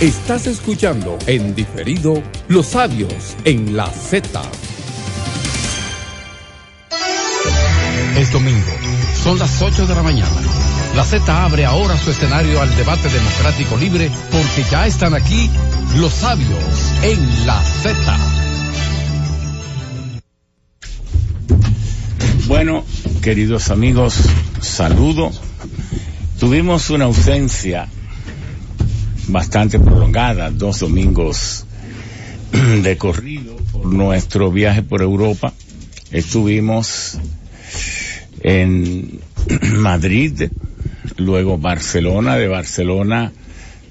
Estás escuchando en diferido Los Sabios en la Z. Es domingo, son las 8 de la mañana. La Z abre ahora su escenario al debate democrático libre porque ya están aquí los sabios en la Z. Bueno, queridos amigos, saludo. Tuvimos una ausencia bastante prolongada, dos domingos de corrido por nuestro viaje por Europa. Estuvimos en Madrid, luego Barcelona, de Barcelona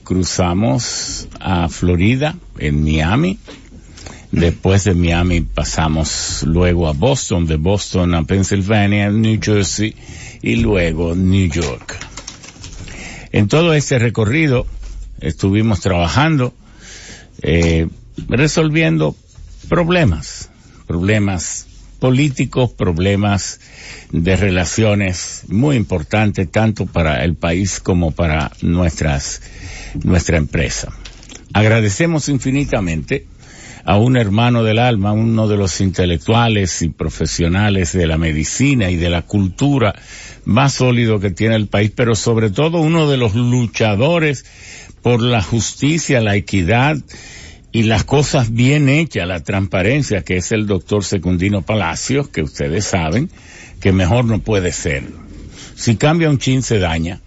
cruzamos a Florida, en Miami. Después de Miami pasamos luego a Boston, de Boston a Pennsylvania, New Jersey y luego New York. En todo este recorrido estuvimos trabajando, eh, resolviendo problemas, problemas políticos, problemas de relaciones muy importantes tanto para el país como para nuestras, nuestra empresa. Agradecemos infinitamente a un hermano del alma, uno de los intelectuales y profesionales de la medicina y de la cultura más sólido que tiene el país, pero sobre todo uno de los luchadores por la justicia, la equidad y las cosas bien hechas, la transparencia, que es el doctor Secundino Palacios, que ustedes saben que mejor no puede ser. Si cambia un chin se daña.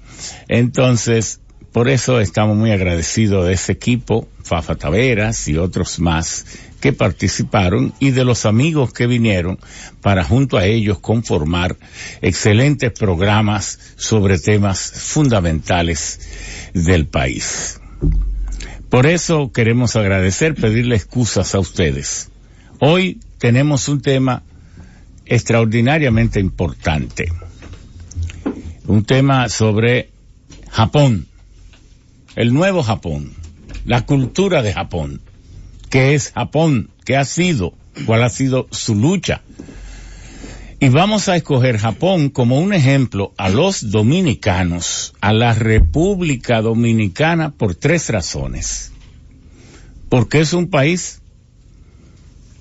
Entonces, por eso estamos muy agradecidos de ese equipo, Fafa Taveras y otros más que participaron y de los amigos que vinieron para junto a ellos conformar excelentes programas sobre temas fundamentales del país. Por eso queremos agradecer, pedirle excusas a ustedes. Hoy tenemos un tema extraordinariamente importante. Un tema sobre Japón, el nuevo Japón, la cultura de Japón, qué es Japón, qué ha sido, cuál ha sido su lucha, y vamos a escoger Japón como un ejemplo a los dominicanos, a la República Dominicana, por tres razones. Porque es un país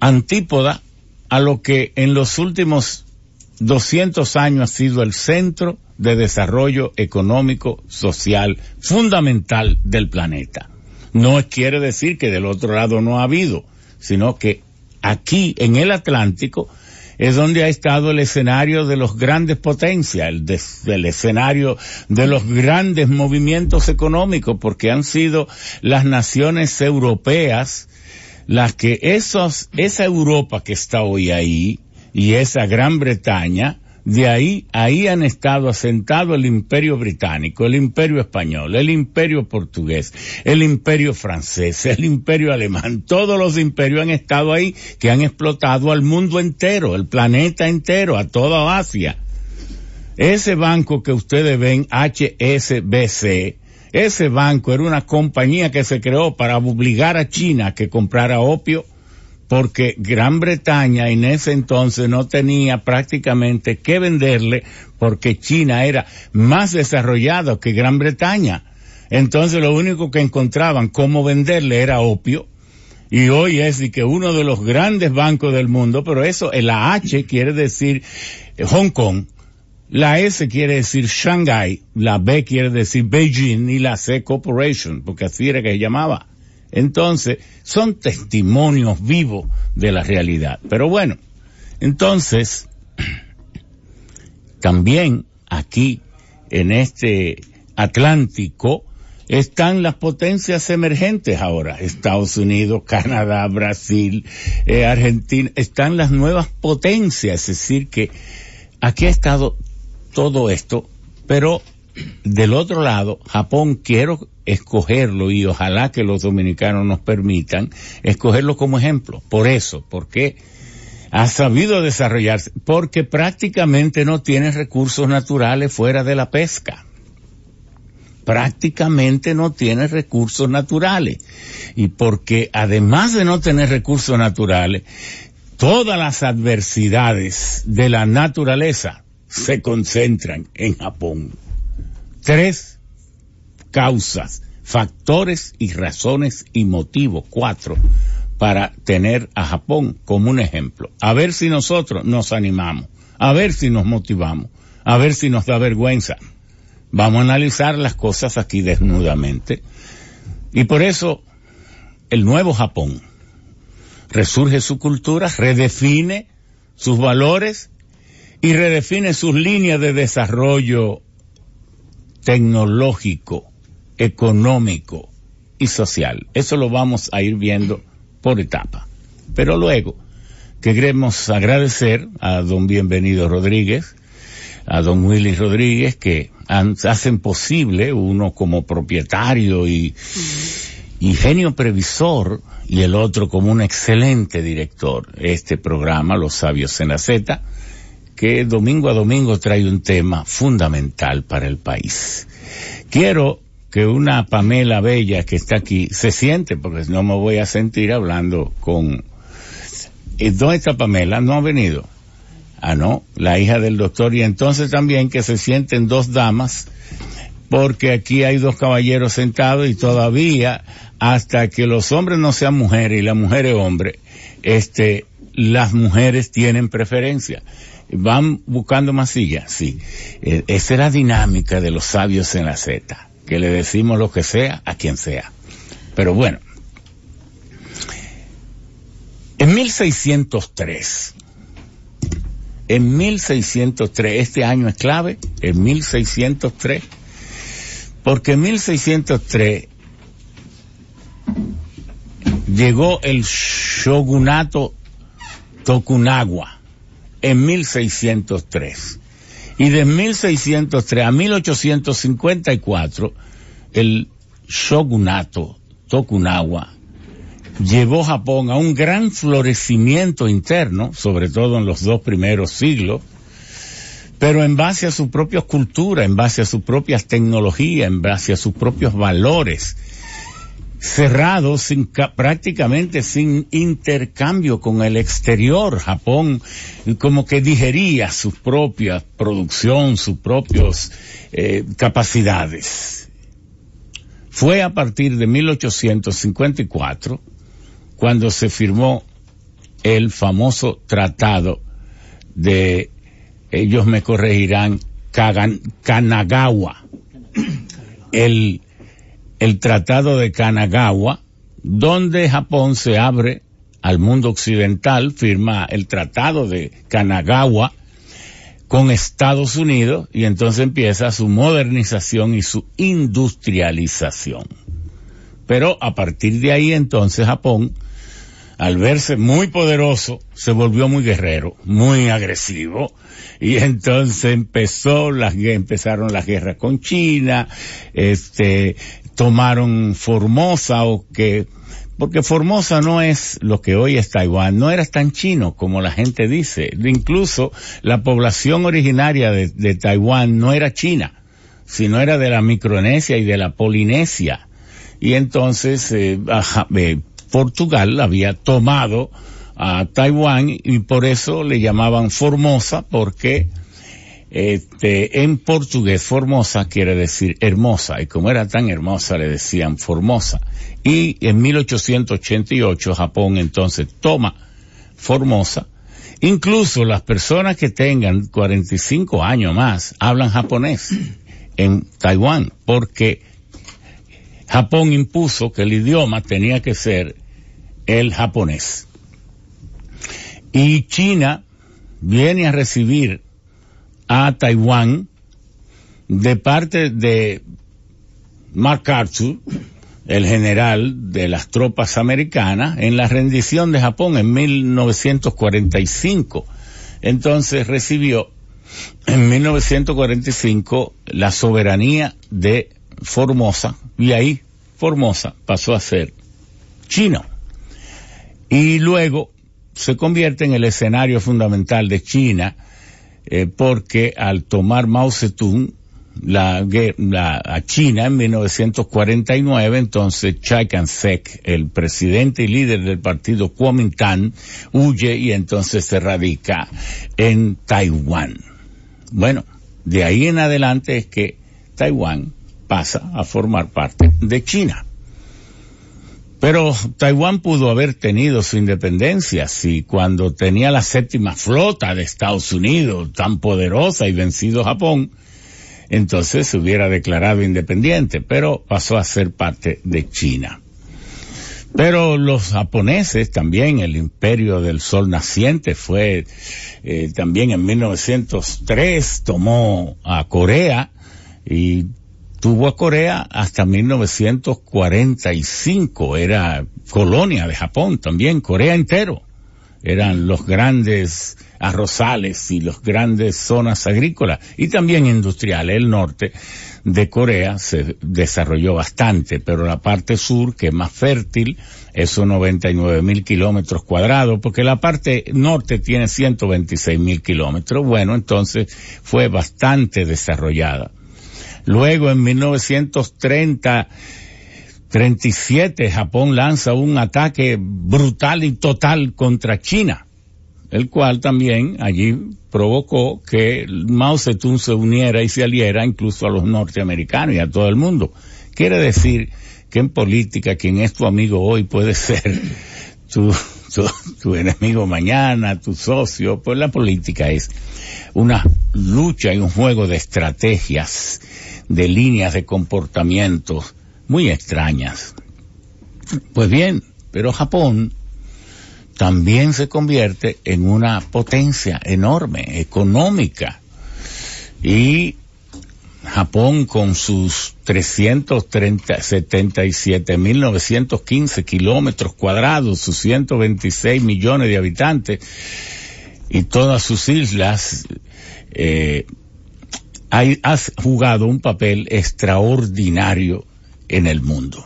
antípoda a lo que en los últimos 200 años ha sido el centro de desarrollo económico, social, fundamental del planeta. No quiere decir que del otro lado no ha habido, sino que aquí en el Atlántico es donde ha estado el escenario de los grandes potencias, el, el escenario de los grandes movimientos económicos, porque han sido las naciones europeas las que esos, esa Europa que está hoy ahí y esa Gran Bretaña, de ahí, ahí han estado asentado el imperio británico, el imperio español, el imperio portugués, el imperio francés, el imperio alemán, todos los imperios han estado ahí que han explotado al mundo entero, el planeta entero, a toda Asia. Ese banco que ustedes ven, HSBC, ese banco era una compañía que se creó para obligar a China a que comprara opio, porque Gran Bretaña en ese entonces no tenía prácticamente que venderle porque China era más desarrollado que Gran Bretaña. Entonces lo único que encontraban cómo venderle era opio. Y hoy es que uno de los grandes bancos del mundo, pero eso, la H quiere decir eh, Hong Kong, la S quiere decir Shanghai, la B quiere decir Beijing y la C Corporation, porque así era que se llamaba. Entonces, son testimonios vivos de la realidad. Pero bueno, entonces, también aquí, en este Atlántico, están las potencias emergentes ahora. Estados Unidos, Canadá, Brasil, eh, Argentina, están las nuevas potencias. Es decir, que aquí ha estado todo esto, pero del otro lado, Japón quiero escogerlo y ojalá que los dominicanos nos permitan escogerlo como ejemplo. Por eso, porque ha sabido desarrollarse, porque prácticamente no tiene recursos naturales fuera de la pesca. Prácticamente no tiene recursos naturales. Y porque además de no tener recursos naturales, todas las adversidades de la naturaleza se concentran en Japón tres causas factores y razones y motivos, cuatro, para tener a Japón como un ejemplo. A ver si nosotros nos animamos, a ver si nos motivamos, a ver si nos da vergüenza. Vamos a analizar las cosas aquí desnudamente. Y por eso el nuevo Japón resurge su cultura, redefine sus valores y redefine sus líneas de desarrollo tecnológico, económico y social. Eso lo vamos a ir viendo por etapa. Pero luego queremos agradecer a don Bienvenido Rodríguez, a don Willy Rodríguez, que hacen posible uno como propietario y, y genio previsor y el otro como un excelente director este programa, Los Sabios en la Z, que domingo a domingo trae un tema fundamental para el país. Quiero que una Pamela Bella que está aquí se siente, porque no me voy a sentir hablando con... ¿Dónde está Pamela? No ha venido. Ah, no, la hija del doctor. Y entonces también que se sienten dos damas, porque aquí hay dos caballeros sentados y todavía, hasta que los hombres no sean mujeres y la mujer es hombre, este, las mujeres tienen preferencia. Van buscando más sillas, sí. Eh, esa es la dinámica de los sabios en la Z que le decimos lo que sea a quien sea. Pero bueno, en 1603, en 1603, este año es clave, en 1603, porque en 1603 llegó el shogunato Tokunawa en 1603. Y de 1603 a 1854, el shogunato Tokunawa llevó Japón a un gran florecimiento interno, sobre todo en los dos primeros siglos, pero en base a su propia cultura, en base a sus propias tecnologías, en base a sus propios valores cerrado, sin, prácticamente sin intercambio con el exterior. Japón como que digería su propia producción, sus propias eh, capacidades. Fue a partir de 1854 cuando se firmó el famoso tratado de, ellos me corregirán, Kanagawa, el el Tratado de Kanagawa, donde Japón se abre al mundo occidental, firma el Tratado de Kanagawa con Estados Unidos y entonces empieza su modernización y su industrialización. Pero a partir de ahí entonces Japón, al verse muy poderoso, se volvió muy guerrero, muy agresivo, y entonces empezó las empezaron las guerras con China, este tomaron Formosa o que porque Formosa no es lo que hoy es Taiwán, no era tan chino como la gente dice. Incluso la población originaria de, Taiwán no era china, sino era de la Micronesia y de la Polinesia. Y entonces eh, eh, Portugal había tomado a Taiwán y por eso le llamaban Formosa porque este, en portugués, Formosa quiere decir hermosa, y como era tan hermosa le decían Formosa. Y en 1888 Japón entonces toma Formosa. Incluso las personas que tengan 45 años más hablan japonés en Taiwán, porque Japón impuso que el idioma tenía que ser el japonés. Y China viene a recibir a Taiwán de parte de MacArthur, el general de las tropas americanas, en la rendición de Japón en 1945. Entonces recibió en 1945 la soberanía de Formosa y ahí Formosa pasó a ser chino. Y luego se convierte en el escenario fundamental de China eh, porque al tomar Mao Zedong la, la, a China en 1949, entonces Chiang Kai-shek, el presidente y líder del partido Kuomintang, huye y entonces se radica en Taiwán. Bueno, de ahí en adelante es que Taiwán pasa a formar parte de China. Pero Taiwán pudo haber tenido su independencia si cuando tenía la séptima flota de Estados Unidos tan poderosa y vencido Japón, entonces se hubiera declarado independiente, pero pasó a ser parte de China. Pero los japoneses también, el imperio del sol naciente fue eh, también en 1903 tomó a Corea y tuvo a Corea hasta 1945, era colonia de Japón también, Corea entero. Eran los grandes arrozales y las grandes zonas agrícolas y también industriales. El norte de Corea se desarrolló bastante, pero la parte sur, que es más fértil, esos 99 mil kilómetros cuadrados, porque la parte norte tiene 126 mil kilómetros. Bueno, entonces fue bastante desarrollada. Luego, en 1930, 37, Japón lanza un ataque brutal y total contra China, el cual también allí provocó que Mao Zedong se uniera y se aliera incluso a los norteamericanos y a todo el mundo. Quiere decir que en política quien es tu amigo hoy puede ser tu, tu, enemigo mañana, tu socio, pues la política es una lucha y un juego de estrategias, de líneas de comportamiento muy extrañas. Pues bien, pero Japón también se convierte en una potencia enorme, económica. Y Japón con sus 377.915 kilómetros cuadrados, sus 126 millones de habitantes y todas sus islas, eh, ha jugado un papel extraordinario en el mundo.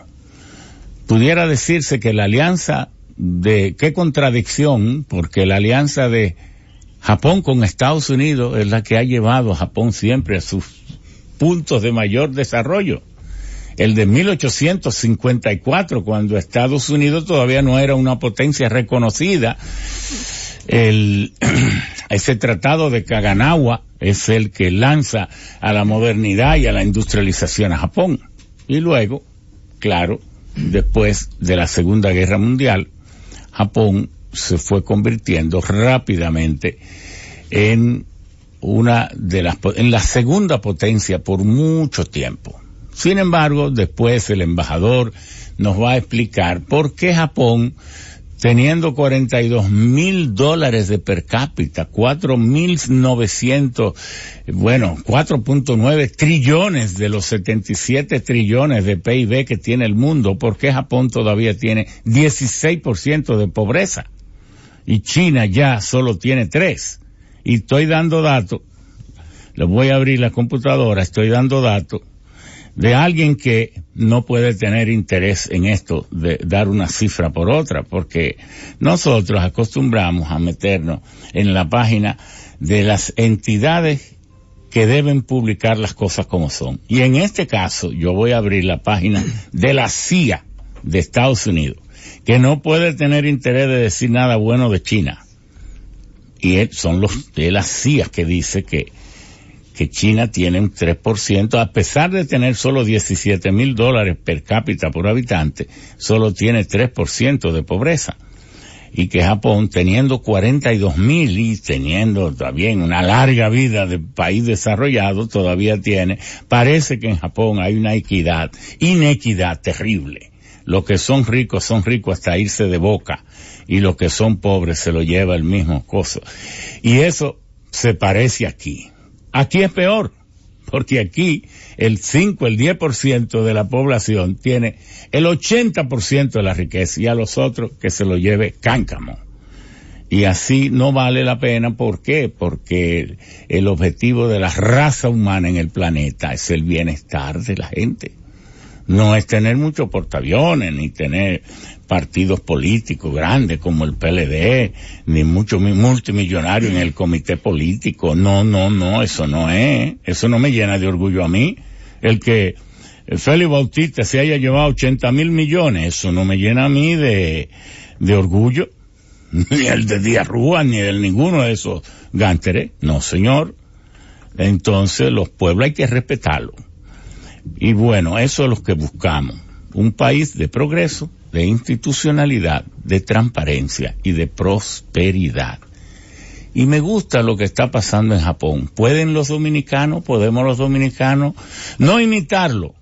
Pudiera decirse que la alianza de, qué contradicción, porque la alianza de Japón con Estados Unidos es la que ha llevado a Japón siempre a sus puntos de mayor desarrollo. El de 1854, cuando Estados Unidos todavía no era una potencia reconocida, el, ese tratado de Kaganawa es el que lanza a la modernidad y a la industrialización a Japón. Y luego, claro, después de la Segunda Guerra Mundial, Japón se fue convirtiendo rápidamente en una de las, en la segunda potencia por mucho tiempo. Sin embargo, después el embajador nos va a explicar por qué Japón, teniendo 42 mil dólares de per cápita, 4 mil 900, bueno, 4.9 trillones de los 77 trillones de PIB que tiene el mundo, por qué Japón todavía tiene 16% de pobreza y China ya solo tiene 3 y estoy dando datos, les voy a abrir la computadora, estoy dando datos de alguien que no puede tener interés en esto de dar una cifra por otra, porque nosotros acostumbramos a meternos en la página de las entidades que deben publicar las cosas como son. Y en este caso yo voy a abrir la página de la CIA de Estados Unidos, que no puede tener interés de decir nada bueno de China y son los de las CIA que dice que, que China tiene un 3%, a pesar de tener solo 17 mil dólares per cápita por habitante, solo tiene 3% de pobreza. Y que Japón, teniendo 42 mil y teniendo también una larga vida de país desarrollado, todavía tiene, parece que en Japón hay una equidad, inequidad terrible. Los que son ricos son ricos hasta irse de boca y los que son pobres se lo lleva el mismo coso. Y eso se parece aquí. Aquí es peor, porque aquí el 5, el 10% de la población tiene el 80% de la riqueza y a los otros que se lo lleve cáncamo. Y así no vale la pena, ¿por qué? Porque el objetivo de la raza humana en el planeta es el bienestar de la gente no es tener muchos portaaviones, ni tener partidos políticos grandes como el PLD, ni muchos multimillonarios en el comité político. No, no, no, eso no es. Eso no me llena de orgullo a mí. El que Félix Bautista se haya llevado 80 mil millones, eso no me llena a mí de, de orgullo. Ni el de Díaz Rúa, ni el ninguno de esos gánteres. No, señor. Entonces los pueblos hay que respetarlos Y bueno, eso es lo que buscamos. Un país de progreso, de institucionalidad, de transparencia y de prosperidad. Y me gusta lo que está pasando en Japón. ¿Pueden los dominicanos, podemos los dominicanos, no imitarlo,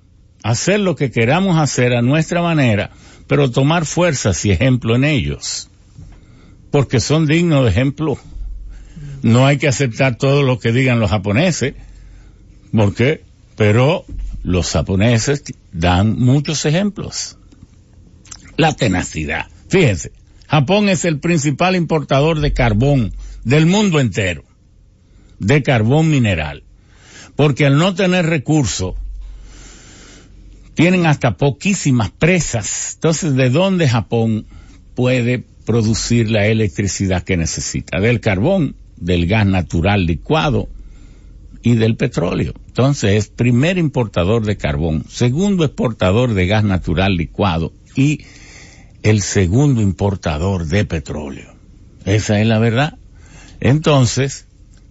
hacer lo que queramos hacer a nuestra manera, pero tomar fuerzas y ejemplo en ellos? Porque son dignos de ejemplo. No hay que aceptar todo lo que digan los japoneses, porque, pero los japoneses dan muchos ejemplos. La tenacidad. Fíjense, Japón es el principal importador de carbón del mundo entero, de carbón mineral. Porque al no tener recursos, tienen hasta poquísimas presas. Entonces, ¿de dónde Japón puede producir la electricidad que necesita? Del carbón, del gas natural licuado y del petróleo. Entonces, es primer importador de carbón, segundo exportador de gas natural licuado y el segundo importador de petróleo. Esa es la verdad. Entonces,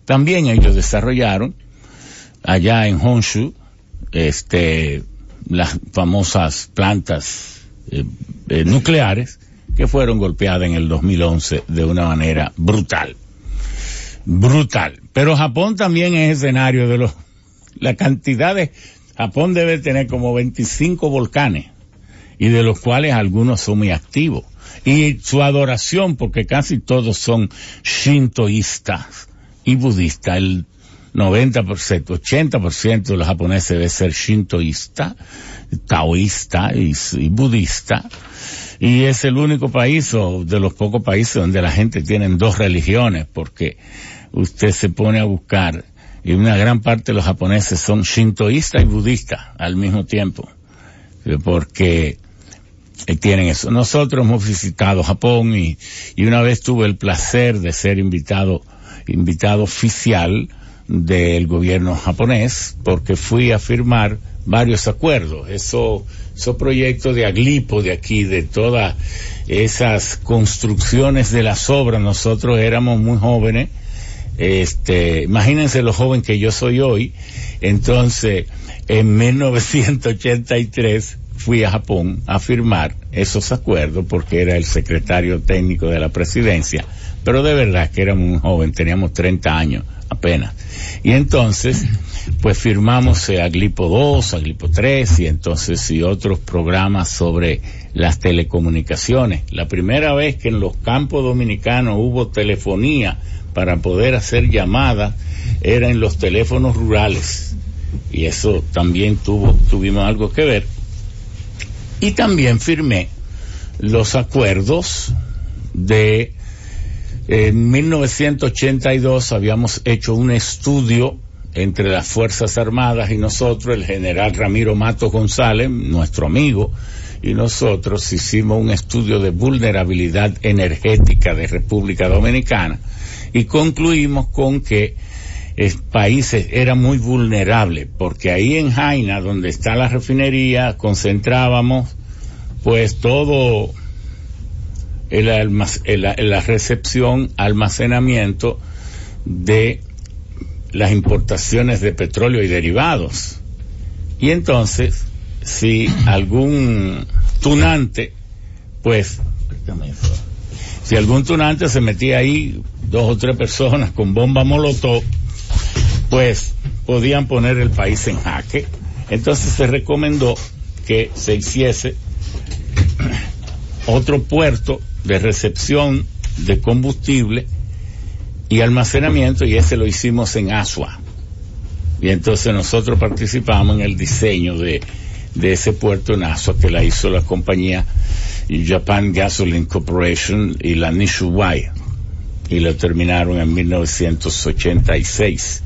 también ellos desarrollaron allá en Honshu, este, las famosas plantas eh, eh, nucleares que fueron golpeadas en el 2011 de una manera brutal. Brutal. Pero Japón también es escenario de los, la cantidad de, Japón debe tener como 25 volcanes y de los cuales algunos son muy activos y su adoración, porque casi todos son shintoístas y budistas. El 90%, 80% de los japoneses debe ser shintoísta, taoísta y, y, budista. Y es el único país o de los pocos países donde la gente tiene dos religiones, porque usted se pone a buscar y una gran parte de los japoneses son shintoístas y budistas al mismo tiempo. Porque tienen eso. Nosotros hemos visitado Japón y, y una vez tuve el placer de ser invitado, invitado oficial del gobierno japonés porque fui a firmar varios acuerdos. Eso, esos proyectos de Aglipo de aquí, de todas esas construcciones de las obras, nosotros éramos muy jóvenes. Este, imagínense lo joven que yo soy hoy. Entonces, en 1983 fui a Japón a firmar esos acuerdos porque era el secretario técnico de la presidencia, pero de verdad que era muy joven, teníamos 30 años apenas. Y entonces, pues firmamos eh, Aglipo 2, Aglipo 3 y entonces y otros programas sobre las telecomunicaciones. La primera vez que en los campos dominicanos hubo telefonía para poder hacer llamadas era en los teléfonos rurales. Y eso también tuvo, tuvimos algo que ver y también firmé los acuerdos de en 1982 habíamos hecho un estudio entre las Fuerzas Armadas y nosotros, el general Ramiro Mato González, nuestro amigo, y nosotros hicimos un estudio de vulnerabilidad energética de República Dominicana y concluimos con que el país era muy vulnerable, porque ahí en Jaina, donde está la refinería, concentrábamos pues todo el, la recepción, almacenamiento de las importaciones de petróleo y derivados. Y entonces, si algún tunante, pues, si algún tunante se metía ahí, dos o tres personas con bomba molotov, pues podían poner el país en jaque. Entonces se recomendó que se hiciese otro puerto de recepción de combustible y almacenamiento y ese lo hicimos en Asua. Y entonces nosotros participamos en el diseño de, ese puerto en Asua que la hizo la compañía Japan Gasoline Corporation y la Nishuwai y lo terminaron en 1986.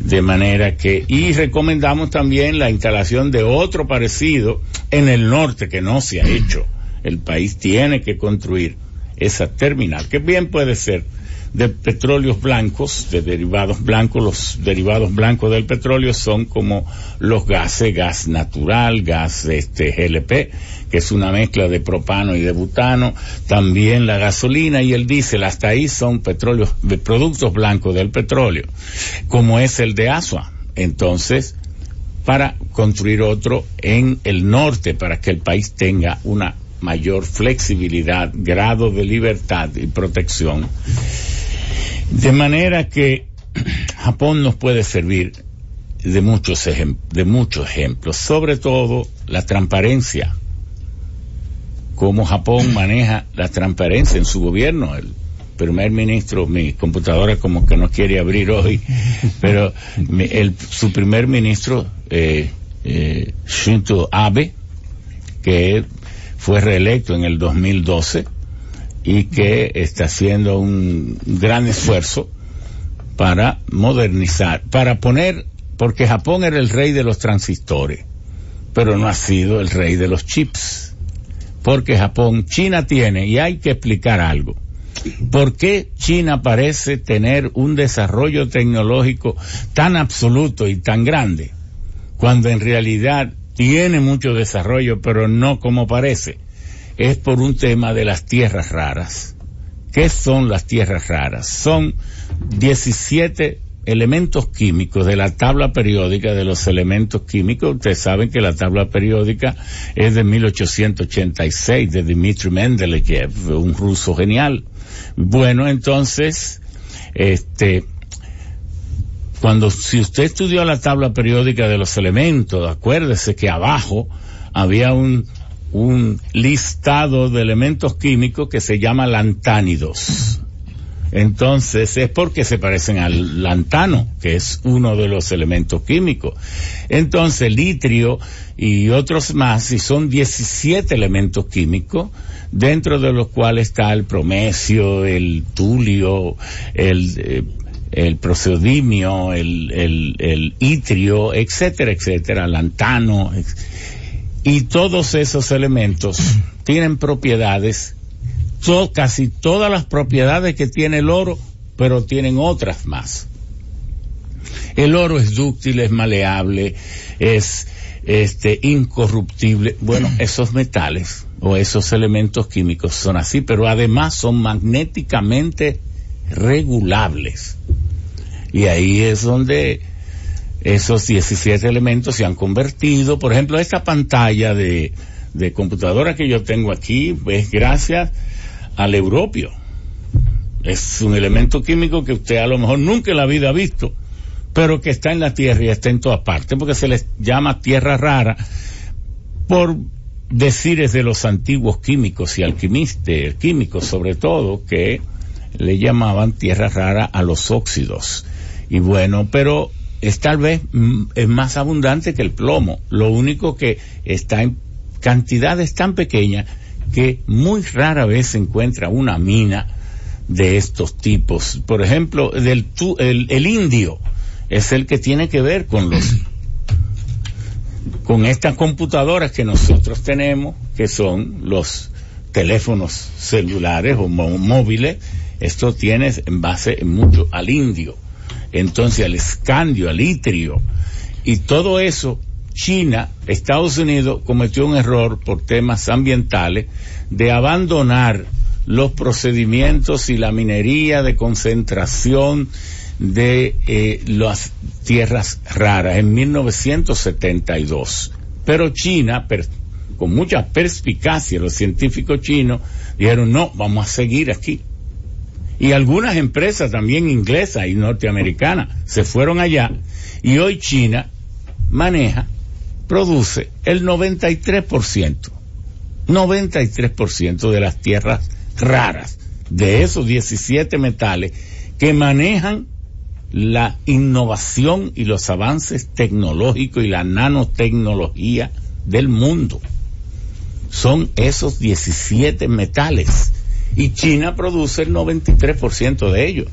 De manera que, y recomendamos también la instalación de otro parecido en el norte que no se ha hecho. El país tiene que construir esa terminal, que bien puede ser de petróleos blancos, de derivados blancos. Los derivados blancos del petróleo son como los gases, gas natural, gas este GLP, que es una mezcla de propano y de butano, también la gasolina y el diésel, hasta ahí son petróleos, de productos blancos del petróleo, como es el de Asua. Entonces, para construir otro en el norte para que el país tenga una mayor flexibilidad, grado de libertad y protección. De manera que Japón nos puede servir de muchos, de muchos ejemplos, sobre todo la transparencia, cómo Japón maneja la transparencia en su gobierno. El primer ministro, mi computadora como que no quiere abrir hoy, pero el, su primer ministro, eh, eh, Shinzo Abe, que fue reelecto en el 2012 y que está haciendo un gran esfuerzo para modernizar, para poner, porque Japón era el rey de los transistores, pero no ha sido el rey de los chips. Porque Japón, China tiene, y hay que explicar algo. ¿Por qué China parece tener un desarrollo tecnológico tan absoluto y tan grande? Cuando en realidad tiene mucho desarrollo, pero no como parece. Es por un tema de las tierras raras. ¿Qué son las tierras raras? Son 17 elementos químicos de la tabla periódica de los elementos químicos. Ustedes saben que la tabla periódica es de 1886 de Dmitry Mendeleev, un ruso genial. Bueno, entonces, este, cuando, si usted estudió la tabla periódica de los elementos, acuérdese que abajo había un, un listado de elementos químicos que se llama lantánidos. Entonces es porque se parecen al lantano, que es uno de los elementos químicos. Entonces litrio y otros más, y son 17 elementos químicos, dentro de los cuales está el promecio, el tulio, el, eh, el prosodimio, el, el, el itrio, etcétera, etcétera, lantano, y todos esos elementos tienen propiedades casi todas las propiedades que tiene el oro, pero tienen otras más. El oro es dúctil, es maleable, es este incorruptible. Bueno, esos metales o esos elementos químicos son así, pero además son magnéticamente regulables. Y ahí es donde esos 17 elementos se han convertido, por ejemplo, esta pantalla de, computadora que yo tengo aquí es gracias al europio. Es un elemento químico que usted a lo mejor nunca en la vida ha visto, pero que está en la Tierra y está en todas partes, porque se les llama tierra rara por decires de los antiguos químicos y alquimistas, químicos sobre todo, que le llamaban tierra rara a los óxidos. Y bueno, pero es tal vez mm, es más abundante que el plomo. Lo único que está en cantidades tan pequeñas que muy rara vez se encuentra una mina de estos tipos. Por ejemplo, del, el, el indio es el que tiene que ver con los con estas computadoras que nosotros tenemos, que son los teléfonos celulares o móviles, esto tiene en base mucho al indio, entonces al escandio, al itrio, y todo eso China, Estados Unidos cometió un error por temas ambientales de abandonar los procedimientos y la minería de concentración de eh, las tierras raras en 1972. Pero China, con mucha perspicacia, los científicos chinos dijeron, no, vamos a seguir aquí. Y algunas empresas también inglesas y norteamericanas se fueron allá y hoy China maneja produce el 93%, 93% de las tierras raras, de esos 17 metales que manejan la innovación y los avances tecnológicos y la nanotecnología del mundo. Son esos 17 metales. Y China produce el 93% de ellos.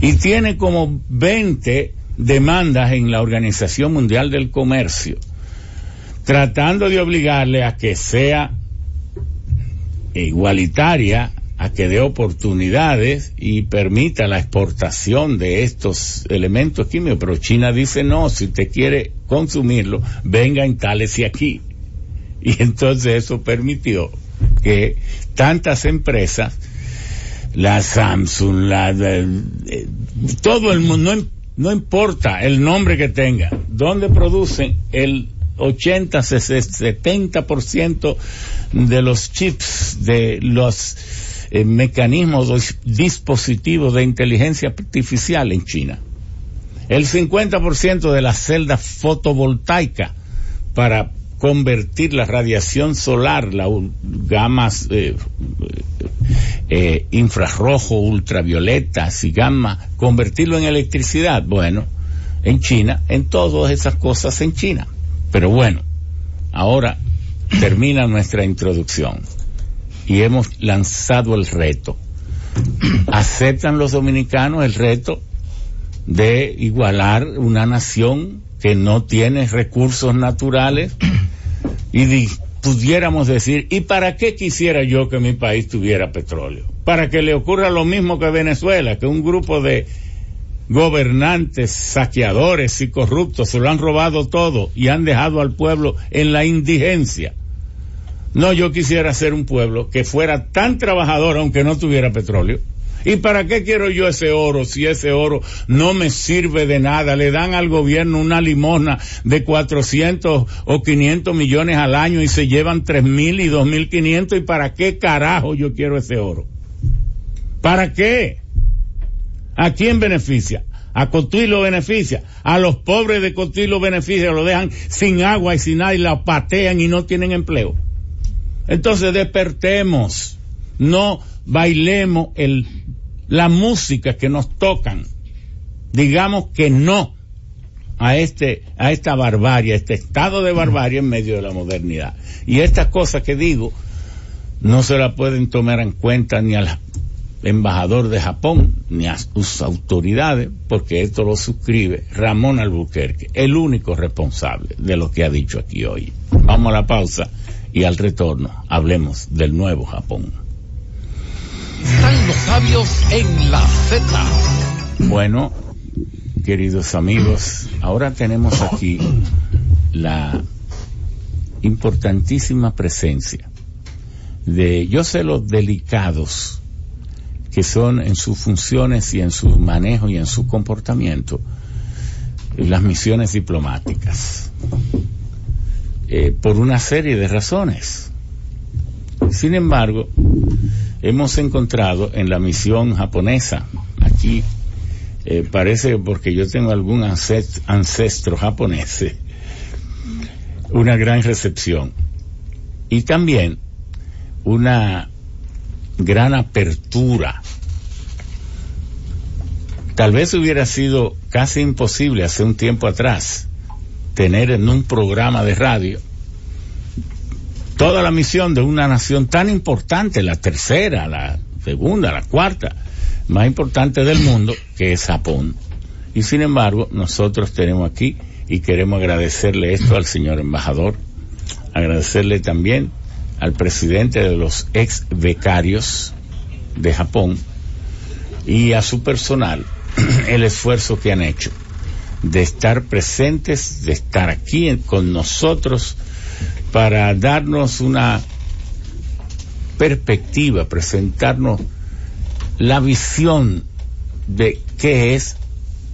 Y tiene como 20 demandas en la Organización Mundial del Comercio tratando de obligarle a que sea igualitaria, a que dé oportunidades y permita la exportación de estos elementos químicos. Pero China dice no, si usted quiere consumirlo, venga, y aquí. Y entonces eso permitió que tantas empresas, la Samsung, la, todo el mundo, no importa el nombre que tenga, donde producen el 80, 70% de los chips, de los eh, mecanismos o dispositivos de inteligencia artificial en China. El 50% de las celdas fotovoltaicas para convertir la radiación solar, las gamas eh, eh, infrarrojo, ultravioletas y gamma, convertirlo en electricidad. Bueno, en China, en todas esas cosas en China. Pero bueno, ahora termina nuestra introducción y hemos lanzado el reto. ¿Aceptan los dominicanos el reto de igualar una nación que no tiene recursos naturales y pudiéramos decir, ¿y para qué quisiera yo que mi país tuviera petróleo? Para que le ocurra lo mismo que Venezuela, que un grupo de gobernantes, saqueadores y corruptos se lo han robado todo y han dejado al pueblo en la indigencia. No, yo quisiera ser un pueblo que fuera tan trabajador aunque no tuviera petróleo. ¿Y para qué quiero yo ese oro si ese oro no me sirve de nada? Le dan al gobierno una limosna de 400 o 500 millones al año y se llevan 3 mil y 2 mil 500 y para qué carajo yo quiero ese oro? ¿Para qué? ¿A quién beneficia? A Cotuí lo beneficia. A los pobres de Cotuí lo beneficia. Lo dejan sin agua y sin nada y la patean y no tienen empleo. Entonces despertemos. No bailemos el, la música que nos tocan. Digamos que no a este, a esta barbarie, a este estado de barbarie en medio de la modernidad. Y estas cosas que digo, no se la pueden tomar en cuenta ni a las embajador de Japón ni a sus autoridades, porque esto lo suscribe Ramón Albuquerque, el único responsable de lo que ha dicho aquí hoy. Vamos a la pausa y al retorno hablemos del nuevo Japón. Están los sabios en la Z. Bueno, queridos amigos, ahora tenemos aquí la importantísima presencia de, yo sé los delicados que son en sus funciones y en su manejo y en su comportamiento las misiones diplomáticas, eh, por una serie de razones. Sin embargo, hemos encontrado en la misión japonesa, aquí eh, parece porque yo tengo algún ancestro japonés, una gran recepción y también una gran apertura. Tal vez hubiera sido casi imposible hace un tiempo atrás tener en un programa de radio toda la misión de una nación tan importante, la tercera, la segunda, la cuarta, más importante del mundo, que es Japón. Y sin embargo, nosotros tenemos aquí y queremos agradecerle esto al señor embajador, agradecerle también al presidente de los ex becarios de Japón y a su personal el esfuerzo que han hecho de estar presentes, de estar aquí con nosotros para darnos una perspectiva, presentarnos la visión de qué es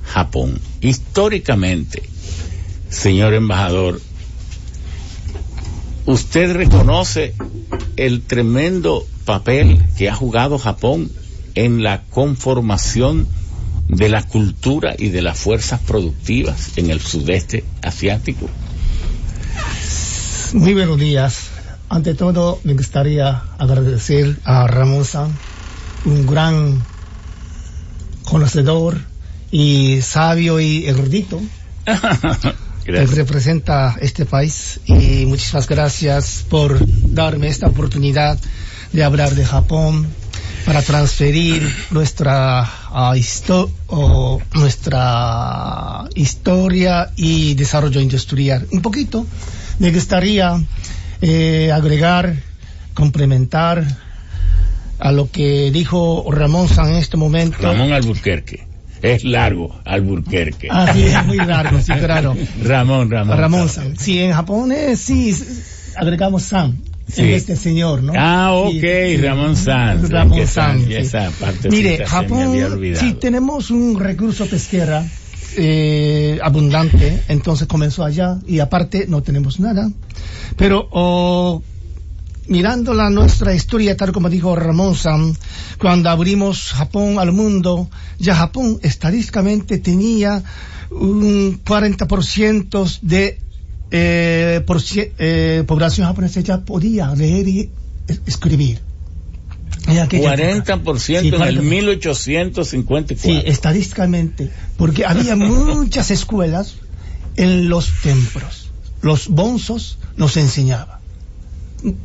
Japón. Históricamente, señor embajador, ¿Usted reconoce el tremendo papel que ha jugado Japón en la conformación de la cultura y de las fuerzas productivas en el sudeste asiático? Muy buenos días. Ante todo, me gustaría agradecer a Ramón San, un gran conocedor y sabio y erudito que representa este país y muchísimas gracias por darme esta oportunidad de hablar de Japón para transferir nuestra uh, nuestra historia y desarrollo industrial. Un poquito me gustaría eh, agregar, complementar a lo que dijo Ramón San en este momento. Ramón Alburquerque es largo, Alburquerque. Ah, sí, es muy largo, sí, claro. Ramón, Ramón. Ramón San. Sí, en Japón es, sí, agregamos San. Sí. En este señor, ¿no? Ah, ok, sí, Ramón San. Ramón San. Esa parte Mire, Japón, sí, tenemos un recurso pesquera eh, abundante, entonces comenzó allá y aparte no tenemos nada. Pero oh, mirando la nuestra historia, tal como dijo Ramón Sam, cuando abrimos Japón al mundo, ya Japón estadísticamente tenía un 40% de eh, eh, población japonesa ya podía leer y escribir. 40% en el 1854. Sí, estadísticamente, porque había muchas escuelas en los templos. Los bonzos nos enseñaban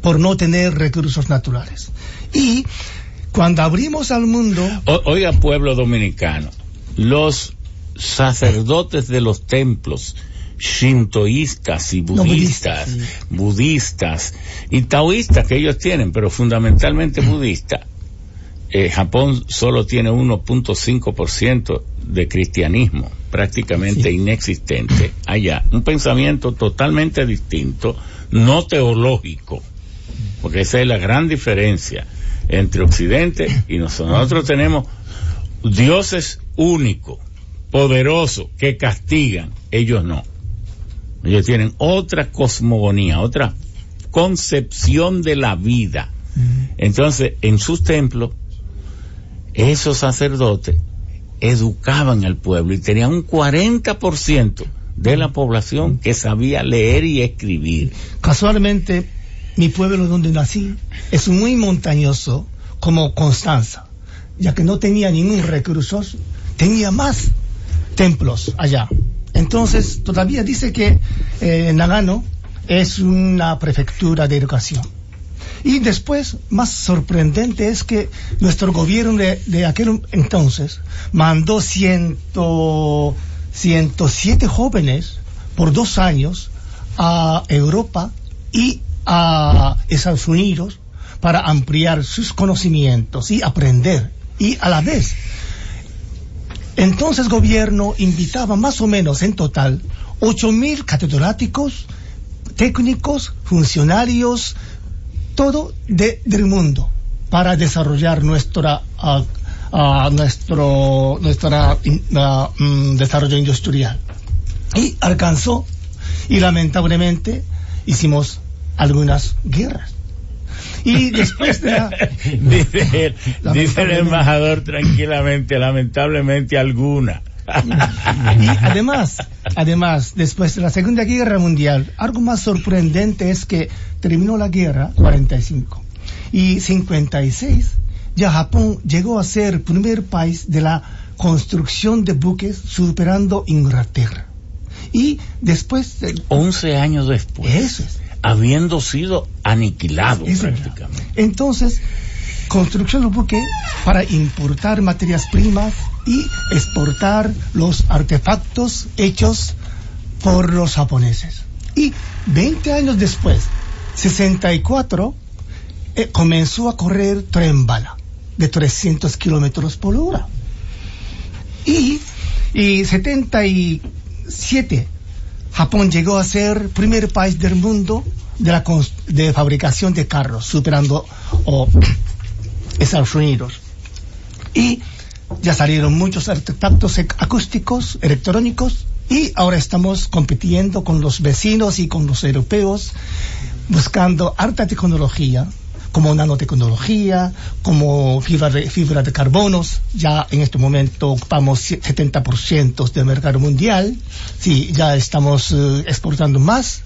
por no tener recursos naturales. Y cuando abrimos al mundo... oiga, pueblo dominicano, los sacerdotes de los templos shintoístas y budistas, budistas, y taoístas que ellos tienen, pero fundamentalmente budistas. Eh, Japón solo tiene 1.5% de cristianismo, prácticamente inexistente allá. Un pensamiento totalmente distinto, no teológico, porque esa es la gran diferencia entre Occidente y nosotros. Nosotros tenemos dioses únicos, poderosos, que castigan, ellos no. Ellos tienen otra cosmogonía, otra concepción de la vida. Entonces, en sus templos, esos sacerdotes educaban al pueblo y tenían un 40% de la población que sabía leer y escribir. Casualmente, mi pueblo donde nací es muy montañoso como Constanza, ya que no tenía ningún recurso, tenía más templos allá. Entonces, todavía dice que eh, Nagano es una prefectura de educación. Y después, más sorprendente es que nuestro gobierno de, aquel entonces mandó ciento, 107 jóvenes por dos años a Europa y a Estados Unidos para ampliar sus conocimientos y aprender. Y a la vez entonces gobierno invitaba más o menos en total ocho mil catedráticos, técnicos, funcionarios, todo del mundo para desarrollar nuestra nuestro mm, desarrollo industrial. Y alcanzó y lamentablemente hicimos algunas guerras y después de la... dice, el, embajador tranquilamente, lamentablemente alguna. y además, además, después de la Segunda Guerra Mundial, algo más sorprendente es que terminó la guerra 45 y 56 ya Japón llegó a ser el primer país de la construcción de buques superando Inglaterra. Y después... De, 11 años después. Eso es habiendo sido aniquilado prácticamente. Entonces, construcción de buque para importar materias primas y exportar los artefactos hechos por los japoneses. Y 20 años después, 64, eh, comenzó a correr tren bala de 300 kilómetros por hora. Y, y 77 Japón llegó a ser primer país del mundo de, la de fabricación de carros, superando oh, Estados Unidos. Y ya salieron muchos artefactos acústicos, electrónicos, y ahora estamos compitiendo con los vecinos y con los europeos, buscando alta tecnología, como nanotecnología, como fibra de, fibra de carbonos. Ya en este momento ocupamos 70% del mercado mundial. Sí, ya estamos eh, exportando más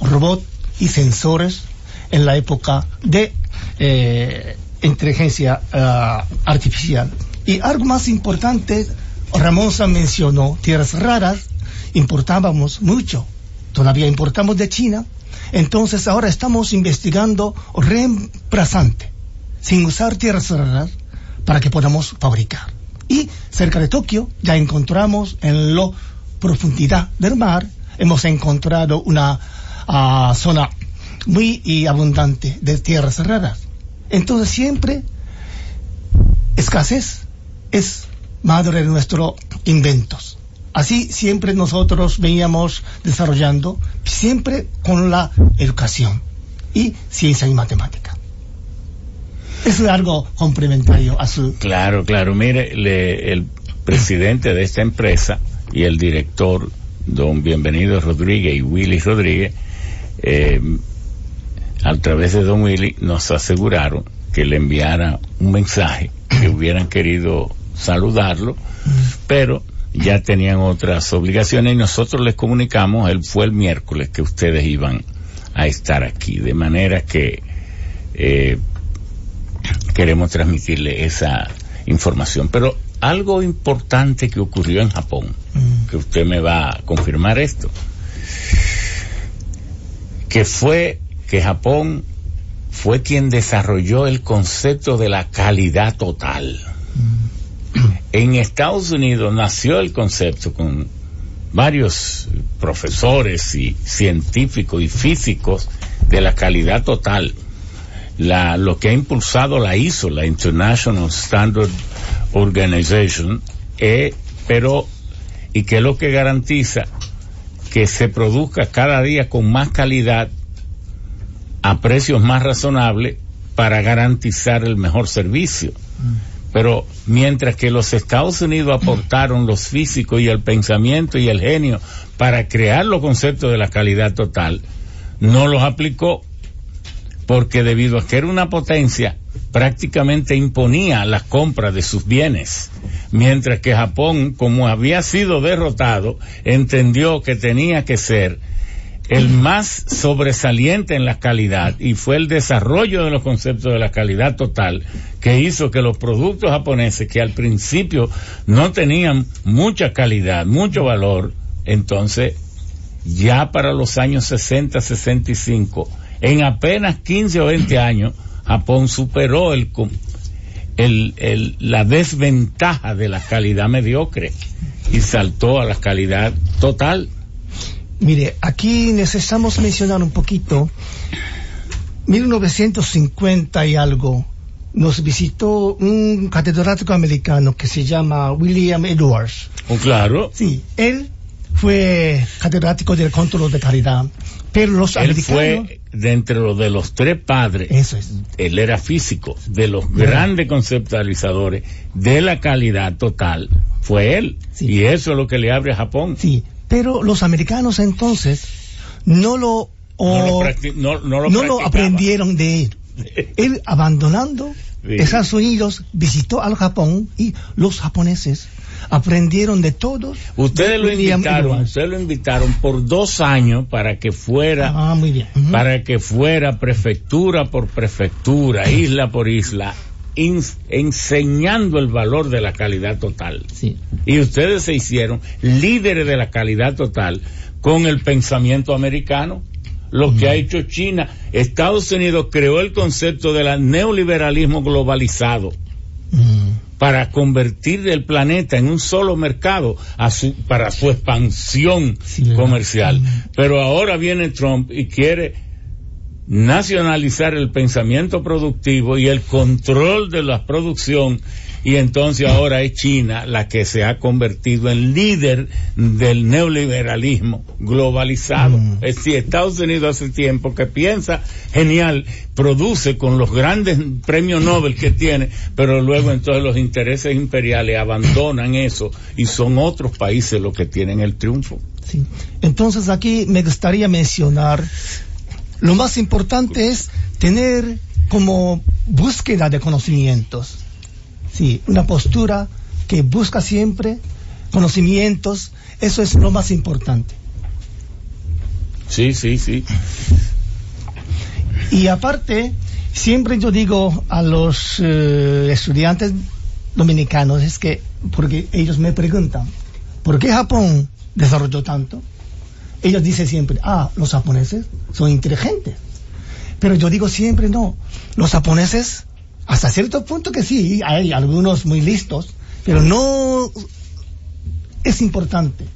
robots y sensores en la época de eh, inteligencia eh, artificial. Y algo más importante, Ramón mencionó tierras raras, importábamos mucho. Todavía importamos de China, entonces ahora estamos investigando reemplazante, sin usar tierras raras, para que podamos fabricar. Y cerca de Tokio ya encontramos en la profundidad del mar, hemos encontrado una ah, zona muy abundante de tierras raras. Entonces siempre escasez es madre de nuestros inventos. Así siempre nosotros veníamos desarrollando, siempre con la educación y ciencia y matemática. Es algo complementario a su... Claro, claro. Mire, el presidente de esta empresa y el director, don Bienvenido Rodríguez y Willy Rodríguez, eh, a través de don Willy, nos aseguraron que le enviara un mensaje, que hubieran querido saludarlo, pero ya tenían otras obligaciones y nosotros les comunicamos, él fue el miércoles que ustedes iban a estar aquí, de manera que eh, queremos transmitirle esa información. Pero algo importante que ocurrió en Japón, mm. que usted me va a confirmar esto, que fue que Japón fue quien desarrolló el concepto de la calidad total. Mm. En Estados Unidos nació el concepto con varios profesores y científicos y físicos de la calidad total. La, lo que ha impulsado la ISO, la International Standard Organization, eh, pero, y que es lo que garantiza que se produzca cada día con más calidad a precios más razonables para garantizar el mejor servicio. Pero mientras que los Estados Unidos aportaron los físicos y el pensamiento y el genio para crear los conceptos de la calidad total, no los aplicó porque debido a que era una potencia, prácticamente imponía las compras de sus bienes, mientras que Japón, como había sido derrotado, entendió que tenía que ser el más sobresaliente en la calidad y fue el desarrollo de los conceptos de la calidad total que hizo que los productos japoneses que al principio no tenían mucha calidad, mucho valor, entonces ya para los años 60, 65, en apenas 15 o 20 años, Japón superó el, el, la desventaja de la calidad mediocre y saltó a la calidad total. Mire, aquí necesitamos mencionar un poquito. 1950 y algo nos visitó un catedrático americano que se llama William Edwards. Oh, claro. Sí, él fue catedrático del control de calidad, pero los él fue dentro de los tres padres. Eso es. Él era físico, de los grandes conceptualizadores de la calidad total, fue él. Y eso es lo que le abre a Japón. Sí, pero los americanos entonces no lo, no lo, aprendieron de él. él abandonando Estados Unidos visitó al Japón y los japoneses aprendieron de todos. Ustedes lo invitaron, ustedes lo invitaron por dos años para que fuera, ah, muy bien. para que fuera prefectura por prefectura, isla por isla, enseñando el valor de la calidad total. Y ustedes se hicieron líderes de la calidad total con el pensamiento americano. Lo que ha hecho China, Estados Unidos creó el concepto del neoliberalismo globalizado para convertir el planeta en un solo mercado para su expansión comercial. Pero ahora viene Trump y quiere nacionalizar el pensamiento productivo y el control de la producción y entonces ahora es China la que se ha convertido en líder del neoliberalismo globalizado. Mm. Es decir, Estados Unidos hace tiempo que piensa genial, produce con los grandes premios Nobel que tiene, pero luego entonces los intereses imperiales abandonan eso y son otros países los que tienen el triunfo. Sí. Entonces aquí me gustaría mencionar lo más importante es tener como búsqueda de conocimientos. Sí, una postura que busca siempre conocimientos, eso es lo más importante. Sí, sí, sí. Y aparte, siempre yo digo a los eh, estudiantes dominicanos, es que, porque ellos me preguntan, ¿por qué Japón desarrolló tanto? Ellos dicen siempre, ah, los japoneses son inteligentes. Pero yo digo siempre, no, los japoneses, hasta cierto punto que sí, hay algunos muy listos, pero no es importante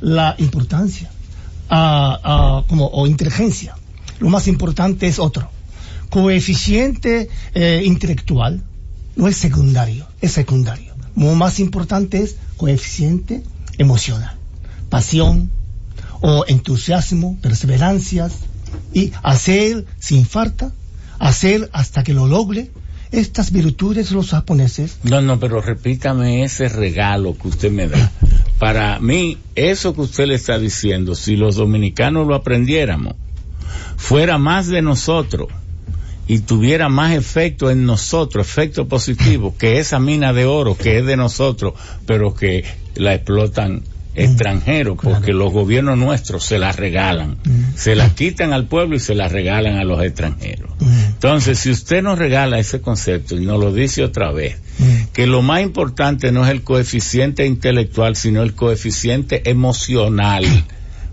la importancia como, o inteligencia. Lo más importante es otro. Coeficiente eh, intelectual no es secundario, es secundario. Lo más importante es coeficiente emocional, pasión, o entusiasmo, perseverancias y hacer sin falta, hacer hasta que lo logre. Estas virtudes los japoneses. No, no, pero repítame ese regalo que usted me da. para mí, eso que usted le está diciendo, si los dominicanos lo aprendiéramos, fuera más de nosotros y tuviera más efecto en nosotros, efecto positivo, que esa mina de oro que es de nosotros, pero que la explotan extranjeros, porque los gobiernos nuestros se la regalan, se la quitan al pueblo y se la regalan a los extranjeros. Entonces, si usted nos regala ese concepto y nos lo dice otra vez, que lo más importante no es el coeficiente intelectual, sino el coeficiente emocional.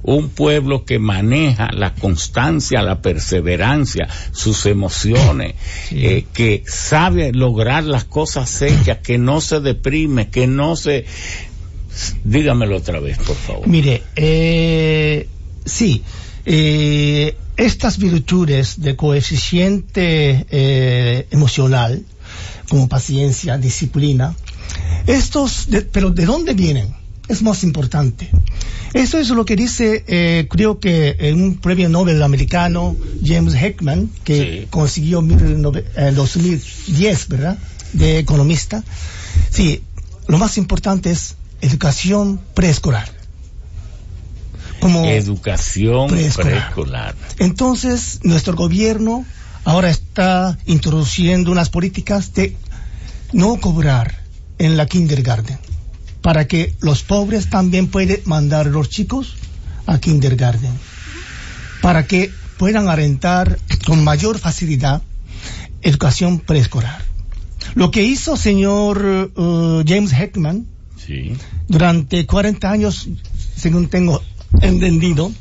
Un pueblo que maneja la constancia, la perseverancia, sus emociones, eh, que sabe lograr las cosas hechas, que no se deprime, que no se... Dígamelo otra vez, por favor. Mire, eh, sí, eh, estas virtudes de coeficiente eh, emocional, como paciencia, disciplina, estos, pero ¿de dónde vienen? Es más importante. Eso es lo que dice, eh, creo que en un premio Nobel americano, James Heckman, que consiguió en 2010, ¿verdad? De economista. Sí, lo más importante es educación preescolar. Como educación preescolar. Entonces, nuestro gobierno ahora está introduciendo unas políticas de no cobrar en la kindergarten para que los pobres también puedan mandar a los chicos a kindergarten, para que puedan alentar con mayor facilidad educación preescolar. Lo que hizo señor uh, James Heckman durante 40 años, según tengo entendido,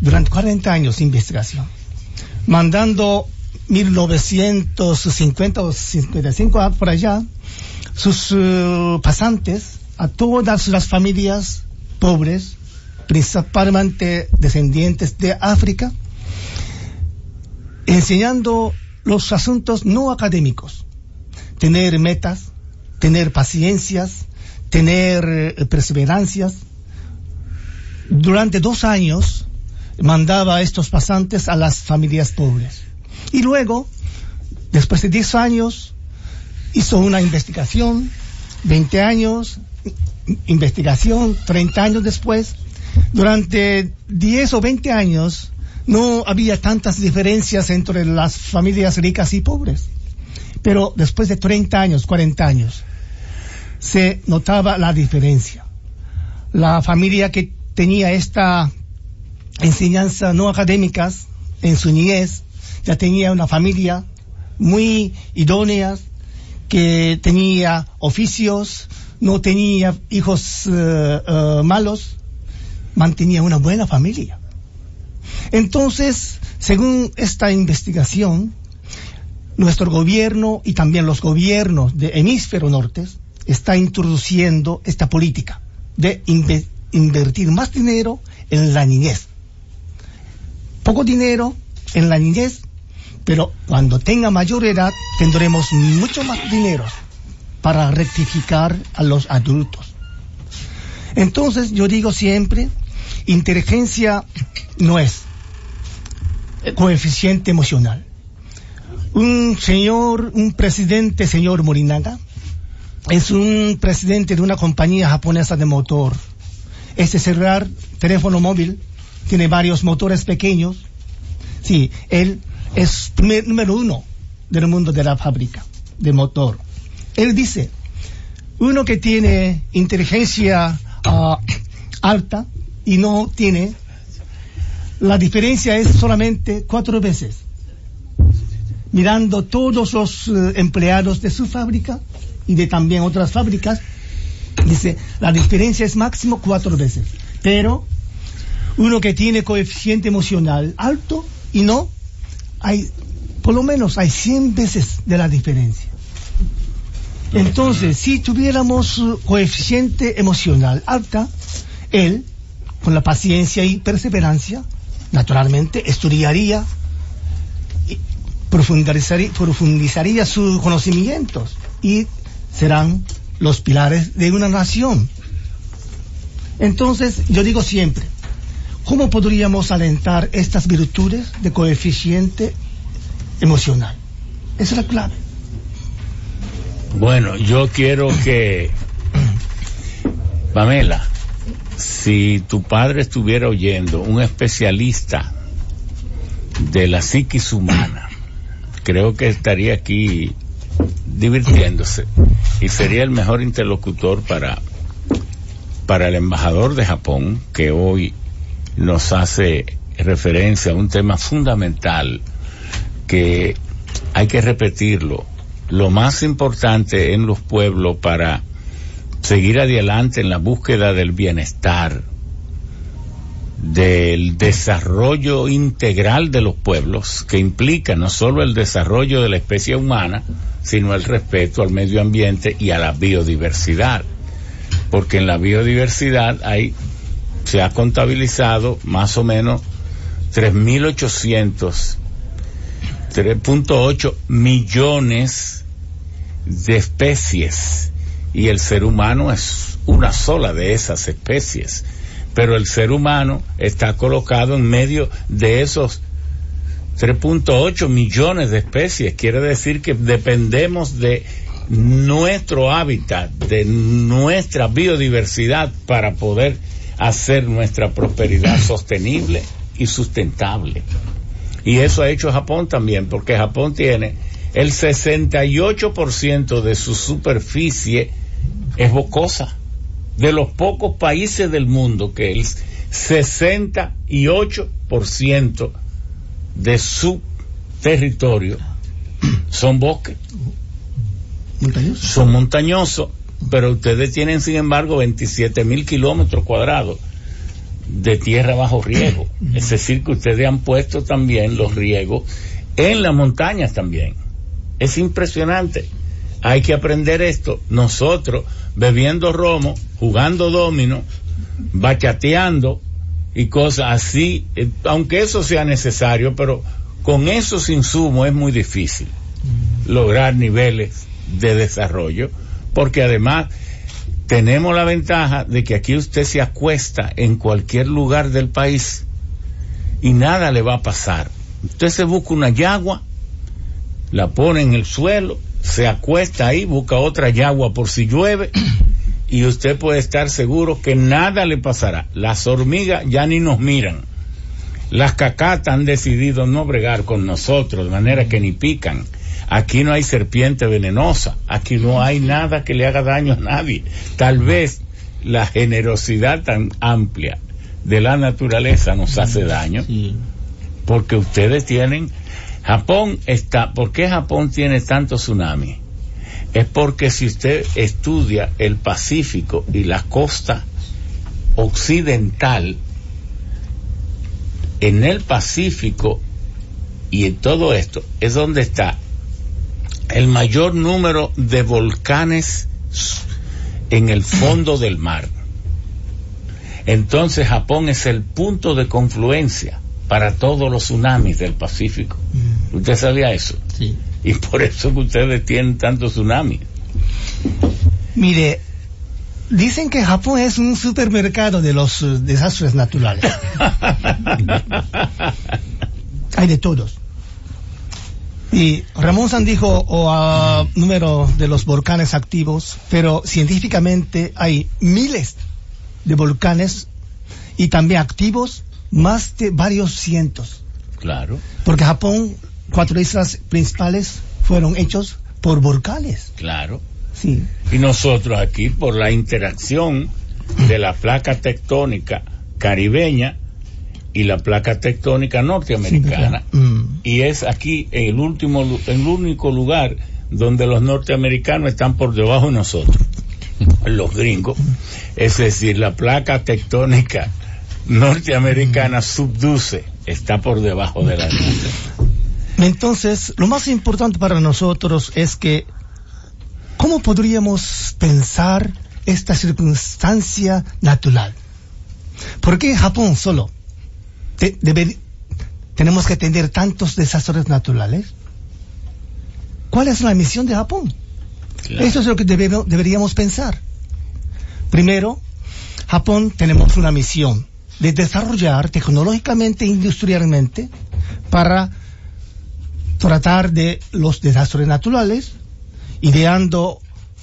durante 40 años de investigación, mandando 1950 o 55 por allá, sus uh, pasantes a todas las familias pobres, principalmente descendientes de África, enseñando los asuntos no académicos, tener metas, tener paciencias, tener eh, perseverancias. Durante dos años mandaba a estos pasantes a las familias pobres. Y luego, después de diez años, hizo una investigación, 20 años, investigación 30 años después, durante 10 o 20 años no había tantas diferencias entre las familias ricas y pobres. Pero después de 30 años, 40 años, se notaba la diferencia. La familia que tenía esta enseñanza no académicas en su niñez, ya tenía una familia muy idónea, que tenía oficios, no tenía hijos eh, malos, mantenía una buena familia. Entonces, según esta investigación, nuestro gobierno y también los gobiernos de hemisferio norte está introduciendo esta política de invertir más dinero en la niñez. Poco dinero en la niñez, pero cuando tenga mayor edad tendremos mucho más dinero para rectificar a los adultos. Entonces yo digo siempre, inteligencia no es coeficiente emocional. Un señor, un presidente, señor Morinaga, es un presidente de una compañía japonesa de motor. Este celular, teléfono móvil, tiene varios motores pequeños. Sí, él es número uno del mundo de la fábrica de motor. Él dice, uno que tiene inteligencia ah, alta y no tiene, la diferencia es solamente cuatro veces. Mirando todos los eh, empleados de su fábrica y de también otras fábricas, dice, la diferencia es máximo cuatro veces. Pero uno que tiene coeficiente emocional alto y no, hay, por lo menos hay 100 veces de la diferencia. Entonces, si tuviéramos coeficiente emocional alta, él, con la paciencia y perseverancia, naturalmente estudiaría y profundizaría, profundizaría sus conocimientos y serán los pilares de una nación. Entonces, yo digo siempre, ¿cómo podríamos alentar estas virtudes de coeficiente emocional? Esa es la clave. Bueno, yo quiero que Pamela, si tu padre estuviera oyendo, un especialista de la psiquis humana, creo que estaría aquí divirtiéndose y sería el mejor interlocutor para, para el embajador de Japón que hoy nos hace referencia a un tema fundamental que hay que repetirlo. Lo más importante en los pueblos para seguir adelante en la búsqueda del bienestar, del desarrollo integral de los pueblos, que implica no solo el desarrollo de la especie humana, sino el respeto al medio ambiente y a la biodiversidad. Porque en la biodiversidad hay, se ha contabilizado más o menos 3.800, 3.8 millones de especies y el ser humano es una sola de esas especies. Pero el ser humano está colocado en medio de esos 3.8 millones de especies. Quiere decir que dependemos de nuestro hábitat, de nuestra biodiversidad para poder hacer nuestra prosperidad sostenible y sustentable. Y eso ha hecho Japón también, porque Japón tiene el 68% de su superficie es bocosa. De los pocos países del mundo que el 68% de su territorio son bosques. Son montañosos, pero ustedes tienen, sin embargo, 27 mil kilómetros cuadrados de tierra bajo riego. Es decir, que ustedes han puesto también los riegos en las montañas también. Es impresionante. Hay que aprender esto. Nosotros, bebiendo romo, jugando domino, bachateando y cosas así, eh, aunque eso sea necesario, pero con esos insumos es muy difícil lograr niveles de desarrollo, porque además tenemos la ventaja de que aquí usted se acuesta en cualquier lugar del país y nada le va a pasar. Usted se busca una yagua, la pone en el suelo, se acuesta ahí, busca otra yagua por si llueve y usted puede estar seguro que nada le pasará. Las hormigas ya ni nos miran. Las cacatas han decidido no bregar con nosotros, de manera que ni pican Aquí no hay serpiente venenosa, aquí no hay nada que le haga daño a nadie. Tal vez la generosidad tan amplia de la naturaleza nos hace daño, porque ustedes tienen, Japón está, ¿por qué Japón tiene tanto tsunami? Es porque si usted estudia el Pacífico y la costa occidental, en el Pacífico y en todo esto es donde está el mayor número de volcanes en el fondo del mar. Entonces Japón es el punto de confluencia para todos los tsunamis del Pacífico. Mm. ¿Usted sabía eso? Sí. Y por eso que ustedes tienen tantos tsunamis. Mire, dicen que Japón es un supermercado de los eh, desastres naturales. Hay de todos. Y Ramón San dijo o a número de los volcanes activos, pero científicamente hay miles de volcanes y también activos, más de varios cientos. Claro. Porque Japón, cuatro islas principales fueron hechos por volcanes. Claro. Sí. Y nosotros aquí, por la interacción de la placa tectónica caribeña y la placa tectónica norteamericana. Mm. Y es aquí el último, el único lugar donde los norteamericanos están por debajo de nosotros, los gringos. Es decir, la placa tectónica norteamericana subduce, está por debajo de la Entonces, lo más importante para nosotros es que, ¿cómo podríamos pensar esta circunstancia natural? ¿Por qué Japón solo? tenemos que tener tantos desastres naturales? ¿Cuál es la misión de Japón? Eso es lo que deberíamos pensar. Primero, Japón tenemos una misión de desarrollar tecnológicamente e industrialmente para tratar de los desastres naturales, ideando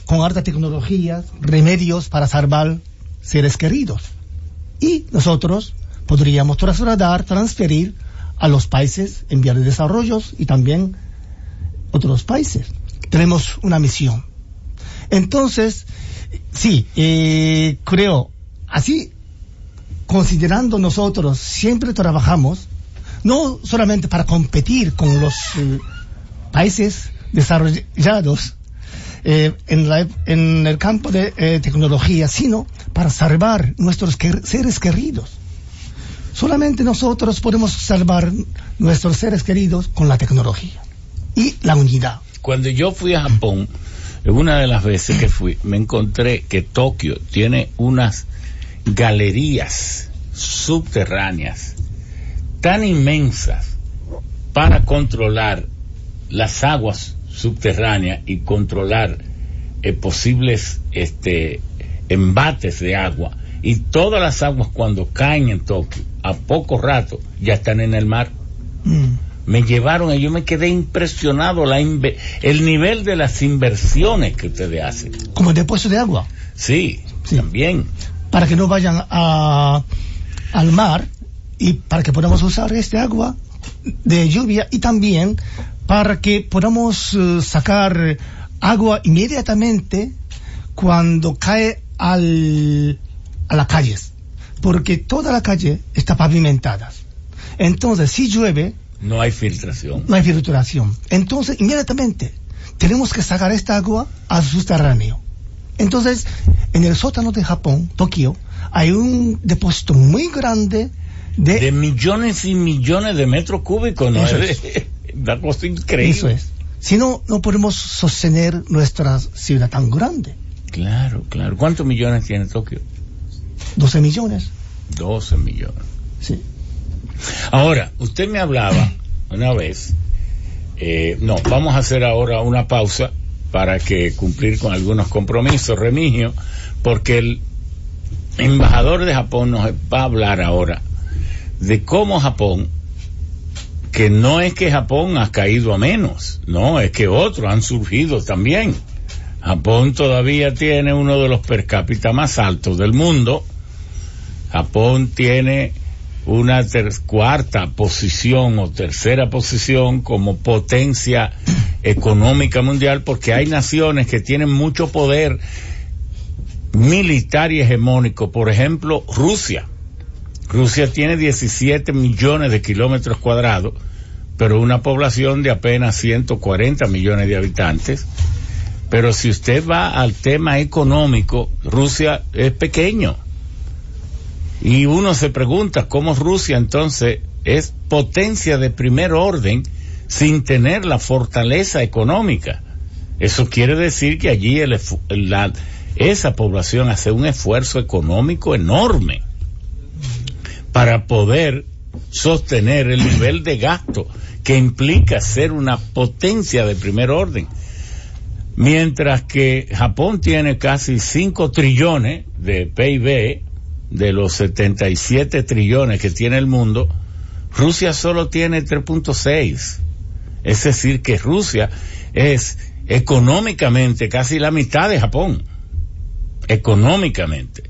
con alta tecnología remedios para salvar seres queridos. y nosotros podríamos trasladar, transferir a los países en vías de desarrollo y también otros países. Tenemos una misión. Entonces, sí, eh, creo, así, considerando nosotros, siempre trabajamos, no solamente para competir con los eh, países desarrollados eh, en, en, el campo de tecnología, sino para salvar nuestros seres queridos. Solamente nosotros podemos salvar nuestros seres queridos con la tecnología y la unidad. Cuando yo fui a Japón, una de las veces que fui, me encontré que Tokio tiene unas galerías subterráneas tan inmensas para controlar las aguas subterráneas y controlar eh, posibles este, embates de agua. Y todas las aguas cuando caen en Tokio, a poco rato, ya están en el mar. Mm me llevaron y yo me quedé impresionado la el nivel de las inversiones que ustedes hacen. Como el depósito de agua. Sí, también. Para que no vayan a, al mar y para que podamos usar este agua de lluvia y también para que podamos eh, sacar agua inmediatamente cuando cae al, a las calles, porque toda la calle está pavimentada. Entonces, si llueve, no hay filtración. No hay filtración. Entonces, inmediatamente, tenemos que sacar esta agua al subterráneo. Entonces, en el sótano de Japón, Tokio, hay un depósito muy grande de... De millones y millones de metros cúbicos, ¿no? es. Una cosa increíble. Eso es. Si no, no podemos sostener nuestra ciudad tan grande. Claro, claro. ¿Cuántos millones tiene Tokio? 12 millones. 12 millones. Sí. Ahora, usted me hablaba una vez, eh, no, vamos a hacer ahora una pausa para que cumplir con algunos compromisos, Remigio, porque el embajador de Japón nos va a hablar ahora de cómo Japón, que no es que Japón ha caído a menos, no, es que otros han surgido también. Japón todavía tiene uno de los per cápita más altos del mundo. Japón tiene una cuarta posición o tercera posición como potencia económica mundial porque hay naciones que tienen mucho poder militar y hegemónico. Por ejemplo, Rusia. Rusia tiene 17 millones de kilómetros cuadrados, pero una población de apenas 140 millones de habitantes. Pero si usted va al tema económico, Rusia es pequeño y uno se pregunta cómo Rusia entonces es potencia de primer orden sin tener la fortaleza económica. Eso quiere decir que allí esa población hace un esfuerzo económico enorme para poder sostener el nivel de gasto que implica ser una potencia de primer orden. Mientras que Japón tiene casi 5 trillones de PIB, de los 77 trillones que tiene el mundo, Rusia solo tiene 3.6. Es decir, que Rusia es económicamente casi la mitad de Japón. Económicamente.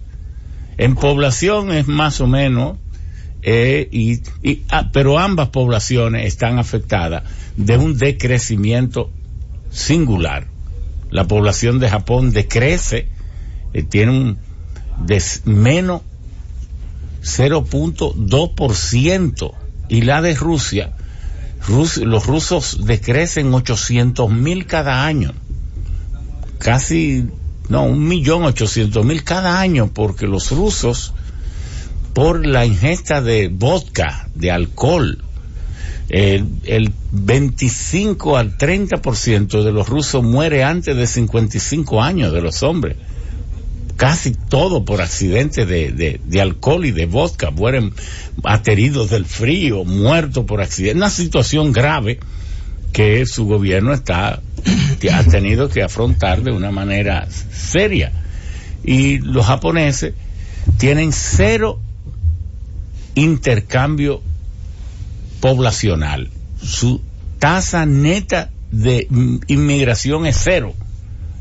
En población es más o menos, eh, y, ah, pero ambas poblaciones están afectadas de un decrecimiento singular. La población de Japón decrece, eh, tiene un menos 0.2% y la de Rusia, los rusos decrecen 800 mil cada año, casi, no, un millón ochocientos mil cada año, porque los rusos, por la ingesta de vodka, de alcohol, el, el 25 al 30% de los rusos muere antes de 55 años de los hombres casi todo por accidente de, de, alcohol y de vodka, mueren ateridos del frío, muertos por accidente, una situación grave que su gobierno está, ha tenido que afrontar de una manera seria. Y los japoneses tienen cero intercambio poblacional. Su tasa neta de inmigración es cero.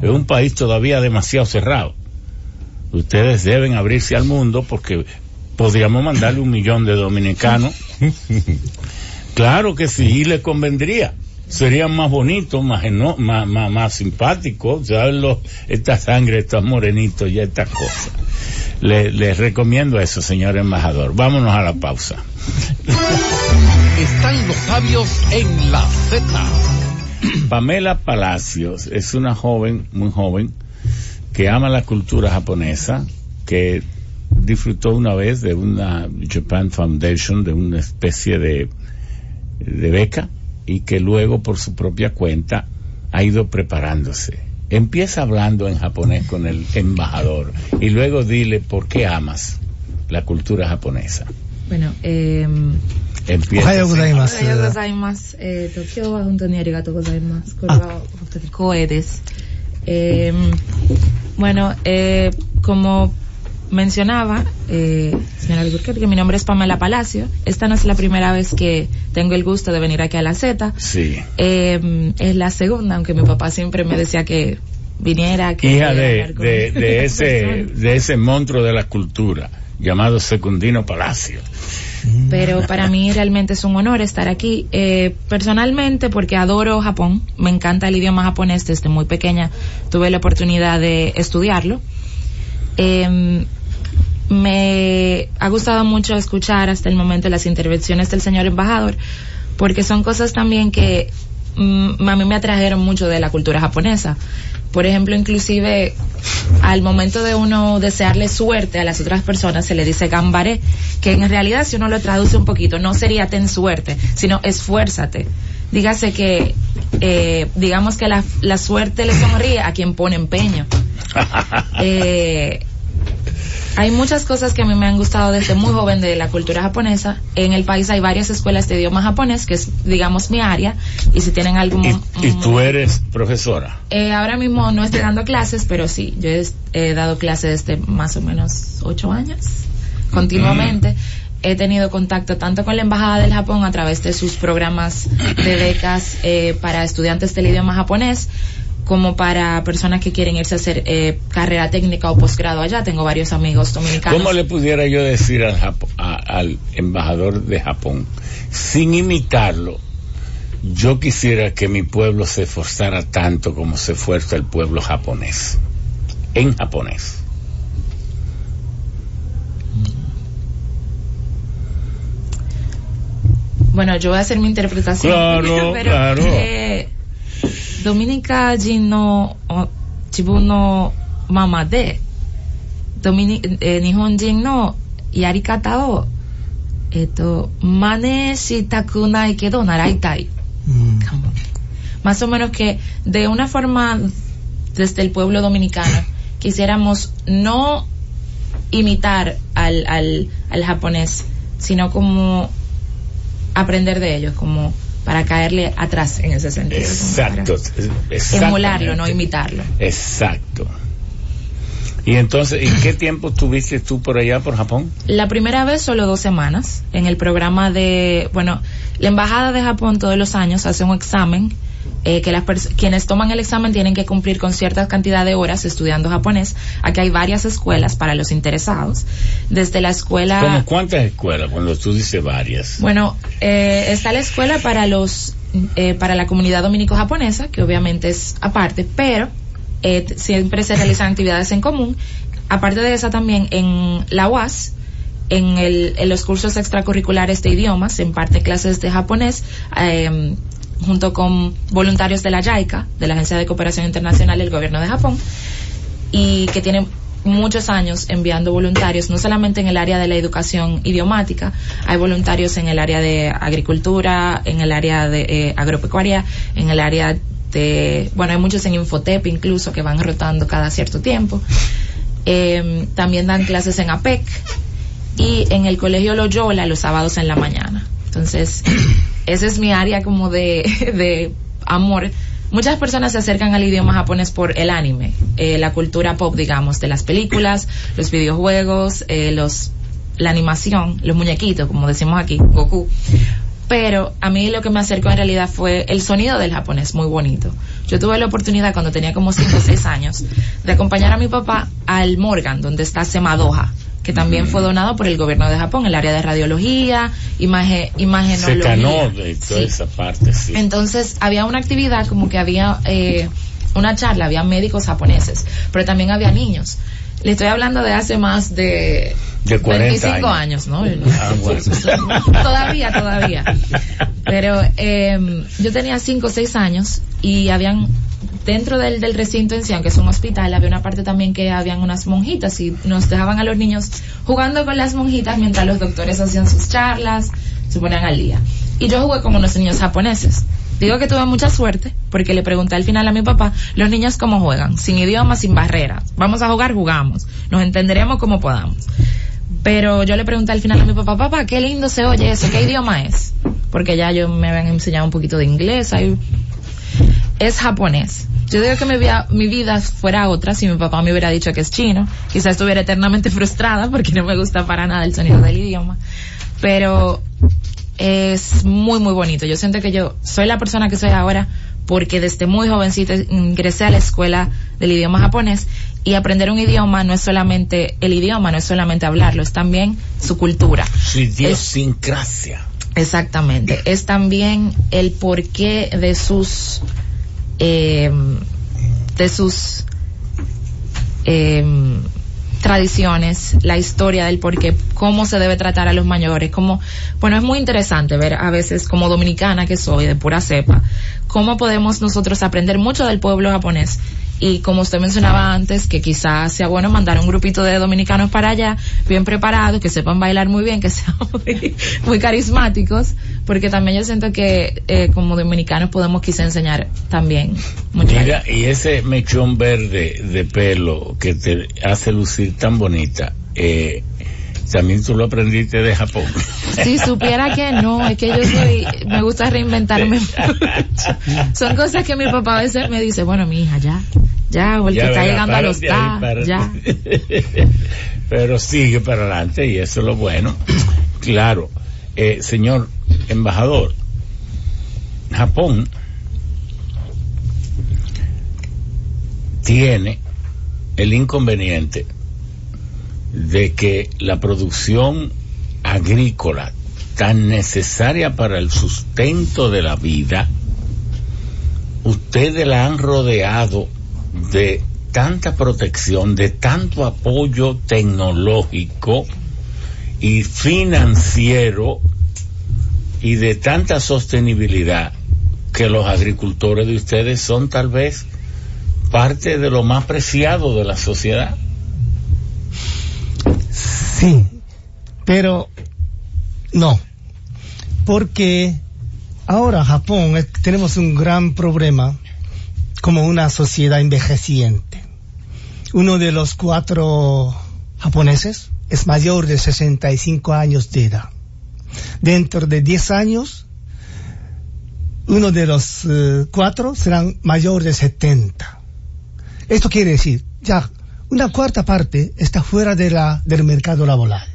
Es un país todavía demasiado cerrado ustedes deben abrirse al mundo porque podríamos mandarle un millón de dominicanos. claro que sí, y le convendría. Sería más bonito, más, más, más, más simpático, ¿saben? Los, esta sangre, estos morenitos y estas cosas. Les recomiendo eso, señor embajador. Vámonos a la pausa. Están los sabios en la Z. Pamela Palacios es una joven, muy joven, que ama la cultura japonesa, que disfrutó una vez de una Japan Foundation, de una especie de, de beca, y que luego por su propia cuenta ha ido preparándose. Empieza hablando en japonés con el embajador y luego dile por qué amas la cultura japonesa. Bueno, eh, Empieza. おはようございます。おはようございます。えっ、と、今日は本当にありがとうございます。これは本当に光栄です。 Eh, bueno, eh, como mencionaba, eh, señora Alburquerque, mi nombre es Pamela Palacio. Esta no es la primera vez que tengo el gusto de venir aquí a la Z. Sí. Eh, es la segunda, aunque mi papá siempre me decía que viniera. Que Hija de, de, de ese, de ese monstruo de la cultura llamado Secundino Palacio. Pero para mí realmente es un honor estar aquí. Eh, personalmente, porque adoro Japón, me encanta el idioma japonés desde muy pequeña, tuve la oportunidad de estudiarlo. Eh, me ha gustado mucho escuchar hasta el momento las intervenciones del señor embajador, porque son cosas también que mm, a mí me atrajeron mucho de la cultura japonesa. Por ejemplo, inclusive al momento de uno desearle suerte a las otras personas se le dice gambare, que en realidad si uno lo traduce un poquito no sería ten suerte, sino esfuérzate. Dígase que, eh, digamos que la, la suerte le sonríe a quien pone empeño. Eh, hay muchas cosas que a mí me han gustado desde muy joven de la cultura japonesa. En el país hay varias escuelas de idioma japonés, que es, digamos, mi área. Y si tienen algún... Y, y tú eres profesora. Eh, ahora mismo no estoy dando clases, pero sí, yo he, he dado clases desde más o menos ocho años, continuamente. He tenido contacto tanto con la Embajada del Japón a través de sus programas de becas eh, para estudiantes del idioma japonés, como para personas que quieren irse a hacer eh, carrera técnica o posgrado allá. Tengo varios amigos dominicanos. ¿Cómo le pudiera yo decir al, Japo- a- al embajador de Japón, sin imitarlo, yo quisiera que mi pueblo se esforzara tanto como se esfuerza el pueblo japonés, en japonés? Bueno, yo voy a hacer mi interpretación. Claro, pero, claro. eh, ドミニカ人のお自分のままで、ドミニ、えー日本人のやり方を、えっ、と、真似したくないけど習いたい。 Mm. Como, Más o menos que de una forma desde el pueblo dominicano quisiéramos no imitar al, al, al japonés, sino como aprender de ellos, como para caerle atrás en ese sentido. Exacto. Emularlo, no imitarlo. Exacto. Y entonces, ¿y qué tiempo estuviste tú por allá, por Japón? La primera vez solo dos semanas en el programa de, bueno, la embajada de Japón todos los años hace un examen eh, que las pers- quienes toman el examen tienen que cumplir con cierta cantidad de horas estudiando japonés. Aquí hay varias escuelas para los interesados. Desde la escuela, ¿Cómo cuántas escuelas? Cuando tú dices varias. bueno, eh, está la escuela para los, eh, para la comunidad dominico-japonesa, que obviamente es aparte, pero eh, siempre se realizan actividades en común. Aparte de esa también en la UAS, en, el, en los cursos extracurriculares de idiomas, se imparte clases de japonés, eh, junto con voluntarios de la JICA, de la Agencia de Cooperación Internacional del Gobierno de Japón, y que tienen muchos años enviando voluntarios, no solamente en el área de la educación idiomática, hay voluntarios en el área de agricultura, en el área de eh, agropecuaria, en el área de, bueno, hay muchos en Infotep incluso que van rotando cada cierto tiempo. Eh, también dan clases en APEC y en el colegio Loyola los sábados en la mañana. Entonces, esa es mi área como de, de amor. Muchas personas se acercan al idioma japonés por el anime, eh, la cultura pop, digamos, de las películas, los videojuegos, eh, los, la animación, los muñequitos, como decimos aquí, Goku. Pero a mí lo que me acercó en realidad fue el sonido del japonés, muy bonito. Yo tuve la oportunidad cuando tenía como 5 o 6 años de acompañar a mi papá al Morgan, donde está Semadoja, que también fue donado por el gobierno de Japón, el área de radiología, imagen, imagenología. de toda esa parte, sí. Entonces, había una actividad como que había eh, una charla, había médicos japoneses, pero también había niños. Le estoy hablando de hace más de, de 25 años, ¿no? Ah, todavía, todavía. Pero eh, yo tenía 5 o 6 años y habían dentro del, recinto en que es un hospital, había una parte también que habían unas monjitas y nos dejaban a los niños jugando con las monjitas mientras los doctores hacían sus charlas, se ponían al día. Y yo jugué con unos niños japoneses. Digo que tuve mucha suerte porque le pregunté al final a mi papá, los niños cómo juegan, sin idioma, sin barreras. Vamos a jugar, jugamos. Nos entenderemos como podamos. Pero yo le pregunté al final a mi papá, papá, qué lindo se oye eso, ¿qué idioma es? Porque ya yo me habían enseñado un poquito de inglés, ahí es japonés. Yo digo que mi vida, mi vida fuera otra si mi papá me hubiera dicho que es chino. Quizás estuviera eternamente frustrada porque no me gusta para nada el sonido del idioma. Pero es muy, muy bonito. Yo siento que yo soy la persona que soy ahora porque desde muy jovencita ingresé a la escuela del idioma japonés y aprender un idioma no es solamente el idioma, no es solamente hablarlo, es también su cultura. Su idiosincrasia. Exactamente. Es también el porqué de sus eh, de sus eh, tradiciones, la historia del porqué, cómo se debe tratar a los mayores, como, bueno, es muy interesante ver a veces como dominicana que soy, de pura cepa, cómo podemos nosotros aprender mucho del pueblo japonés y como usted mencionaba antes, que quizás sea bueno mandar un grupito de dominicanos para allá, bien preparados, que sepan bailar muy bien, que sean muy, carismáticos, porque también yo siento que eh, como dominicanos podemos quizá enseñar también. Mira, y ese mechón verde de pelo que te hace lucir tan bonita, eh, también tú lo aprendiste de Japón. Si supiera que no, es que yo soy, me gusta reinventarme. Son cosas que mi papá a veces me dice, bueno, mi hija, ya, ya, o el que está llegando a los ya. Pero sigue para adelante y eso es lo bueno. Claro, eh, señor embajador, Japón tiene el inconveniente de que la producción agrícola tan necesaria para el sustento de la vida, ustedes la han rodeado de tanta protección, de tanto apoyo tecnológico y financiero y de tanta sostenibilidad que los agricultores de ustedes son tal vez parte de lo más preciado de la sociedad. Sí, pero no, porque ahora Japón tenemos un gran problema como una sociedad envejeciente. Uno de los cuatro japoneses es mayor de 65 años de edad. Dentro de 10 años, uno de los eh, cuatro serán mayor de 70. Esto quiere decir, ya una cuarta parte está fuera de la, del mercado laboral.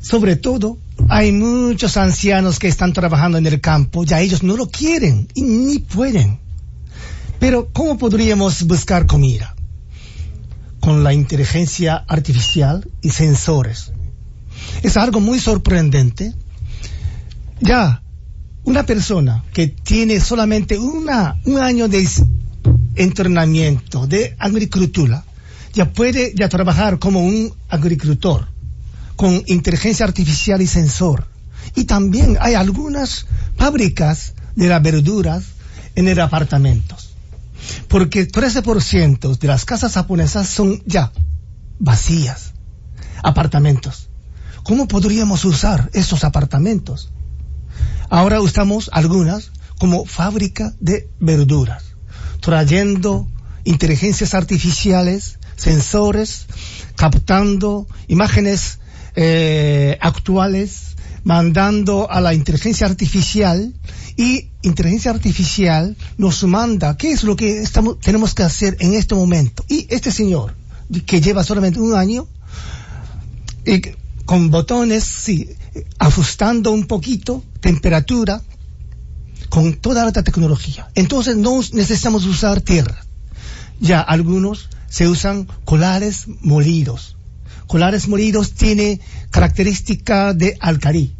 Sobre todo, hay muchos ancianos que están trabajando en el campo, ya ellos no lo quieren y ni pueden. Pero, ¿cómo podríamos buscar comida? Con la inteligencia artificial y sensores. Es algo muy sorprendente. Ya, una persona que tiene solamente una, un año de entrenamiento de agricultura ya puede ya trabajar como un agricultor con inteligencia artificial y sensor. Y también hay algunas fábricas de las verduras en el apartamentos. Porque 13% de las casas japonesas son ya vacías, apartamentos. ¿Cómo podríamos usar esos apartamentos? Ahora usamos algunas como fábrica de verduras, trayendo inteligencias artificiales sensores captando imágenes eh, actuales, mandando a la inteligencia artificial y inteligencia artificial nos manda qué es lo que estamos, tenemos que hacer en este momento. Y este señor, que lleva solamente un año, y con botones, sí, ajustando un poquito, temperatura, con toda alta tecnología. Entonces no necesitamos usar tierra. Ya algunos se usan colares molidos colares molidos tiene característica de alcalí.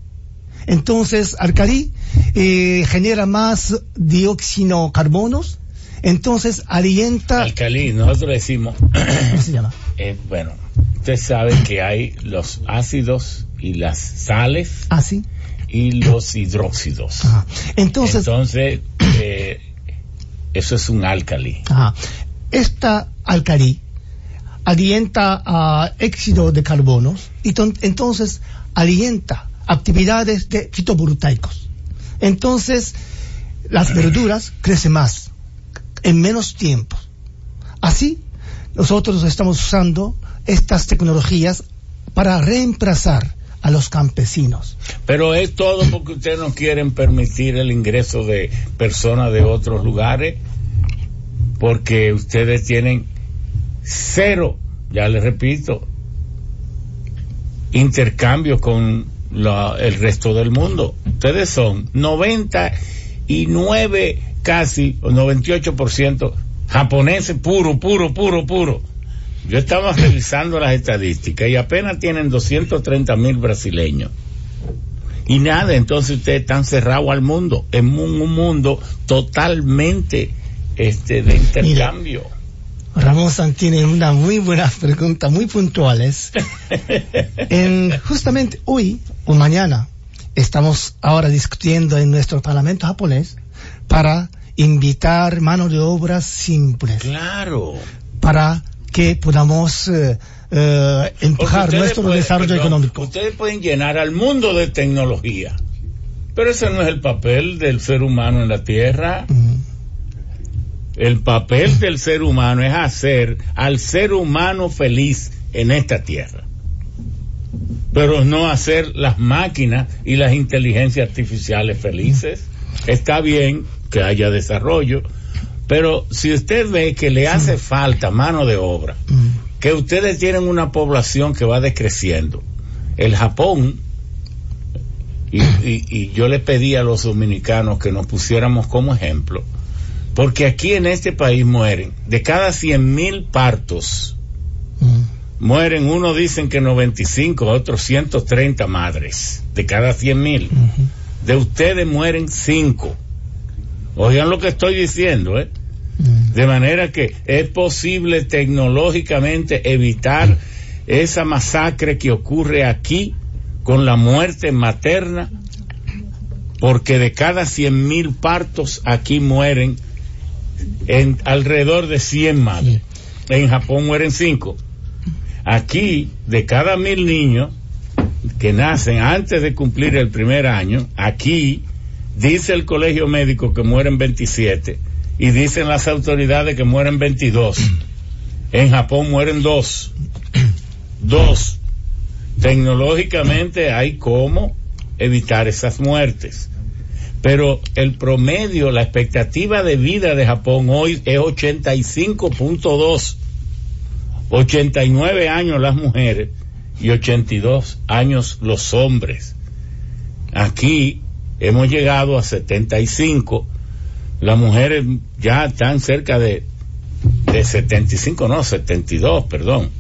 Entonces, alcalí eh, genera más dióxido de carbonos, entonces alienta... Alcalí, nosotros decimos... ¿Cómo se llama? Eh, bueno, usted sabe que hay los ácidos y las sales Ah, sí. y los hidróxidos. Ajá. Entonces, Entonces, eh, eso es un álcali. ajá, esta alcalí alienta a éxito de carbonos y ton- entonces alienta actividades de fitovoltaicos. Entonces, las verduras crecen más en menos tiempo. Así, nosotros estamos usando estas tecnologías para reemplazar a los campesinos. Pero es todo porque ustedes no quieren permitir el ingreso de personas de otros lugares, porque ustedes tienen cero, ya les repito, intercambio con el resto del mundo. Ustedes son 99 casi, o 98% japoneses puro, puro, puro, puro. Yo estaba revisando las estadísticas y apenas tienen 230 mil brasileños. Y nada, entonces ustedes están cerrados al mundo, en un, un mundo totalmente este de intercambio. Ramón Santini, una muy buena pregunta, muy puntuales. En, justamente hoy o mañana estamos ahora discutiendo en nuestro parlamento japonés para invitar mano de obras simples Claro. para que podamos eh, eh, empujar nuestro pueden- desarrollo perdón, económico. Ustedes pueden llenar al mundo de tecnología. Pero ese no es el papel del ser humano en la Tierra. Mm, El papel del ser humano es hacer al ser humano feliz en esta tierra. Pero no hacer las máquinas y las inteligencias artificiales felices. Está bien que haya desarrollo, pero si usted ve que le hace falta mano de obra, mm, que ustedes tienen una población que va decreciendo. El Japón, y, y- y yo le pedí a los dominicanos que nos pusiéramos como ejemplo, porque aquí en este país mueren, de cada 100 mil partos, mm, mueren, unos dicen que 95, otros 130 madres, de cada 100 mil. De ustedes mueren 5. Oigan lo que estoy diciendo, ¿eh? Mm. De manera que es posible tecnológicamente evitar esa masacre que ocurre aquí con la muerte materna, porque de cada 100 mil partos aquí mueren en alrededor de 100 madres. En Japón mueren 5. Aquí, de cada mil niños que nacen antes de cumplir el primer año, aquí dice el colegio médico que mueren 27 y dicen las autoridades que mueren 22. En Japón mueren dos. Dos. Tecnológicamente hay cómo evitar esas muertes. Pero el promedio, la expectativa de vida de Japón hoy es 85.2. 89 años las mujeres y 82 años los hombres. Aquí hemos llegado a 75. Las mujeres ya están cerca de, de 75, no, 72, perdón.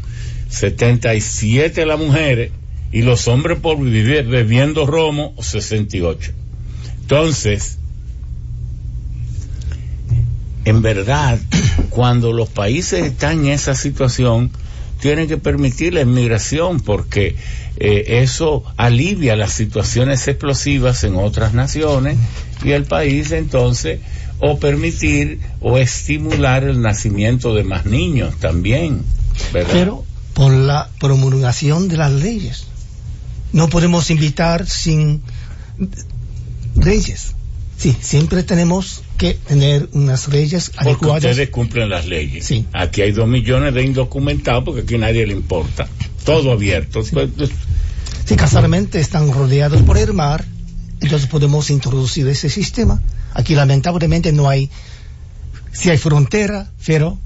77 las mujeres y los hombres por vivir bebiendo romo, 68. Entonces, en verdad, cuando los países están en esa situación, tienen que permitir la inmigración porque eh, eso alivia las situaciones explosivas en otras naciones y el país entonces o permitir o estimular el nacimiento de más niños también. Pero por la promulgación de las leyes. No podemos invitar sin leyes. Sí, siempre tenemos que tener unas leyes porque adecuadas. ustedes cumplen las leyes. Sí. Aquí hay dos millones de indocumentados porque aquí nadie le importa. Todo abierto. Pues, Si casualmente están rodeados por el mar, entonces podemos introducir ese sistema. Aquí lamentablemente no hay, sí hay frontera, pero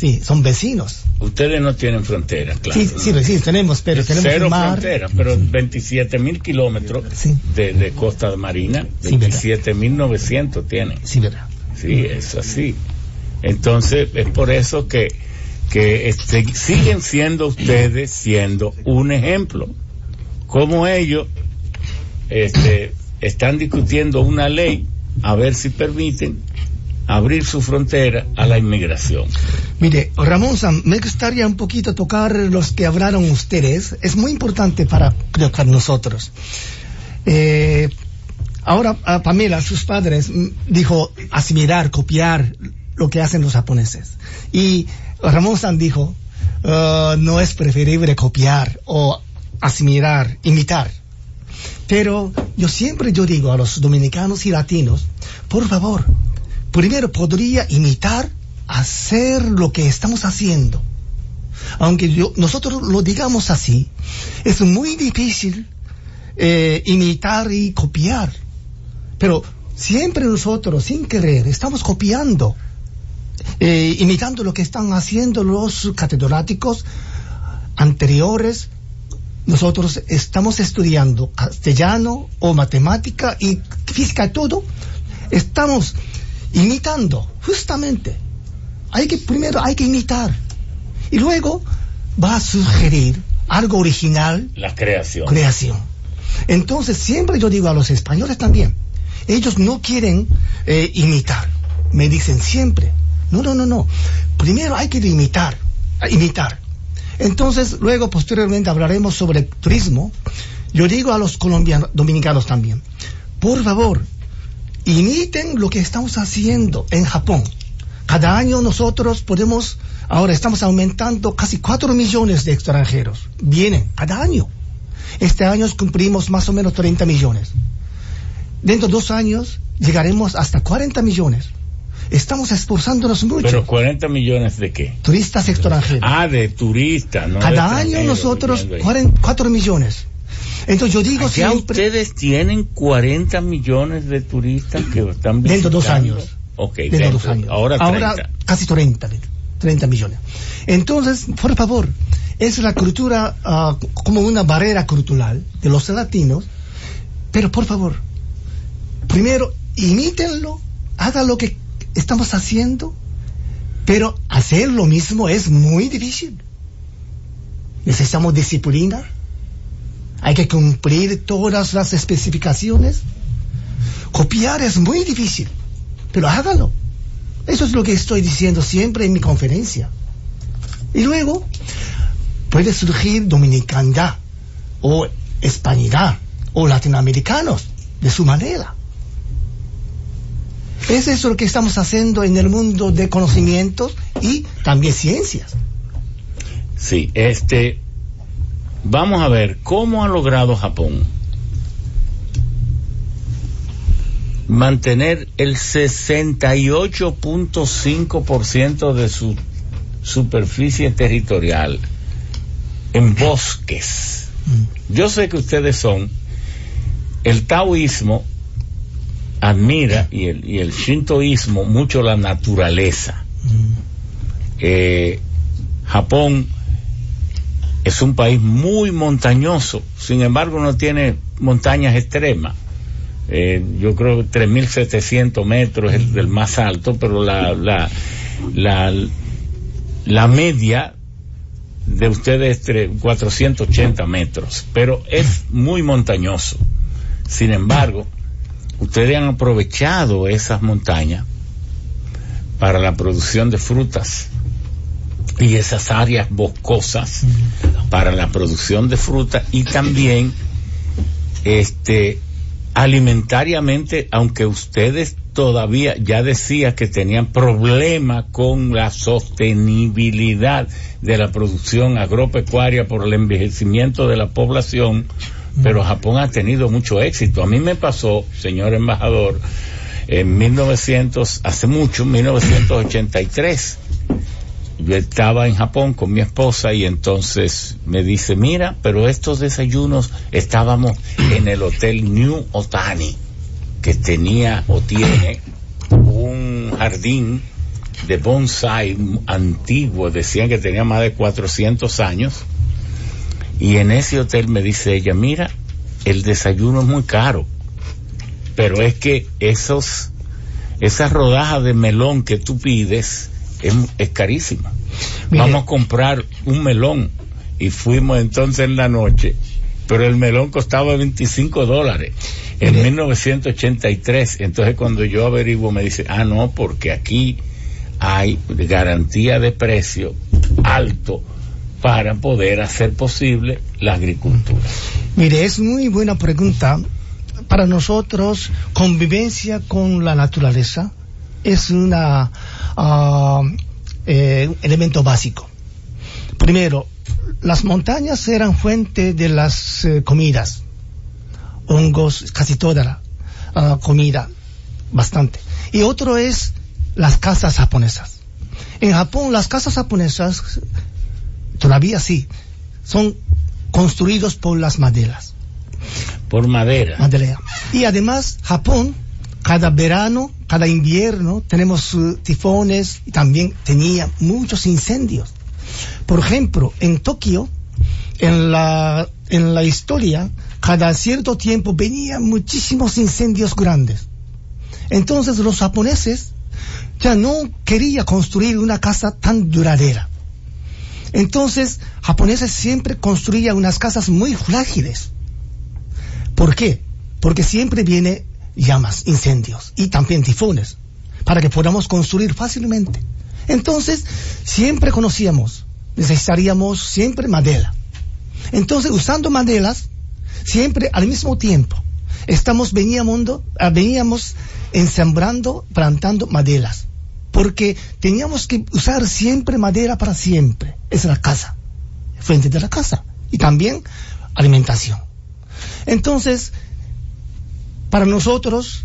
sí, son vecinos. Ustedes no tienen fronteras, claro. Sí, sí, sí, tenemos, pero tenemos Cero mar. fronteras, pero 27 mil kilómetros Sí. de, de costa marina, Sí, ¿verdad? 27 mil 900 tienen. Sí, ¿verdad? Sí, es así. Entonces, es por eso que que este, siguen siendo ustedes siendo un ejemplo. Como ellos este, están discutiendo una ley a ver si permiten abrir su frontera a la inmigración. Mire, Ramón me gustaría un poquito tocar los que hablaron ustedes. Es muy importante para, para nosotros. Eh, ahora, Pamela, sus padres, mm, dijo asimilar, copiar lo que hacen los japoneses. Y Ramón San dijo, uh, no es preferible copiar o asimilar, imitar. Pero yo siempre yo digo a los dominicanos y latinos, por favor, primero podría imitar, hacer lo que estamos haciendo. Aunque yo, nosotros lo digamos así, es muy difícil eh, imitar y copiar. Pero siempre nosotros, sin querer, estamos copiando, eh, imitando lo que están haciendo los catedráticos anteriores. Nosotros estamos estudiando castellano o matemática y física y todo. Estamos imitando, justamente. Hay que, primero hay que imitar. Y luego va a sugerir algo original. La creación. Creación. Entonces, siempre yo digo a los españoles también, ellos no quieren eh, imitar. Me dicen siempre, no, no, no, no. Primero hay que imitar, imitar. Entonces, luego, posteriormente, hablaremos sobre turismo. Yo digo a los colombianos, dominicanos también, por favor, imiten lo que estamos haciendo en Japón. Cada año nosotros podemos, ahora estamos aumentando casi 4 millones de extranjeros. Vienen cada año. Este año cumplimos más o menos 30 millones. Dentro de dos años llegaremos hasta 40 millones. Estamos esforzándonos mucho. ¿Pero 40 millones de qué? Turistas extranjeros. Ah, de turistas, ¿no? Cada año nosotros 4 millones. Entonces yo digo siempre... ustedes tienen 40 millones de turistas que están visitando. Dentro de dos años. Ok, dentro, de dos años. Ahora, 30. ahora casi 30, 30 millones. Entonces, por favor, es la cultura uh, como una barrera cultural de los latinos, pero por favor, primero imítenlo, hagan lo que estamos haciendo, pero hacer lo mismo es muy difícil. Necesitamos disciplina, hay que cumplir todas las especificaciones. Copiar es muy difícil, pero hágalo. Eso es lo que estoy diciendo siempre en mi conferencia. Y luego puede surgir dominicanidad o hispanidad o latinoamericanos de su manera. Es eso lo que estamos haciendo en el mundo de conocimientos y también ciencias. Sí, este, Vamos a ver cómo ha logrado Japón mantener el 68.5% de su superficie territorial en bosques. Mm. Yo sé que ustedes son, el taoísmo admira y el, y el shintoísmo mucho la naturaleza. Mm. Eh, Japón es un país muy montañoso, sin embargo no tiene montañas extremas. Eh, yo creo que 3.700 metros es el más alto, pero la, la, la, la media de ustedes es 480 metros, pero es muy montañoso. Sin embargo, ustedes han aprovechado esas montañas para la producción de frutas y esas áreas boscosas para la producción de fruta y también este alimentariamente aunque ustedes todavía ya decía que tenían problemas con la sostenibilidad de la producción agropecuaria por el envejecimiento de la población pero Japón ha tenido mucho éxito. A mí me pasó señor embajador en 1900 hace mucho 1983 yo estaba en Japón con mi esposa y entonces me dice, mira, pero estos desayunos estábamos en el hotel New Otani, que tenía o tiene un jardín de bonsai antiguo, decían que tenía más de 400 años, y en ese hotel me dice ella, mira, el desayuno es muy caro, pero es que esos, esas rodajas de melón que tú pides, es, es carísima. vamos a comprar un melón. Y fuimos entonces en la noche, pero el melón costaba 25 dólares en 1983. Entonces cuando yo averiguo me dice, ah, no, porque aquí hay garantía de precio alto para poder hacer posible la agricultura. Mire, es muy buena pregunta. Para nosotros, convivencia con la naturaleza es un uh, eh, elemento básico. Primero, las montañas eran fuente de las eh, comidas, hongos, casi toda la uh, comida, bastante. Y otro es las casas japonesas. En Japón las casas japonesas, todavía sí, son construidos por las maderas. Por madera. Madera. Y además Japón, cada verano, cada invierno, tenemos uh, tifones y también tenía muchos incendios. Por ejemplo, en Tokio, en la, en la historia, cada cierto tiempo venían muchísimos incendios grandes. Entonces los japoneses ya no quería construir una casa tan duradera. Entonces, japoneses siempre construían unas casas muy frágiles. ¿Por qué? Porque siempre viene llamas, incendios y también tifones para que podamos construir fácilmente. Entonces, siempre conocíamos, necesitaríamos siempre madera. Entonces, usando maderas, siempre al mismo tiempo, estamos veníamos, ah, veníamos ensambrando, plantando maderas porque teníamos que usar siempre madera para siempre. Es la casa, frente de la casa. Y también alimentación. Entonces, para nosotros,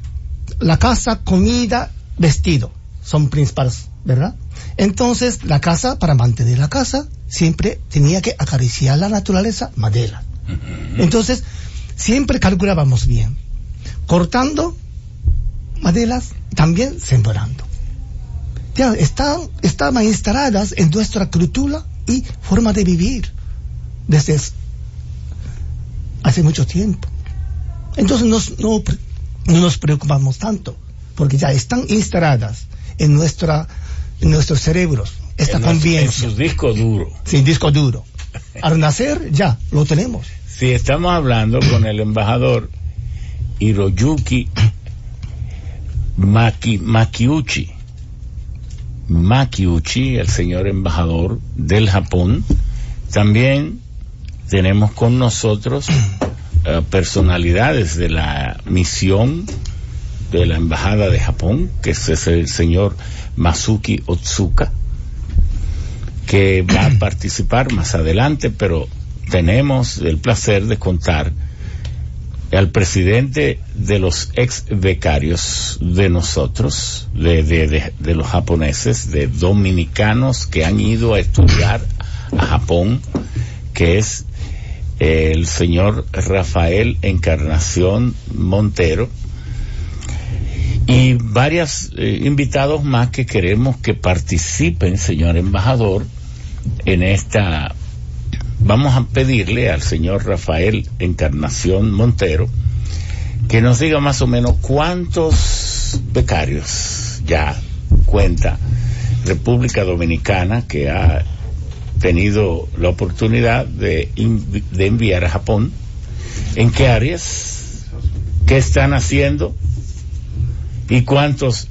la casa, comida, vestido son principales, ¿verdad? Entonces, la casa, para mantener la casa, siempre tenía que acariciar la naturaleza, madera. Entonces, siempre calculábamos bien. Cortando maderas, también sembrando ya están, estaban instaladas en nuestra cultura y forma de vivir desde hace mucho tiempo. Entonces no, no nos preocupamos tanto, porque ya están instaladas en, nuestra, en nuestros cerebros esta convivencia. En su disco duro. Sí, disco duro. Al nacer ya lo tenemos. Si estamos hablando con el embajador Hiroyuki Maki, Makiuchi Makiuchi, el señor embajador del Japón. También tenemos con nosotros eh, personalidades de la misión de la Embajada de Japón, que es el señor Masuki Otsuka, que va a participar más adelante, pero tenemos el placer de contar al presidente de los ex becarios de nosotros, de, de, los japoneses, de dominicanos que han ido a estudiar a Japón, que es el señor Rafael Encarnación Montero, y varios eh, invitados más que queremos que participen, señor embajador, en esta vamos a pedirle al señor Rafael Encarnación Montero que nos diga más o menos cuántos becarios ya cuenta República Dominicana que ha tenido la oportunidad de, de enviar a Japón, en qué áreas, qué están haciendo y cuántos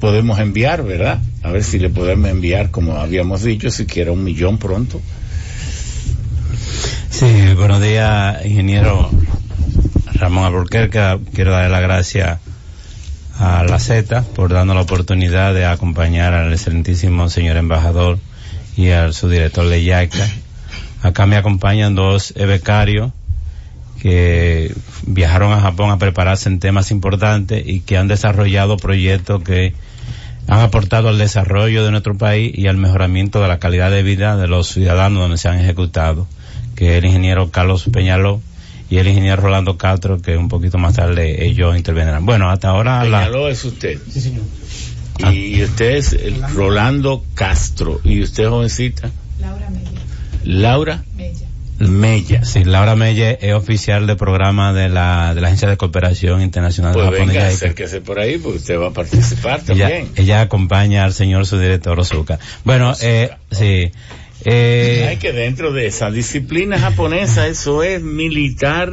podemos enviar, ¿verdad? A ver si le podemos enviar, como habíamos dicho, siquiera un millón pronto. Sí, buenos días, ingeniero Ramón Alburquerque. Quiero darle las gracias a la Z por darnos la oportunidad de acompañar al excelentísimo señor embajador y al subdirector de YACA. Acá me acompañan dos becarios que viajaron a Japón a prepararse en temas importantes y que han desarrollado proyectos que han aportado al desarrollo de nuestro país y al mejoramiento de la calidad de vida de los ciudadanos donde se han ejecutado que el ingeniero Carlos Peñaló y el ingeniero Rolando Castro, que un poquito más tarde ellos intervendrán. Bueno, hasta ahora... Peñaló es usted. Sí, señor. Y usted es Rolando. Castro. ¿Y usted, jovencita? Laura Mella. Laura Mella. Sí, Laura Mella es oficial de programa de la, de la Agencia de Cooperación Internacional pues de Japón. Venga, acérquese por ahí, porque usted va a participar también. Ella, acompaña al señor su director Ozuka. Bueno, eh, sí. Eh, Hay que dentro de esa disciplina japonesa, eso es militar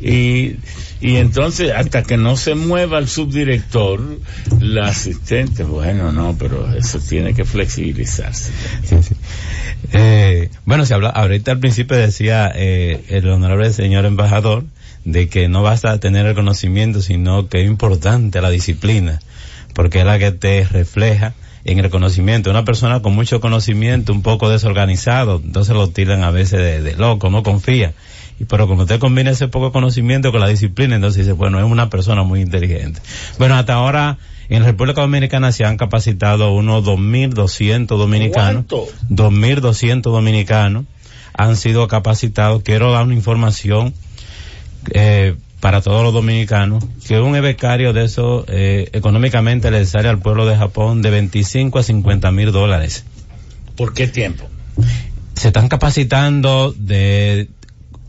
y, y entonces hasta que no se mueva el subdirector, la asistente, bueno, no, pero eso tiene que flexibilizarse. Sí, sí. Eh, bueno, se habla, ahorita al principio decía eh, el honorable señor embajador de que no basta tener el conocimiento, sino que es importante la disciplina, porque es la que te refleja en el conocimiento. Una persona con mucho conocimiento, un poco desorganizado, entonces lo tiran a veces de, loco, no confía. Y pero como usted combina ese poco conocimiento con la disciplina, entonces dice, bueno, es una persona muy inteligente. Bueno, hasta ahora en la República Dominicana se han capacitado unos 2.200 dominicanos. ¿Cuánto? 2.200 dominicanos han sido capacitados. Quiero dar una información eh, para todos los dominicanos, que un becario de eso eh, económicamente le sale al pueblo de Japón de 25 a 50 mil dólares. ¿Por qué tiempo? Se están capacitando de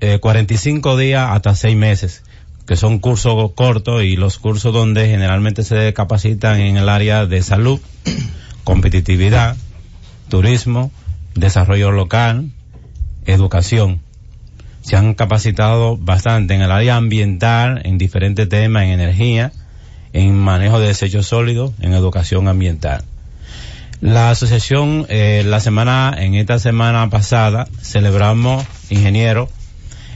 eh, 45 días hasta 6 meses, que son cursos cortos y los cursos donde generalmente se capacitan en el área de salud, competitividad, turismo, desarrollo local, educación se han capacitado bastante en el área ambiental, en diferentes temas, en energía, en manejo de desechos sólidos, en educación ambiental. La asociación, eh, la semana, en esta semana pasada, celebramos, ingeniero,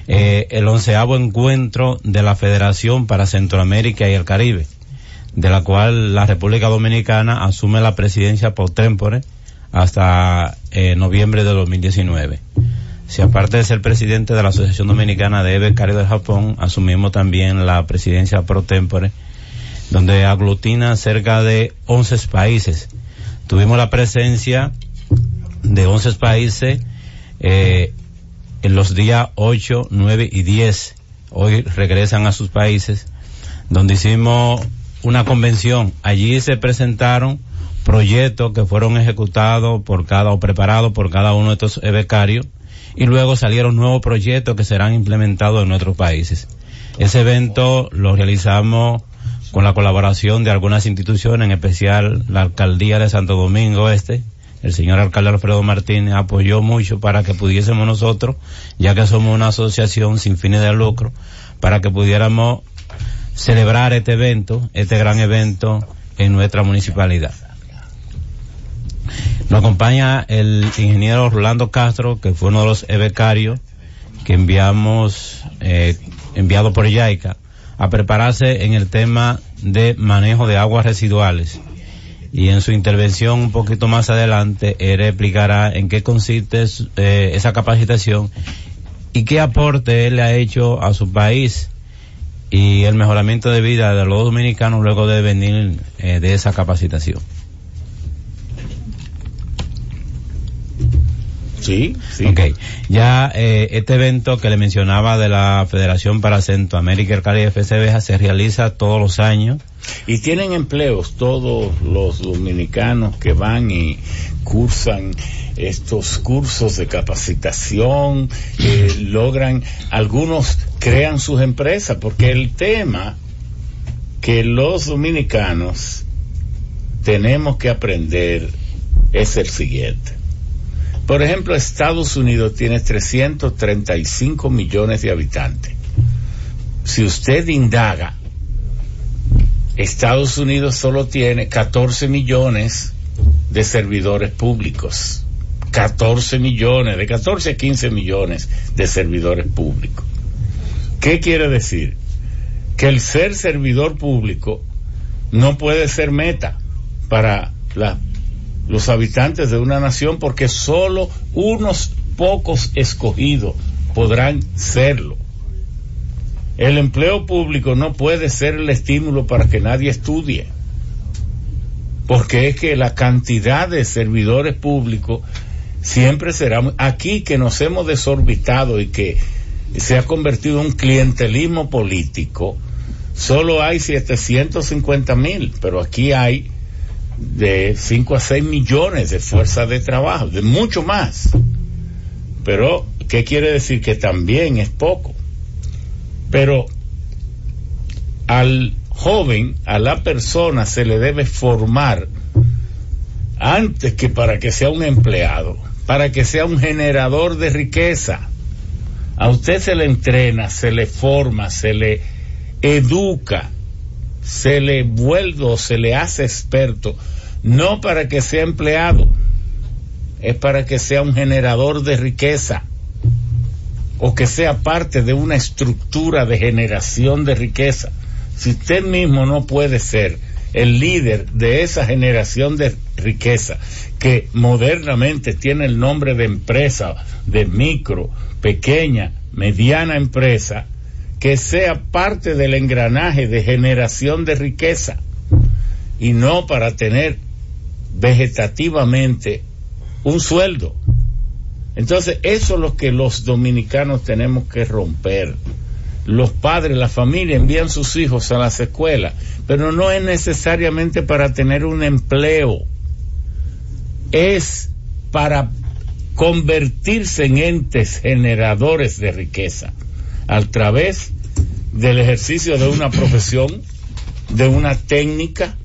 eh, el onceavo encuentro de la Federación para Centroamérica y el Caribe, de la cual la República Dominicana asume la presidencia por tempore hasta eh, noviembre de 2019 si aparte de ser presidente de la Asociación Dominicana de Becarios del Japón, asumimos también la presidencia pro tempore, donde aglutina cerca de 11 países. Tuvimos la presencia de 11 países eh, en los días 8, 9 y 10. Hoy regresan a sus países, donde hicimos una convención. Allí se presentaron proyectos que fueron ejecutados por cada o preparados por cada uno de estos becarios y luego salieron nuevos proyectos que serán implementados en nuestros países. Ese evento lo realizamos con la colaboración de algunas instituciones, en especial la Alcaldía de Santo Domingo Este. El señor alcalde Alfredo Martínez apoyó mucho para que pudiésemos nosotros, ya que somos una asociación sin fines de lucro, para que pudiéramos celebrar este evento, este gran evento en nuestra municipalidad. Nos acompaña el ingeniero Rolando Castro, que fue uno de los becarios que enviamos, eh, enviado por YAICA, a prepararse en el tema de manejo de aguas residuales. Y en su intervención un poquito más adelante, él explicará en qué consiste eh, esa capacitación y qué aporte él le ha hecho a su país y el mejoramiento de vida de los dominicanos luego de venir eh, de esa capacitación. Sí, sí. Ok. Ya eh, este evento que le mencionaba de la Federación para Centroamérica y el Caribe FCBJ se realiza todos los años. Y tienen empleos todos los dominicanos que van y cursan estos cursos de capacitación, eh, logran, algunos crean sus empresas, porque el tema que los dominicanos tenemos que aprender es el siguiente por ejemplo, Estados Unidos tiene 335 millones de habitantes. Si usted indaga, Estados Unidos solo tiene 14 millones de servidores públicos. 14 millones, de 14 a 15 millones de servidores públicos. ¿Qué quiere decir? Que el ser servidor público no puede ser meta para la los habitantes de una nación porque solo unos pocos escogidos podrán serlo. El empleo público no puede ser el estímulo para que nadie estudie, porque es que la cantidad de servidores públicos siempre será aquí que nos hemos desorbitado y que se ha convertido en un clientelismo político. Solo hay 750 mil, pero aquí hay de 5 a 6 millones de fuerza de trabajo, de mucho más. Pero ¿Qué quiere decir? Que también es poco. Pero al joven, a la persona se le debe formar antes que para que sea un empleado, para que sea un generador de riqueza. A usted se le entrena, se le forma, se le educa, se le vuelve o se le hace experto, no para que sea empleado, es para que sea un generador de riqueza o que sea parte de una estructura de generación de riqueza. Si usted mismo no puede ser el líder de esa generación de riqueza que modernamente tiene el nombre de empresa, de micro, pequeña, mediana empresa, que sea parte del engranaje de generación de riqueza y no para tener vegetativamente un sueldo. Entonces, eso es lo que los dominicanos tenemos que romper. Los padres, la familia envían sus hijos a las escuelas, pero no es necesariamente para tener un empleo. Es para convertirse en entes generadores de riqueza a través del ejercicio de una profesión, de una técnica.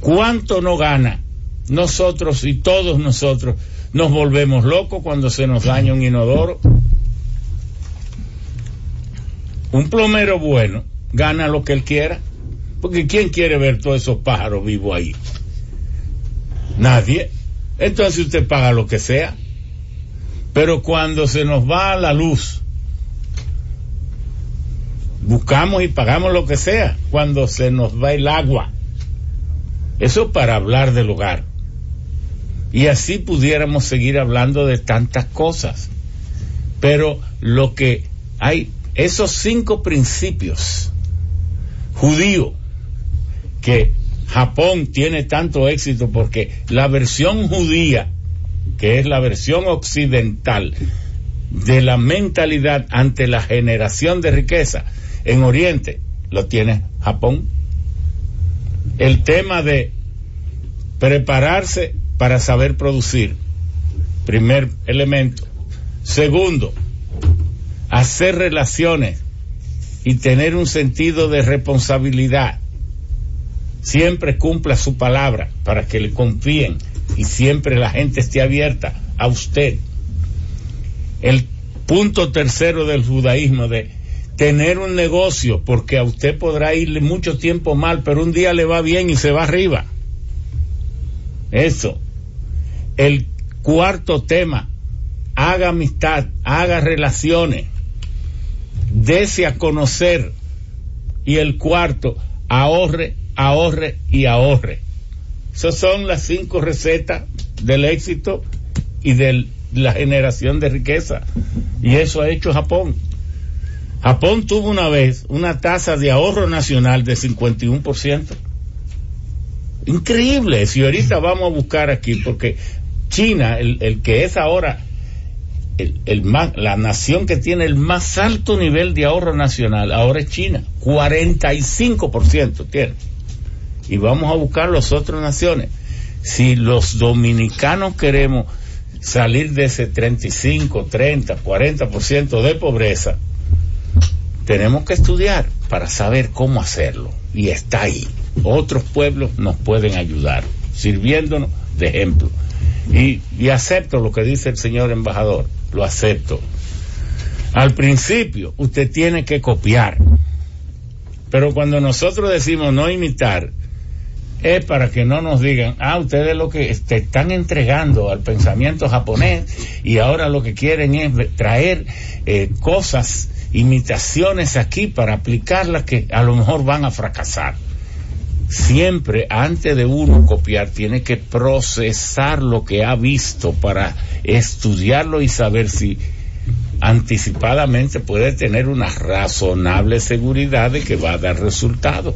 ¿Cuánto no gana? Nosotros y todos nosotros nos volvemos locos cuando se nos daña un inodoro. Un plomero bueno gana lo que él quiera, porque ¿quién quiere ver todos esos pájaros vivos ahí? Nadie. Entonces usted paga lo que sea. Pero cuando se nos va la luz, buscamos y pagamos lo que sea. Cuando se nos va el agua, eso para hablar del hogar. Y así pudiéramos seguir hablando de tantas cosas. Pero lo que hay, esos cinco principios judíos que Japón tiene tanto éxito porque la versión judía, que es la versión occidental de la mentalidad ante la generación de riqueza en Oriente, lo tiene Japón. El tema de prepararse para saber producir. Primer elemento. Segundo, hacer relaciones y tener un sentido de responsabilidad. Siempre cumpla su palabra para que le confíen y siempre la gente esté abierta a usted. El punto tercero del judaísmo de tener un negocio, porque a usted podrá irle mucho tiempo mal, pero un día le va bien y se va arriba. Eso. El cuarto tema, haga amistad, haga relaciones, dese a conocer. Y el cuarto, ahorre, ahorre y ahorre. Esas son las cinco recetas del éxito y de la generación de riqueza. Y eso ha hecho Japón. Japón tuvo una vez una tasa de ahorro nacional de 51%. Increíble. Si ahorita vamos a buscar aquí, porque China, el, que es ahora la nación que tiene el más alto nivel de ahorro nacional, ahora es China, 45% tiene. Y vamos a buscar las otras naciones. Si los dominicanos queremos salir de ese 35, 30, 40% de pobreza, tenemos que estudiar para saber cómo hacerlo. Y está ahí. Otros pueblos nos pueden ayudar, sirviéndonos de ejemplo. Y, acepto lo que dice el señor embajador, lo acepto. Al principio usted tiene que copiar, pero cuando nosotros decimos no imitar, es para que no nos digan, ah, ustedes lo que te están entregando al pensamiento japonés y ahora lo que quieren es traer eh, cosas, imitaciones aquí para aplicarlas que a lo mejor van a fracasar siempre antes de uno copiar tiene que procesar lo que ha visto para estudiarlo y saber si anticipadamente puede tener una razonable seguridad de que va a dar resultado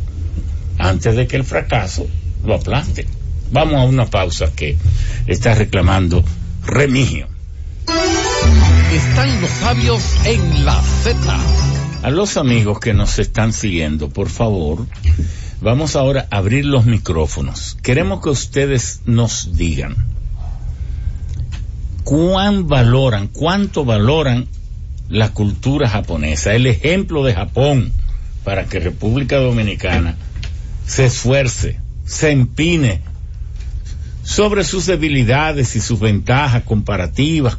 antes de que el fracaso lo aplaste. Vamos a una pausa que está reclamando Remigio. Están los sabios en la Z. A los amigos que nos están siguiendo, por favor, Vamos ahora a abrir los micrófonos. Queremos que ustedes nos digan cuán valoran, cuánto valoran la cultura japonesa, el ejemplo de Japón para que República Dominicana se esfuerce, se empine sobre sus debilidades y sus ventajas comparativas,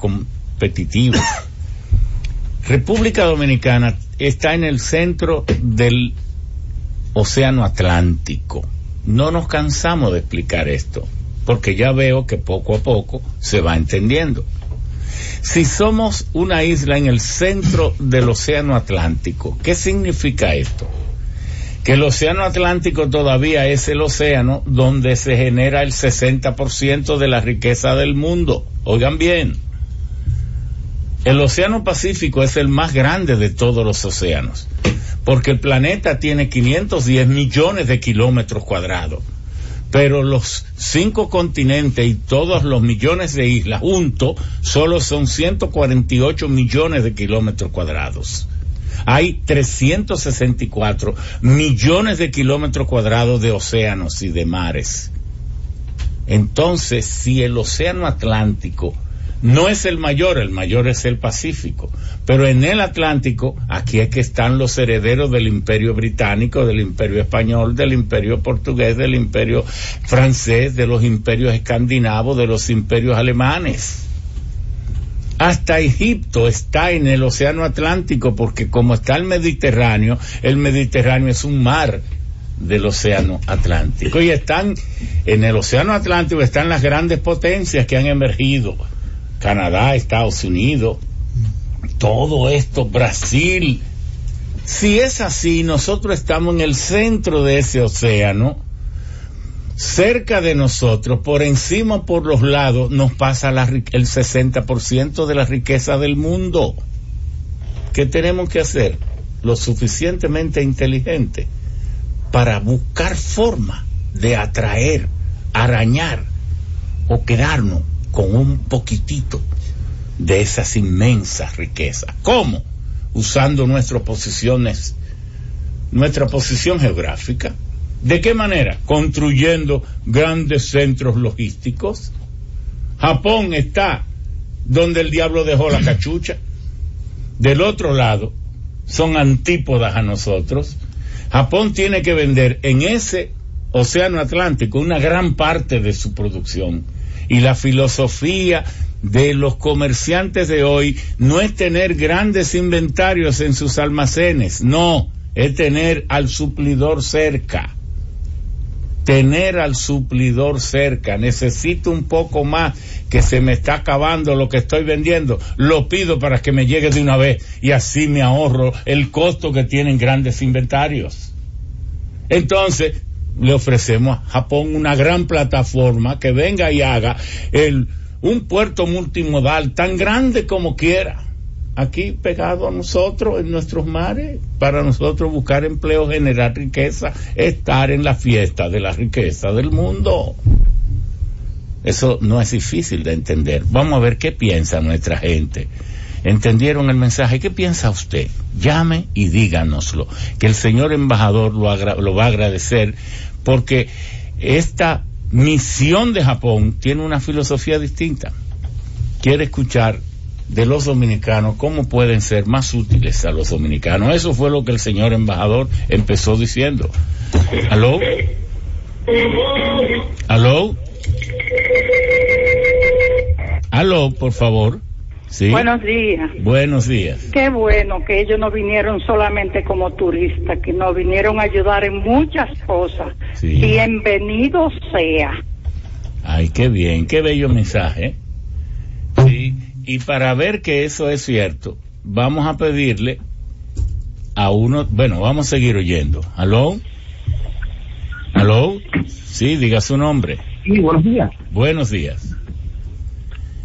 República Dominicana está en el centro del Océano Atlántico. No nos cansamos de explicar esto, porque ya veo que poco a poco se va entendiendo. Si somos una isla en el centro del Océano Atlántico, ¿qué significa esto? Que el Océano Atlántico todavía es el océano donde se genera el 60% de la riqueza del mundo. Oigan bien, el Océano Pacífico es el más grande de todos los océanos, porque el planeta tiene 510 millones de kilómetros cuadrados pero los cinco continentes y todos los millones de islas juntos solo son 148 millones de kilómetros cuadrados. Hay 364 millones de kilómetros cuadrados de océanos y de mares. Entonces, si el océano Atlántico no es el mayor, el mayor es el Pacífico. Pero en el Atlántico, aquí es que están los herederos del imperio británico, del imperio español, del imperio portugués, del imperio francés, de los imperios escandinavos, de los imperios alemanes. Hasta Egipto está en el Océano Atlántico porque como está el Mediterráneo, el Mediterráneo es un mar del Océano Atlántico. Y están en el Océano Atlántico, están las grandes potencias que han emergido Canadá, Estados Unidos, todo esto, Brasil. Si es así, nosotros estamos en el centro de ese océano, cerca de nosotros, por encima, por los lados, nos pasa el 60% de la riqueza del mundo. ¿Qué tenemos que hacer? Lo suficientemente inteligente para buscar forma de atraer, arañar o quedarnos con un poquitito de esas inmensas riquezas. ¿Cómo? Usando nuestras posiciones, nuestra posición geográfica. ¿De qué manera? Construyendo grandes centros logísticos. Japón está donde el diablo dejó la cachucha. Del otro lado, son antípodas a nosotros. Japón tiene que vender en ese océano Atlántico una gran parte de su producción y la filosofía de los comerciantes de hoy no es tener grandes inventarios en sus almacenes, no, es tener al suplidor cerca. Tener al suplidor cerca. Necesito un poco más que se me está acabando lo que estoy vendiendo. Lo pido para que me llegue de una vez y así me ahorro el costo que tienen grandes inventarios. Entonces, le ofrecemos a Japón una gran plataforma que venga y haga el, un puerto multimodal tan grande como quiera, aquí pegado a nosotros, en nuestros mares, para nosotros buscar empleo, generar riqueza, estar en la fiesta de la riqueza del mundo. Eso no es difícil de entender. Vamos a ver qué piensa nuestra gente ¿Entendieron el mensaje? ¿Qué piensa usted? Llame y díganoslo, que el señor embajador lo, va a agradecer porque esta misión de Japón tiene una filosofía distinta. Quiere escuchar de los dominicanos cómo pueden ser más útiles a los dominicanos. Eso fue lo que el señor embajador empezó diciendo. ¿Aló? ¿Aló? ¿Aló, por favor? Buenos días. Buenos días. Qué bueno que ellos no vinieron solamente como turistas, que nos vinieron a ayudar en muchas cosas. Bienvenido sea. Ay, qué bien, qué bello mensaje. Sí, y para ver que eso es cierto, vamos a pedirle a uno, bueno, vamos a seguir oyendo. ¿Aló? ¿Aló? Sí, diga su nombre. Sí, buenos días. Buenos días.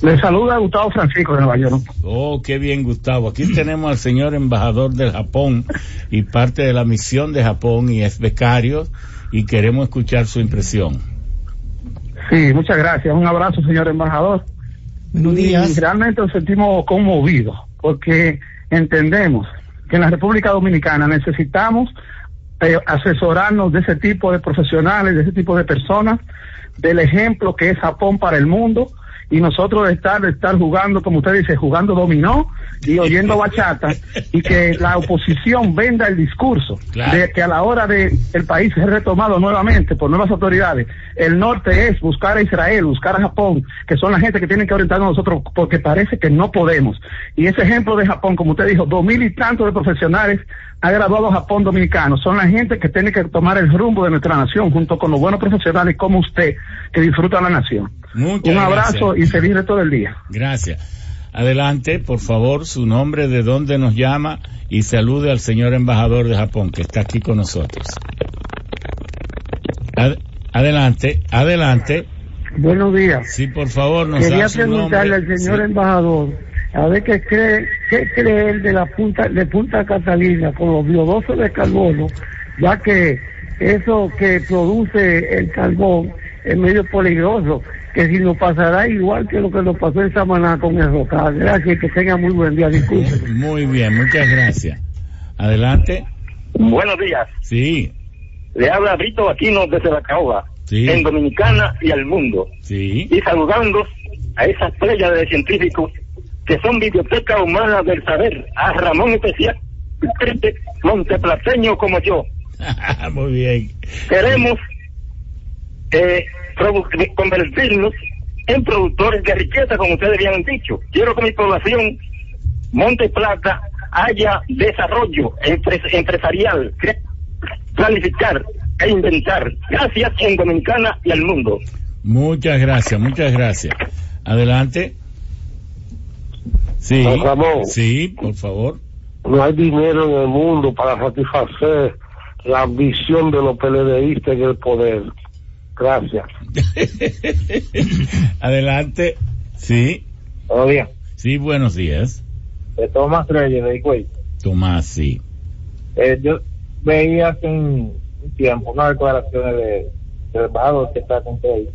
Le saluda Gustavo Francisco de Nueva York. Oh, qué bien, Gustavo. Aquí tenemos al señor embajador del Japón y parte de la misión de Japón y es becario y queremos escuchar su impresión. Sí, muchas gracias. Un abrazo, señor embajador. Buenos días. Y realmente nos sentimos conmovidos porque entendemos que en la República Dominicana necesitamos eh, asesorarnos de ese tipo de profesionales, de ese tipo de personas, del ejemplo que es Japón para el mundo y nosotros estar, estar jugando, como usted dice, jugando dominó y oyendo bachata y que la oposición venda el discurso de que a la hora de el país ser retomado nuevamente por nuevas autoridades, el norte es buscar a Israel, buscar a Japón, que son la gente que tienen que orientarnos a nosotros porque parece que no podemos. Y ese ejemplo de Japón, como usted dijo, dos mil y tantos de profesionales ha graduado Japón dominicano, son la gente que tiene que tomar el rumbo de nuestra nación junto con los buenos profesionales como usted que disfruta la nación. Un abrazo y feliz todo el día. Gracias. Adelante, por favor, su nombre, de dónde nos llama y salude al señor embajador de Japón que está aquí con nosotros. adelante, adelante. Buenos días. Sí, por favor, nos Quería preguntarle al señor embajador a ver qué cree, qué cree él de la punta de Punta Catalina con los biodosos de carbono, ya que eso que produce el carbón es medio peligroso que si nos pasará igual que lo que nos pasó en Samaná con el rocal. Gracias y que tenga muy buen día. Disculpen. Muy bien, muchas gracias. Adelante. Buenos días. Sí. Le habla Brito Aquino desde la Caoba, sí. en Dominicana y al mundo. Sí. Y saludando a esa estrella de científicos que son biblioteca humana del saber, a Ramón Especial, monteplaceño como yo. muy bien. Queremos eh, convertirnos en productores de riqueza, como ustedes habían dicho. Quiero que mi población, Monte Plata, haya desarrollo empresarial, planificar e inventar. Gracias en Dominicana y al mundo. Muchas gracias, muchas gracias. Adelante. Sí, sí, por favor. No hay dinero en el mundo para satisfacer la ambición de los PLDistas en el poder. Gracias. Adelante. Sí. Días. Sí, buenos días. De Tomás Reyes, de Higüey. Tomás, sí. Eh, yo veía hace un tiempo unas declaraciones de, del embajador que está con ahí,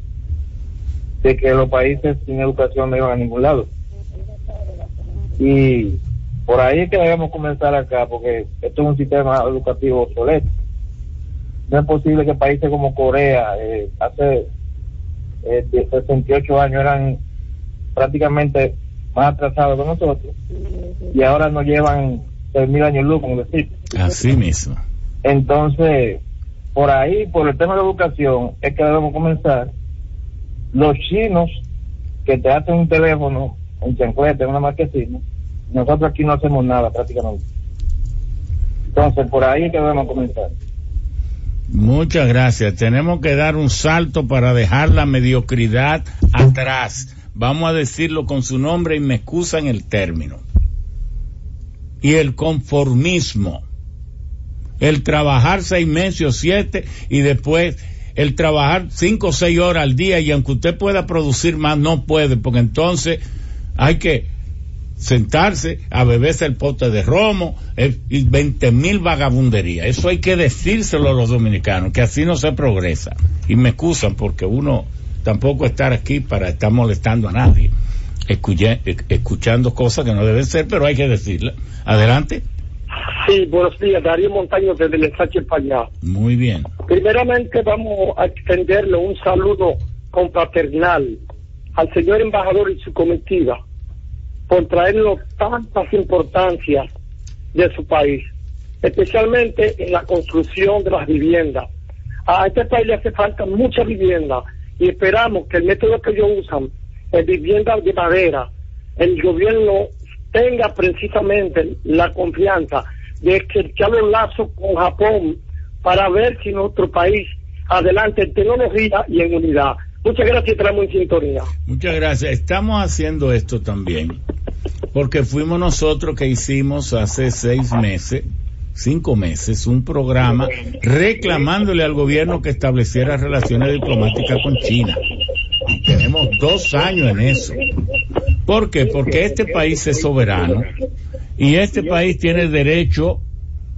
de que los países sin educación no iban a ningún lado. Y por ahí es que debemos comenzar acá, porque esto es un sistema educativo obsoleto no es posible que países como Corea, eh, hace eh, 68 años eran prácticamente más atrasados que nosotros y ahora nos llevan 6.000 años luz, como decir. Así mismo. Entonces, por ahí, por el tema de educación, es que debemos comenzar. Los chinos que te hacen un teléfono en Chancuete, en una marquesina, nosotros aquí no hacemos nada prácticamente. Entonces, por ahí es que debemos comenzar. Muchas gracias. Tenemos que dar un salto para dejar la mediocridad atrás. Vamos a decirlo con su nombre y me excusan el término. Y el conformismo. El trabajar seis meses o siete y después el trabajar cinco o seis horas al día y aunque usted pueda producir más, no puede, porque entonces hay que sentarse a beberse el pote de romo eh, y veinte mil vagabunderías. Eso hay que decírselo a los dominicanos, que así no se progresa. Y me excusan porque uno tampoco estar aquí para estar molestando a nadie, escuchando cosas que no deben ser, pero hay que decirlas. Adelante. Sí, buenos días, Darío Montaño desde el Ensache España. Muy bien. Primeramente vamos a extenderle un saludo confraternal al señor embajador y su comitiva por traernos tantas importancias de su país, especialmente en la construcción de las viviendas. A este país le hace falta mucha vivienda y esperamos que el método que ellos usan, en viviendas de madera, el gobierno tenga precisamente la confianza de echar los lazos con Japón para ver si nuestro país adelante en tecnología y en unidad. Muchas gracias, estamos en sintonía. Muchas gracias. Estamos haciendo esto también porque fuimos nosotros que hicimos hace seis meses, cinco meses, un programa reclamándole al gobierno que estableciera relaciones diplomáticas con China. Tenemos dos años en eso. ¿Por qué? Porque este país es soberano y este país tiene derecho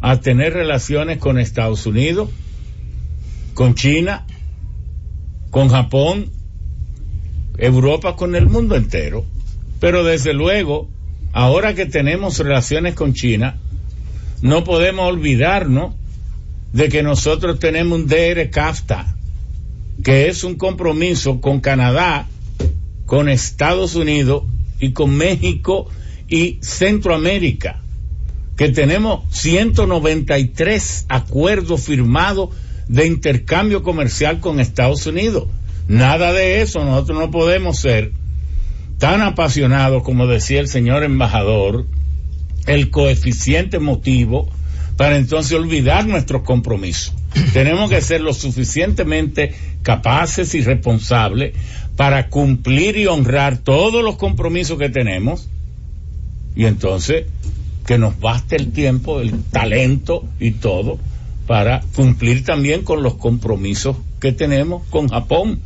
a tener relaciones con Estados Unidos, con China, con Japón, Europa, con el mundo entero. Pero desde luego, ahora que tenemos relaciones con China, no podemos olvidarnos de que nosotros tenemos un DR CAFTA, que es un compromiso con Canadá, con Estados Unidos y con México y Centroamérica, que tenemos 193 acuerdos firmados de intercambio comercial con Estados Unidos. Nada de eso, nosotros no podemos ser tan apasionados como decía el señor embajador, el coeficiente motivo para entonces olvidar nuestros compromisos. Tenemos que ser lo suficientemente capaces y responsables para cumplir y honrar todos los compromisos que tenemos y entonces que nos baste el tiempo, el talento y todo para cumplir también con los compromisos que tenemos con Japón,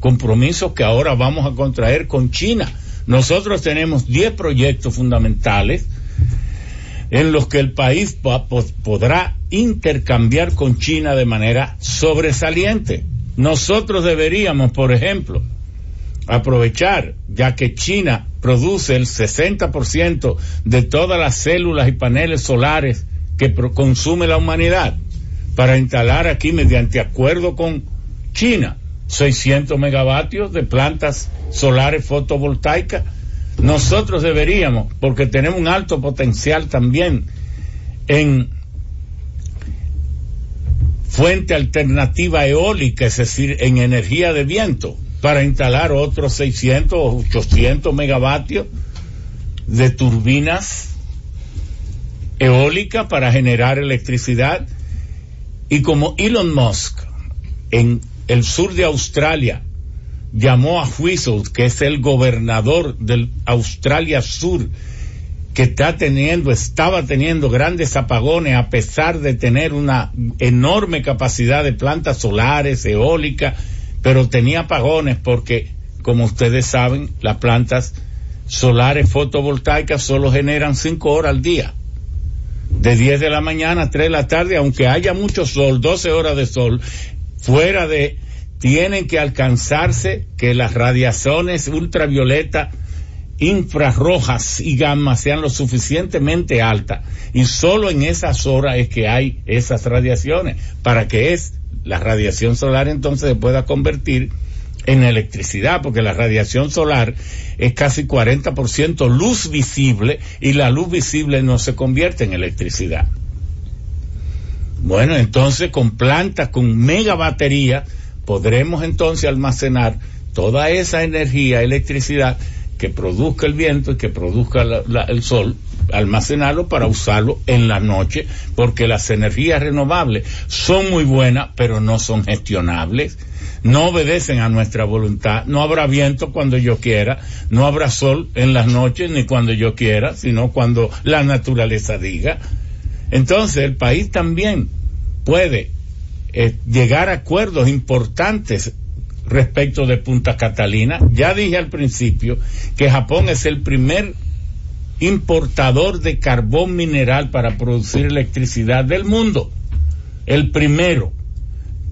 compromisos que ahora vamos a contraer con China. Nosotros tenemos 10 proyectos fundamentales en los que el país podrá intercambiar con China de manera sobresaliente. Nosotros deberíamos, por ejemplo, aprovechar, ya que China produce el 60% de todas las células y paneles solares que consume la humanidad, para instalar aquí mediante acuerdo con China 600 megavatios de plantas solares fotovoltaicas. Nosotros deberíamos, porque tenemos un alto potencial también en fuente alternativa eólica, es decir, en energía de viento, para instalar otros 600 o 800 megavatios de turbinas eólicas para generar electricidad. Y como Elon Musk en el sur de Australia llamó a Whistle, que es el gobernador del Australia Sur, que está teniendo, estaba teniendo grandes apagones a pesar de tener una enorme capacidad de plantas solares, eólicas, pero tenía apagones porque, como ustedes saben, las plantas solares fotovoltaicas solo generan 5 horas al día. De 10 de la mañana a 3 de la tarde, aunque haya mucho sol, 12 horas de sol, fuera de tienen que alcanzarse que las radiaciones ultravioleta, infrarrojas y gamma sean lo suficientemente altas. Y solo en esas horas es que hay esas radiaciones para que es la radiación solar entonces se pueda convertir en electricidad, porque la radiación solar es casi 40% luz visible y la luz visible no se convierte en electricidad. Bueno, entonces con plantas con mega batería podremos entonces almacenar toda esa energía, electricidad que produzca el viento y que produzca el sol, almacenarlo para usarlo en la noche, porque las energías renovables son muy buenas, pero no son gestionables, no obedecen a nuestra voluntad, no habrá viento cuando yo quiera, no habrá sol en las noches ni cuando yo quiera, sino cuando la naturaleza diga. Entonces el país también puede eh, llegar a acuerdos importantes respecto de Punta Catalina. Ya dije al principio que Japón es el primer importador de carbón mineral para producir electricidad del mundo. El primero,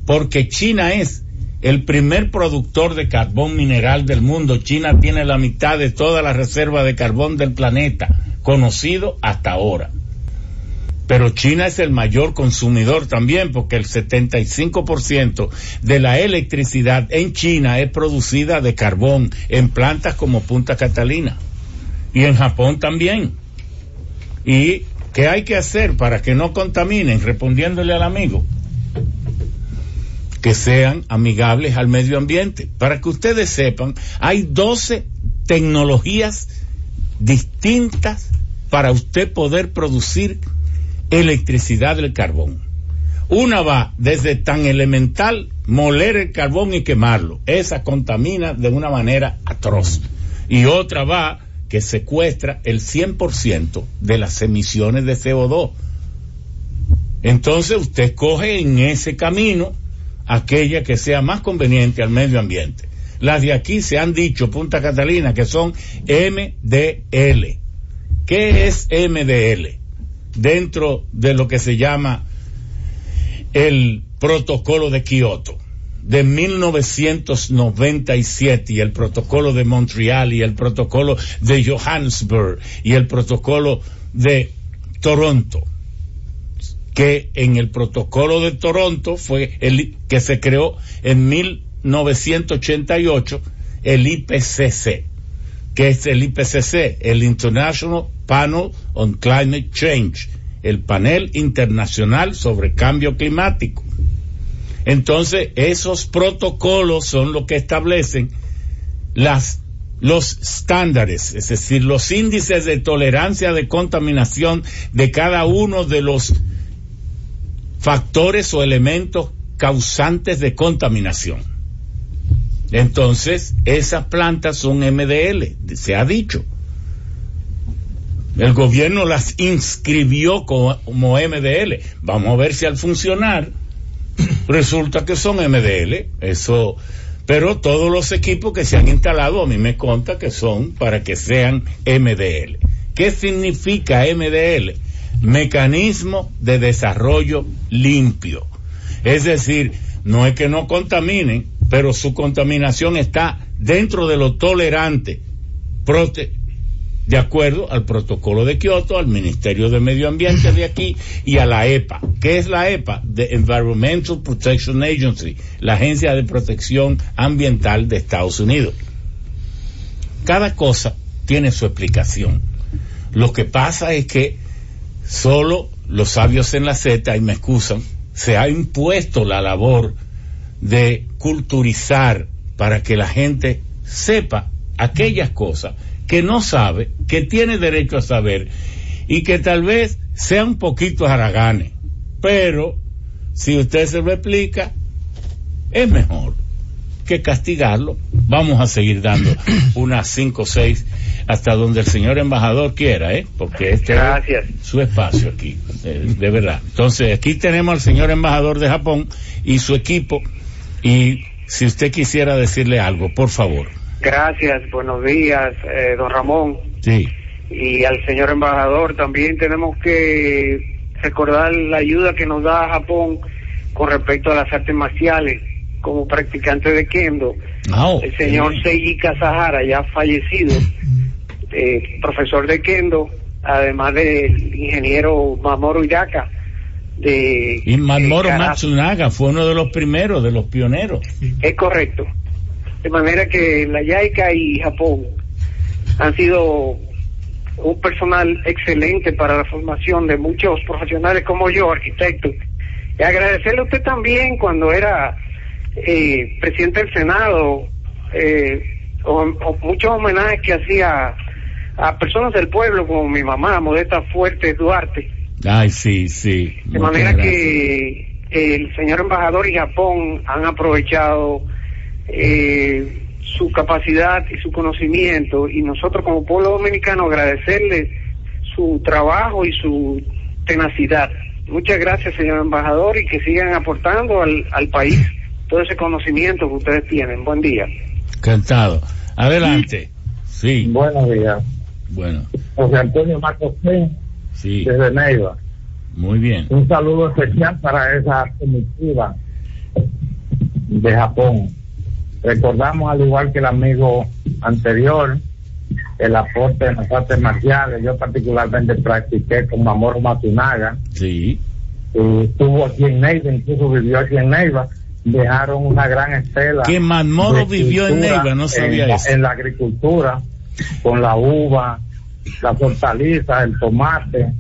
porque China es el primer productor de carbón mineral del mundo. China tiene la mitad de toda la reserva de carbón del planeta, conocido hasta ahora. Pero China es el mayor consumidor también porque el 75% de la electricidad en China es producida de carbón en plantas como Punta Catalina y en Japón también. ¿Y qué hay que hacer para que no contaminen? Respondiéndole al amigo, que sean amigables al medio ambiente. Para que ustedes sepan, hay 12 tecnologías distintas para usted poder producir electricidad del carbón. Una va desde tan elemental moler el carbón y quemarlo. Esa contamina de una manera atroz. Y otra va que secuestra el 100% de las emisiones de CO2. Entonces usted coge en ese camino aquella que sea más conveniente al medio ambiente. Las de aquí se han dicho, Punta Catalina, que son MDL. ¿Qué es MDL? dentro de lo que se llama el protocolo de Kioto de 1997 y el protocolo de Montreal y el protocolo de Johannesburg y el protocolo de Toronto que en el protocolo de Toronto fue el que se creó en 1988 el IPCC. ¿Qué es el IPCC? El International Panel on Climate Change, el panel internacional sobre cambio climático. Entonces, esos protocolos son los que establecen las los estándares, es decir, los índices de tolerancia de contaminación de cada uno de los factores o elementos causantes de contaminación. Entonces, esas plantas son MDL, se ha dicho. El gobierno las inscribió como, MDL. Vamos a ver si al funcionar resulta que son MDL. Eso pero todos los equipos que se han instalado a mí me conta que son para que sean MDL. ¿Qué significa MDL? Mecanismo de desarrollo limpio. Es decir, no es que no contaminen, pero su contaminación está dentro de lo tolerante, de acuerdo al protocolo de Kioto, al Ministerio de Medio Ambiente de aquí y a la EPA. ¿Qué es la EPA? The Environmental Protection Agency, la Agencia de Protección Ambiental de Estados Unidos. Cada cosa tiene su explicación. Lo que pasa es que solo los sabios en la Z, y me excusan, se ha impuesto la labor de culturizar para que la gente sepa aquellas cosas que no sabe, que tiene derecho a saber y que tal vez sea un poquito haragane. Pero si usted se lo explica, es mejor que castigarlo. Vamos a seguir dando unas cinco o seis hasta donde el señor embajador quiera, ¿eh? Porque este es su espacio aquí, eh, de verdad. Entonces, aquí tenemos al señor embajador de Japón y su equipo. Y si usted quisiera decirle algo, por favor. Gracias, buenos días, eh, don Ramón. Sí. Y al señor embajador también tenemos que recordar la ayuda que nos da Japón con respecto a las artes marciales como practicante de kendo. Ah, El señor Seiji Kazahara, ya fallecido, eh, profesor de kendo, además del ingeniero Mamoru Iraka. De, y Mamoru Matsunaga fue uno de los primeros, de los pioneros. Es correcto. De manera que la YAICA y Japón han sido un personal excelente para la formación de muchos profesionales como yo, arquitectos. Y agradecerle a usted también cuando era eh, presidente del Senado, eh, o, muchos homenajes que hacía a personas del pueblo como mi mamá, Modesta Fuerte Duarte. Ay, sí, sí. De manera que el señor embajador y Japón han aprovechado eh, su capacidad y su conocimiento y nosotros como pueblo dominicano agradecerle su trabajo y su tenacidad. Muchas gracias, señor embajador, y que sigan aportando al, al país todo ese conocimiento que ustedes tienen. Buen día. Encantado. Adelante. Sí. Buenos días. Bueno. José Antonio Marcos sí. desde Neiva. Muy bien. Un saludo especial para esa comitiva de Japón Recordamos, al igual que el amigo anterior, el aporte de las artes marciales. Yo particularmente practiqué con Mamoru Matsunaga. Sí. estuvo aquí en Neiva, incluso vivió aquí en Neiva. Dejaron una gran estela. Que vivió en Neiva, no sabía en, eso. En la agricultura, con la uva, la hortalizas, el tomate.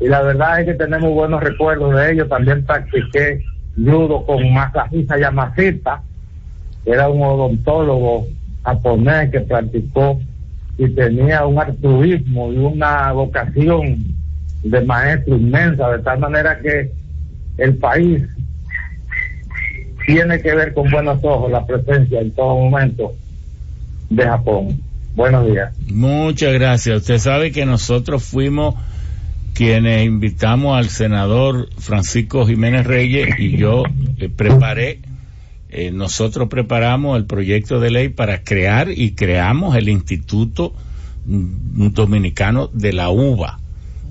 Y la verdad es que tenemos buenos recuerdos de ellos. También practiqué judo con Masahisa Yamashita era un odontólogo japonés que practicó y tenía un altruismo y una vocación de maestro inmensa, de tal manera que el país tiene que ver con buenos ojos la presencia en todo momento de Japón. Buenos días. Muchas gracias. Usted sabe que nosotros fuimos quienes invitamos al senador Francisco Jiménez Reyes y yo eh, preparé eh, nosotros preparamos el proyecto de ley para crear y creamos el Instituto Dominicano de la Uva,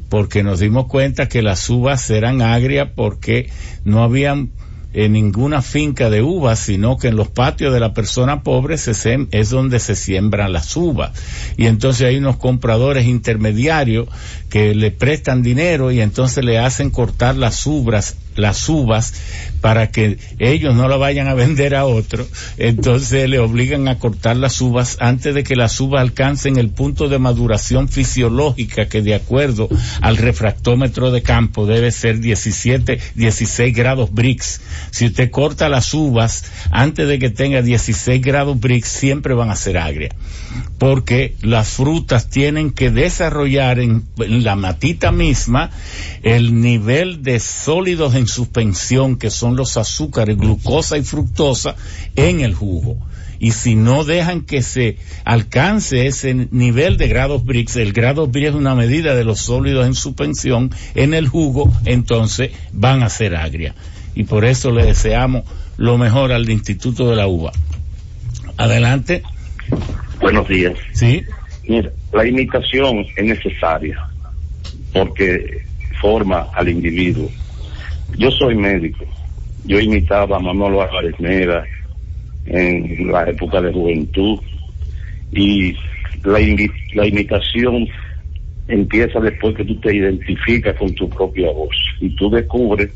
porque nos dimos cuenta que las uvas eran agrias porque no habían en ninguna finca de uvas, sino que en los patios de la persona pobre se es donde se siembran las uvas. Y entonces hay unos compradores intermediarios que le prestan dinero y entonces le hacen cortar las uvas, las uvas para que ellos no la vayan a vender a otro, entonces le obligan a cortar las uvas antes de que las uvas alcancen el punto de maduración fisiológica que de acuerdo al refractómetro de campo debe ser 17, 16 grados Brix. Si usted corta las uvas antes de que tenga 16 grados Brix, siempre van a ser agrias. Porque las frutas tienen que desarrollar en, la matita misma el nivel de sólidos en suspensión, que son los azúcares, glucosa y fructosa, en el jugo y si no dejan que se alcance ese nivel de grados Brix, el grado Brix es una medida de los sólidos en suspensión en el jugo, entonces van a ser agria. Y por eso le deseamos lo mejor al Instituto de la Uva. Adelante. Buenos días. Sí. Mira, la imitación es necesaria porque forma al individuo. Yo soy médico. Yo imitaba a Manolo Álvarez Mera en la época de juventud y la, la imitación empieza después que tú te identificas con tu propia voz y tú descubres,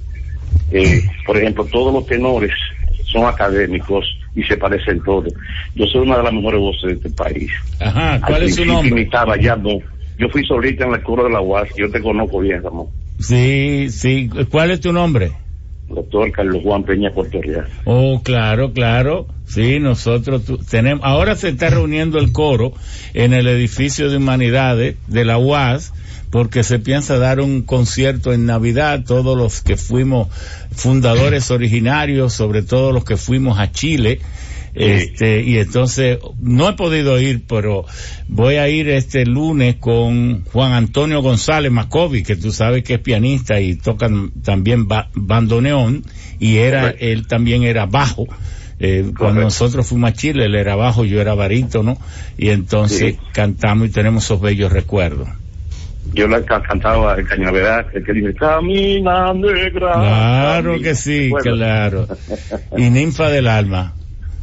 eh, por ejemplo, todos los tenores son académicos y se parecen todos. Yo soy una de las mejores voces de este país. Ajá, ¿cuál es su nombre? Imitaba ya no. Yo fui solita en la cura de la UAS, yo te conozco bien, Ramón. Sí, sí. ¿Cuál es tu nombre? Doctor Carlos Juan Peña Puerto Oh, claro, claro. Sí, nosotros tenemos. Ahora se está reuniendo el coro en el edificio de Humanidades de la UAS porque se piensa dar un concierto en Navidad, todos los que fuimos fundadores originarios, sobre todo los que fuimos a Chile, este, y entonces no he podido ir, pero voy a ir este lunes con Juan Antonio González Macovi, que tú sabes que es pianista y toca también bandoneón, y era, él también era bajo. Eh, cuando nosotros fuimos a Chile, él era bajo, yo era barítono, y entonces cantamos y tenemos esos bellos recuerdos yo la cantaba en Cañaveral, el que dice Camina negra. Claro que sí, claro. Y Ninfa del Alma.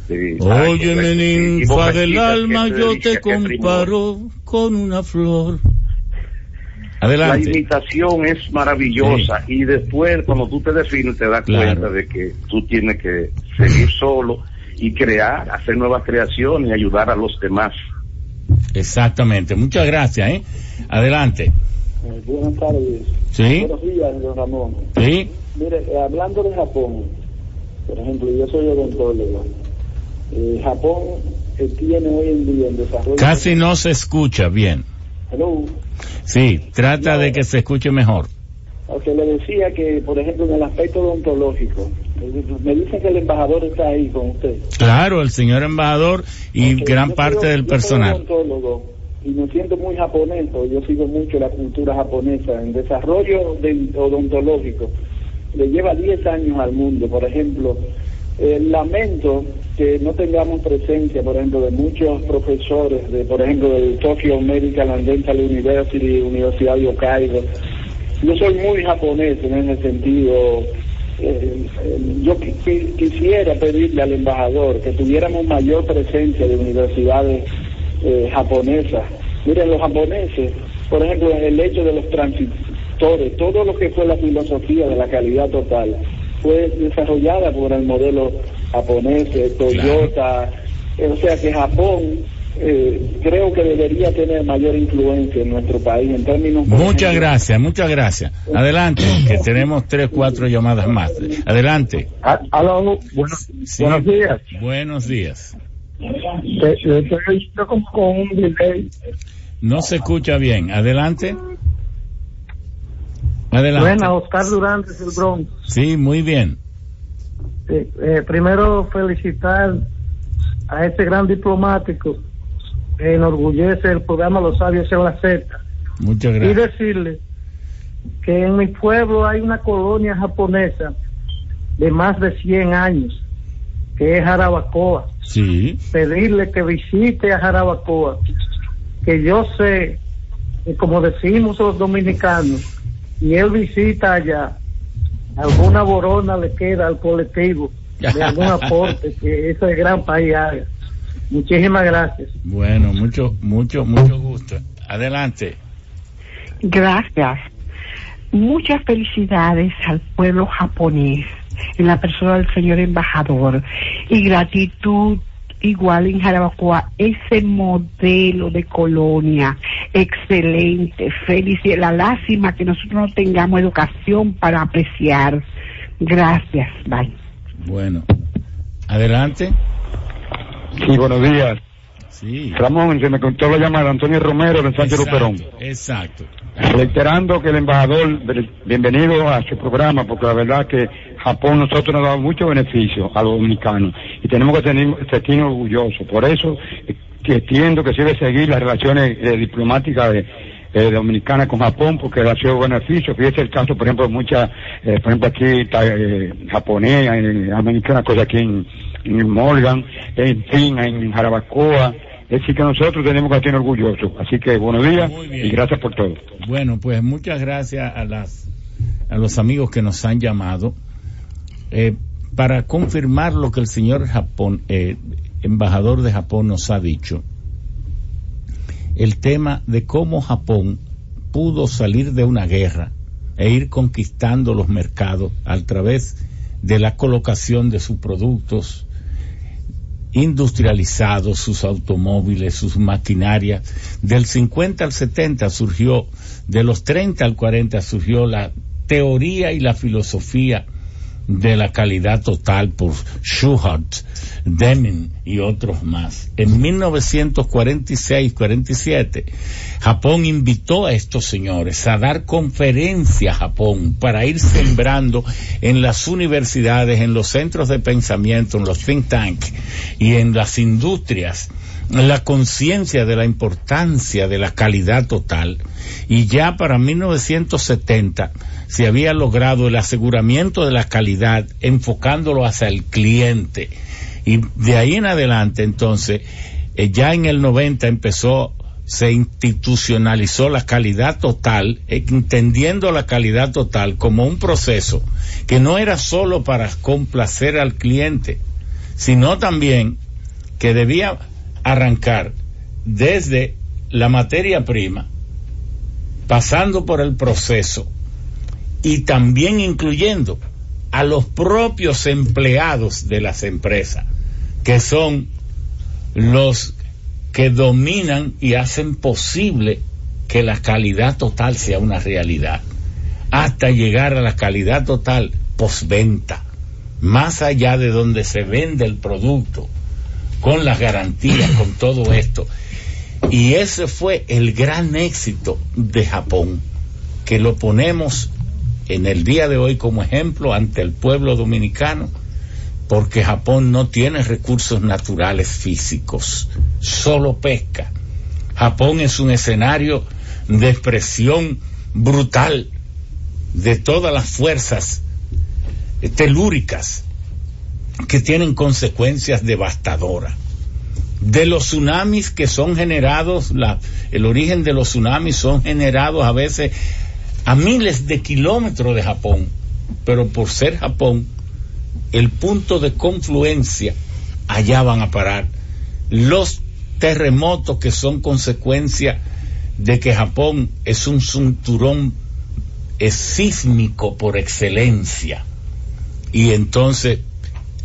Oye, mi ninfa del alma, yo te comparo con una flor. Adelante. La imitación es maravillosa y después cuando tú te defines te das cuenta de que tú tienes que seguir solo y crear, hacer nuevas creaciones y ayudar a los demás. Exactamente. Muchas gracias. ¿eh? Adelante. Eh, buenas tardes. Sí. Buenos días, don Ramón. Sí. Mire, eh, hablando de Japón, por ejemplo, yo soy odontólogo eh, Japón eh, tiene hoy en día en desarrollo. Casi no se escucha bien. Hello. Sí, trata de que se escuche mejor. O sea, le decía que, por ejemplo, en el aspecto odontológico, me dicen que el embajador está ahí con usted. Claro, el señor embajador y gran parte del personal. Soy odontólogo y me siento muy japonés, yo sigo mucho la cultura japonesa. En desarrollo odontológico, le lleva 10 años al mundo, por ejemplo, eh, lamento que no tengamos presencia, por ejemplo, de muchos profesores, de por ejemplo, del Tokyo Medical and Dental University, Universidad de Hokkaido. Yo soy muy japonés en ese sentido. Eh, eh, yo quisiera pedirle al embajador que tuviéramos mayor presencia de universidades japonesas. Miren, los japoneses, por ejemplo, el hecho de los transitores, todo lo que fue la filosofía de la calidad total, fue desarrollada por el modelo japonés, eh, Toyota, eh, o sea que Japón eh, creo que debería tener mayor influencia en nuestro país en términos... Muchas gracias, muchas gracias. Adelante, que tenemos tres, cuatro llamadas más. Adelante. Ah, aló, buenos, buenos días. Buenos días. Estoy con un delay. No se escucha bien. Adelante. Buena, Oscar Durán desde el Bronx. Sí, muy bien. Eh, primero felicitar a este gran diplomático que enorgullece el programa Los Sabios en la Z. Muchas gracias. Y decirle que en mi pueblo hay una colonia japonesa de más de 100 años, que es Jarabacoa. Sí. Pedirle que visite a Jarabacoa, que yo sé, que como decimos los dominicanos, y él visita allá, alguna borona le queda al colectivo de algún aporte que ese gran país haga. Muchísimas gracias. Bueno, mucho, mucho, mucho gusto. Adelante. Gracias. Muchas felicidades al pueblo japonés en la persona del señor embajador. Y gratitud igual en Jarabacoa, ese modelo de colonia excelente, feliz y la lástima que nosotros no tengamos educación para apreciar. Gracias, bye. Bueno, adelante. Sí, buenos días. Sí. Ramón, se me contó la llamada Antonio Romero de Sánchez Luperón. Exacto. Reiterando que el embajador, bienvenido a su programa, porque la verdad que Japón nosotros nos ha dado mucho beneficio a los dominicanos y tenemos que tener, sentirnos orgullosos. Por eso eh, que entiendo que se debe seguir las relaciones eh, diplomáticas de, eh, dominicana con Japón porque ha sido beneficio. Fíjese el caso, por ejemplo, de muchas, por ejemplo, aquí está eh, japonés, americana, cosa aquí en, en Morgan, en fin, en Jarabacoa. Es decir, que nosotros tenemos que estar orgullosos. Así que buenos días y gracias por todo. Bueno, pues muchas gracias a, las, a los amigos que nos han llamado. Eh, para confirmar lo que el señor Japón, eh, embajador de Japón nos ha dicho, el tema de cómo Japón pudo salir de una guerra e ir conquistando los mercados a través de la colocación de sus productos industrializados, sus automóviles, sus maquinarias. Del 50 al 70 surgió, de los 30 al 40 surgió la teoría y la filosofía de la calidad total por Schuhart, Deming y otros más. En 1946-47, Japón invitó a estos señores a dar conferencias a Japón para ir sembrando en las universidades, en los centros de pensamiento, en los think tanks y en las industrias la conciencia de la importancia de la calidad total. Y ya para 1970 se había logrado el aseguramiento de la calidad enfocándolo hacia el cliente. Y de ahí en adelante entonces eh, ya en el 90 empezó se institucionalizó la calidad total, entendiendo la calidad total como un proceso que no era solo para complacer al cliente, sino también que debía arrancar desde la materia prima, pasando por el proceso y también incluyendo a los propios empleados de las empresas, que son los que dominan y hacen posible que la calidad total sea una realidad, hasta llegar a la calidad total postventa, más allá de donde se vende el producto, con las garantías, con todo esto. Y ese fue el gran éxito de Japón, que lo ponemos en el día de hoy como ejemplo ante el pueblo dominicano, porque Japón no tiene recursos naturales físicos, solo pesca. Japón es un escenario de expresión brutal de todas las fuerzas telúricas que tienen consecuencias devastadoras. De los tsunamis que son generados, el origen de los tsunamis son generados a veces a miles de kilómetros de Japón, pero por ser Japón, el punto de confluencia, allá van a parar. Los terremotos que son consecuencia de que Japón es un cinturón sísmico por excelencia. Y entonces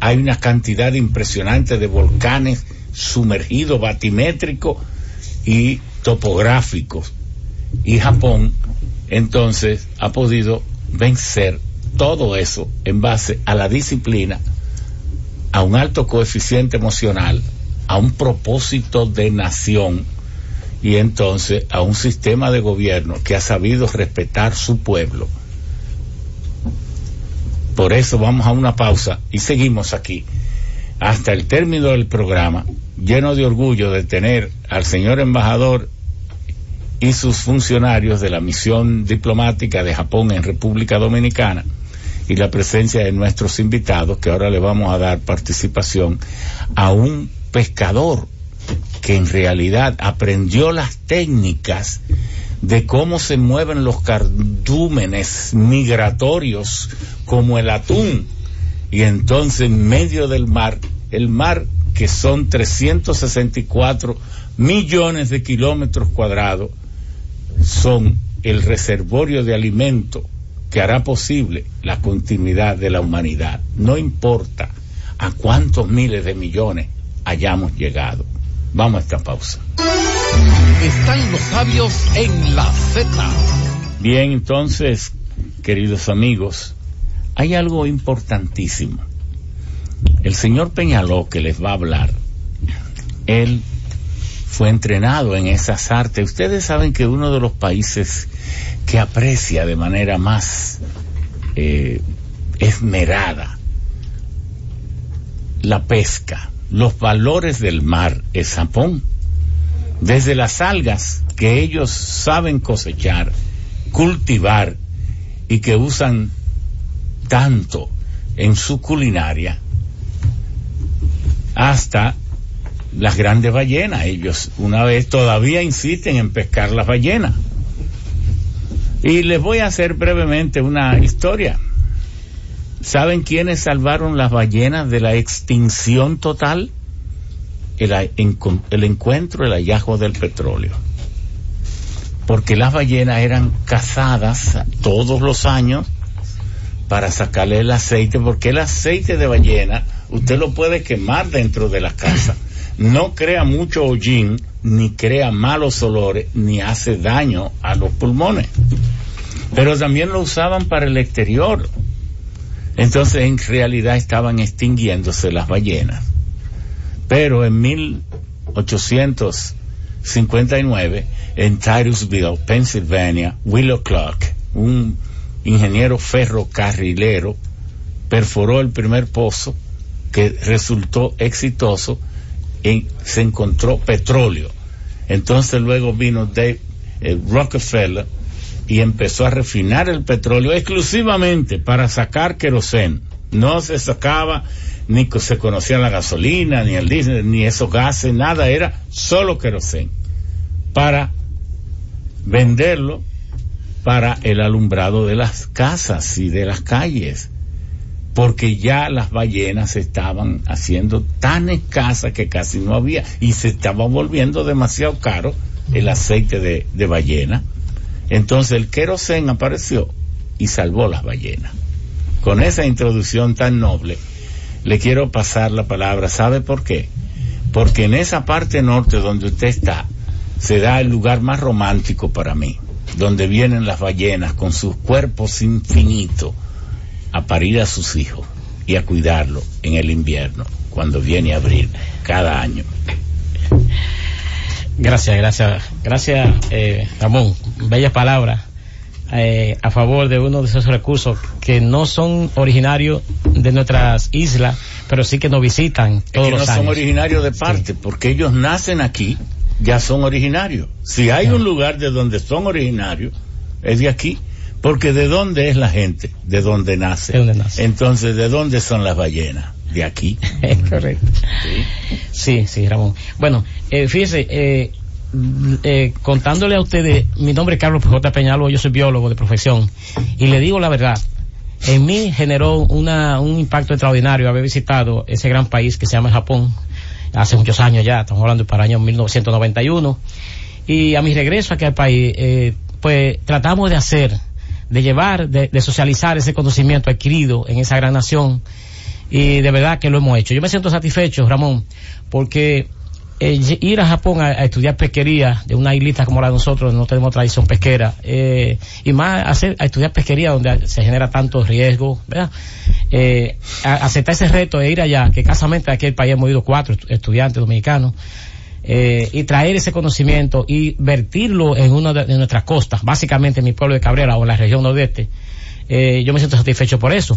hay una cantidad impresionante de volcanes sumergidos, batimétricos y topográficos. Y Japón entonces ha podido vencer todo eso en base a la disciplina, a un alto coeficiente emocional, a un propósito de nación y entonces a un sistema de gobierno que ha sabido respetar su pueblo por eso vamos a una pausa y seguimos aquí. Hasta el término del programa, lleno de orgullo de tener al señor embajador y sus funcionarios de la misión diplomática de Japón en República Dominicana y la presencia de nuestros invitados, que ahora le vamos a dar participación a un pescador que en realidad aprendió las técnicas de cómo se mueven los cardúmenes migratorios como el atún y entonces en medio del mar, el mar que son 364 millones de kilómetros cuadrados, son el reservorio de alimento que hará posible la continuidad de la humanidad. No importa a cuántos miles de millones hayamos llegado. Vamos a esta pausa. Están los sabios en la Z. Bien, entonces, queridos amigos, hay algo importantísimo. El señor Peñaló que les va a hablar, él fue entrenado en esas artes. Ustedes saben que uno de los países que aprecia de manera más eh, esmerada la pesca, los valores del mar es Japón. Desde las algas que ellos saben cosechar, cultivar y que usan tanto en su culinaria, hasta las grandes ballenas. Ellos una vez todavía insisten en pescar las ballenas. Y les voy a hacer brevemente una historia. ¿Saben quiénes salvaron las ballenas de la extinción total? El, encuentro, el hallazgo del petróleo. Porque las ballenas eran cazadas todos los años para sacarle el aceite, porque el aceite de ballena usted lo puede quemar dentro de la casa. No crea mucho hollín, ni crea malos olores, ni hace daño a los pulmones. Pero también lo usaban para el exterior. Entonces en realidad estaban extinguiéndose las ballenas. Pero en 1859, en Titusville, Pennsylvania, Willow Clark, un ingeniero ferrocarrilero, perforó el primer pozo que resultó exitoso y se encontró petróleo. Entonces luego vino Dave eh, Rockefeller y empezó a refinar el petróleo exclusivamente para sacar queroseno. No se sacaba ni se conocía la gasolina, ni el diésel, ni esos gases, nada, era solo queroseno para venderlo para el alumbrado de las casas y de las calles porque ya las ballenas estaban haciendo tan escasas que casi no había y se estaba volviendo demasiado caro el aceite de, ballena. Entonces el querosén apareció y salvó las ballenas. Con esa introducción tan noble, le quiero pasar la palabra. ¿Sabe por qué? Porque en esa parte norte donde usted está, se da el lugar más romántico para mí, donde vienen las ballenas con sus cuerpos infinitos a parir a sus hijos y a cuidarlo en el invierno, cuando viene a abrir cada año. Gracias, gracias, gracias, eh, Ramón. Bellas palabras eh, a favor de uno de esos recursos que no son originarios de nuestras islas, pero sí que nos visitan todos que no son originarios de parte, porque ellos nacen aquí, ya son originarios. Si hay un lugar de donde son originarios, es de aquí. Porque ¿de dónde es la gente? ¿De dónde nace? ¿De dónde nace? Entonces, ¿de dónde son las ballenas? De aquí. Correcto. Sí, sí, Ramón. Bueno, eh, fíjese, eh, eh, contándole a ustedes, mi nombre es Carlos J. Peñalo, yo soy biólogo de profesión, y le digo la verdad, en mí generó una, un impacto extraordinario haber visitado ese gran país que se llama Japón, hace muchos años ya, estamos hablando para el año 1991, y a mi regreso aquí al país, eh, pues tratamos de hacer de llevar, de, socializar ese conocimiento adquirido en esa gran nación y de verdad que lo hemos hecho. Yo me siento satisfecho, Ramón, porque eh, ir a Japón a, estudiar pesquería de una islita como la de nosotros, no tenemos tradición pesquera, eh, y más hacer, a estudiar pesquería donde se genera tanto riesgo, ¿verdad? Eh, aceptar ese reto de ir allá, que casamente aquí el país hemos ido cuatro estudiantes dominicanos, eh, y traer ese conocimiento y vertirlo en una de, nuestras costas, básicamente en mi pueblo de Cabrera o en la región nordeste, eh, yo me siento satisfecho por eso.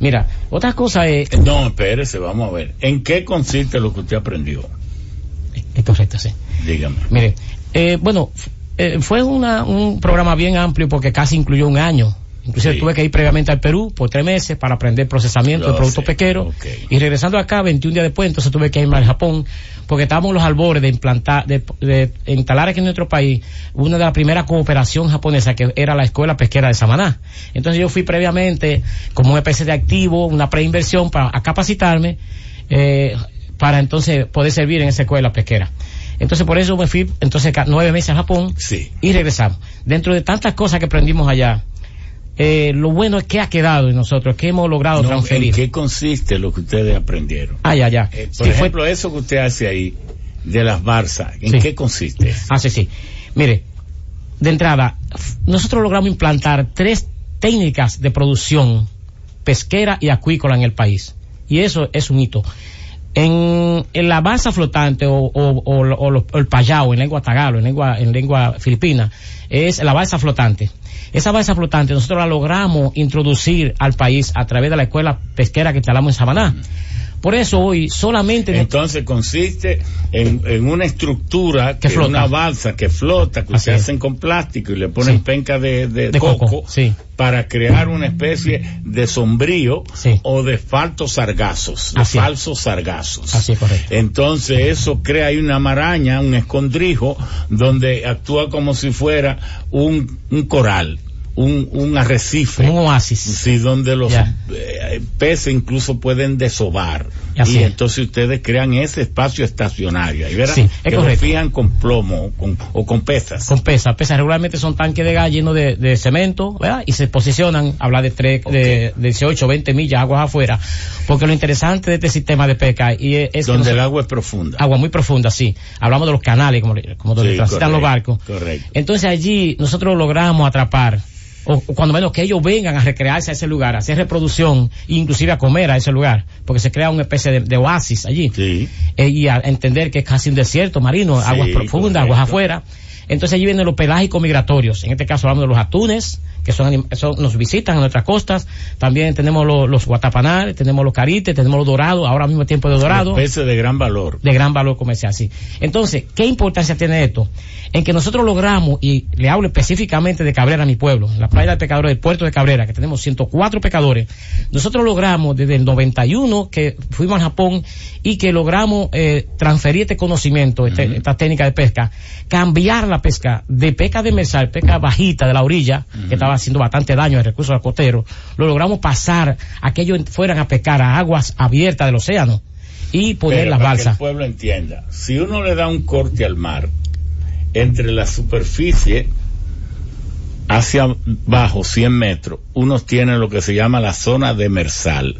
Mira, otra cosa es... No, espérese, vamos a ver. ¿En qué consiste lo que usted aprendió? Es correcto, sí. Dígame. Mire, eh, bueno, eh, fue una, un programa bien amplio porque casi incluyó un año Inclusive tuve que ir previamente al Perú por tres meses para aprender procesamiento de productos pesqueros. Y regresando acá, 21 días después, entonces tuve que irme al Japón, porque estábamos en los albores de implantar, de, instalar aquí en nuestro país una de las primeras cooperación japonesa que era la Escuela Pesquera de Samaná. Entonces yo fui previamente como una especie de activo, una preinversión para capacitarme, eh, para entonces poder servir en esa escuela pesquera. Entonces por eso me fui entonces nueve meses a Japón y regresamos. Dentro de tantas cosas que aprendimos allá, eh, lo bueno es que ha quedado en nosotros, que hemos logrado transferir. ¿En qué consiste lo que ustedes aprendieron? Ah, ya, ya. Eh, por ejemplo, eso que usted hace ahí, de las barzas, ¿en qué consiste? Ah, sí, sí. Mire, de entrada, nosotros logramos implantar tres técnicas de producción pesquera y acuícola en el país. Y eso es un hito. En, la balsa flotante o, el payao en lengua tagalo, en lengua, en lengua filipina, es la balsa flotante. Esa balsa flotante nosotros la logramos introducir al país a través de la escuela pesquera que instalamos en Samaná. Por eso hoy solamente... Entonces consiste en, una estructura que, flota. una balsa que flota, que se hacen con plástico y le ponen penca de, coco, para crear una especie de sombrío o de faltos sargazos, de falsos sargazos. Así correcto. Entonces eso crea ahí una maraña, un escondrijo, donde actúa como si fuera un, un coral un, un arrecife. Un oasis. Sí, donde los eh, peces incluso pueden desovar. y entonces ustedes crean ese espacio estacionario. Y verán que lo fijan con plomo o con pesas. Con pesas. Pesas regularmente son tanques de gas llenos de, cemento, ¿verdad? Y se posicionan, habla de, tres, de, 18, 20 millas aguas afuera. Porque lo interesante de este sistema de pesca y es, donde el agua es profunda. Agua muy profunda, sí. Hablamos de los canales, como, como donde transitan los barcos. Correcto. Entonces allí nosotros logramos atrapar o, cuando menos que ellos vengan a recrearse a ese lugar, a hacer reproducción, inclusive a comer a ese lugar, porque se crea una especie de, oasis allí. Eh, y a entender que es casi un desierto marino, aguas profundas, aguas afuera. Entonces allí vienen los pelágicos migratorios. En este caso hablamos de los atunes, que son, nos visitan en nuestras costas. También tenemos los, guatapanales, tenemos los carites, tenemos los dorados, ahora mismo tiempo de dorado. Peces de gran valor. De gran valor comercial, sí. Entonces, ¿qué importancia tiene esto? En que nosotros logramos, y le hablo específicamente de Cabrera, mi pueblo, en la playa de pescadores del puerto de Cabrera, que tenemos 104 pescadores, nosotros logramos desde el 91 que fuimos a Japón y que logramos eh, transferir este conocimiento, este, esta técnica de pesca, cambiar la pesca de pesca demersal, pesca bajita de la orilla, que estaba haciendo bastante daño al recurso costero, lo logramos pasar a que ellos fueran a pescar a aguas abiertas del océano y poner las balsas. Que el pueblo entienda, si uno le da un corte al mar entre la superficie hacia abajo 100 metros, uno tiene lo que se llama la zona demersal,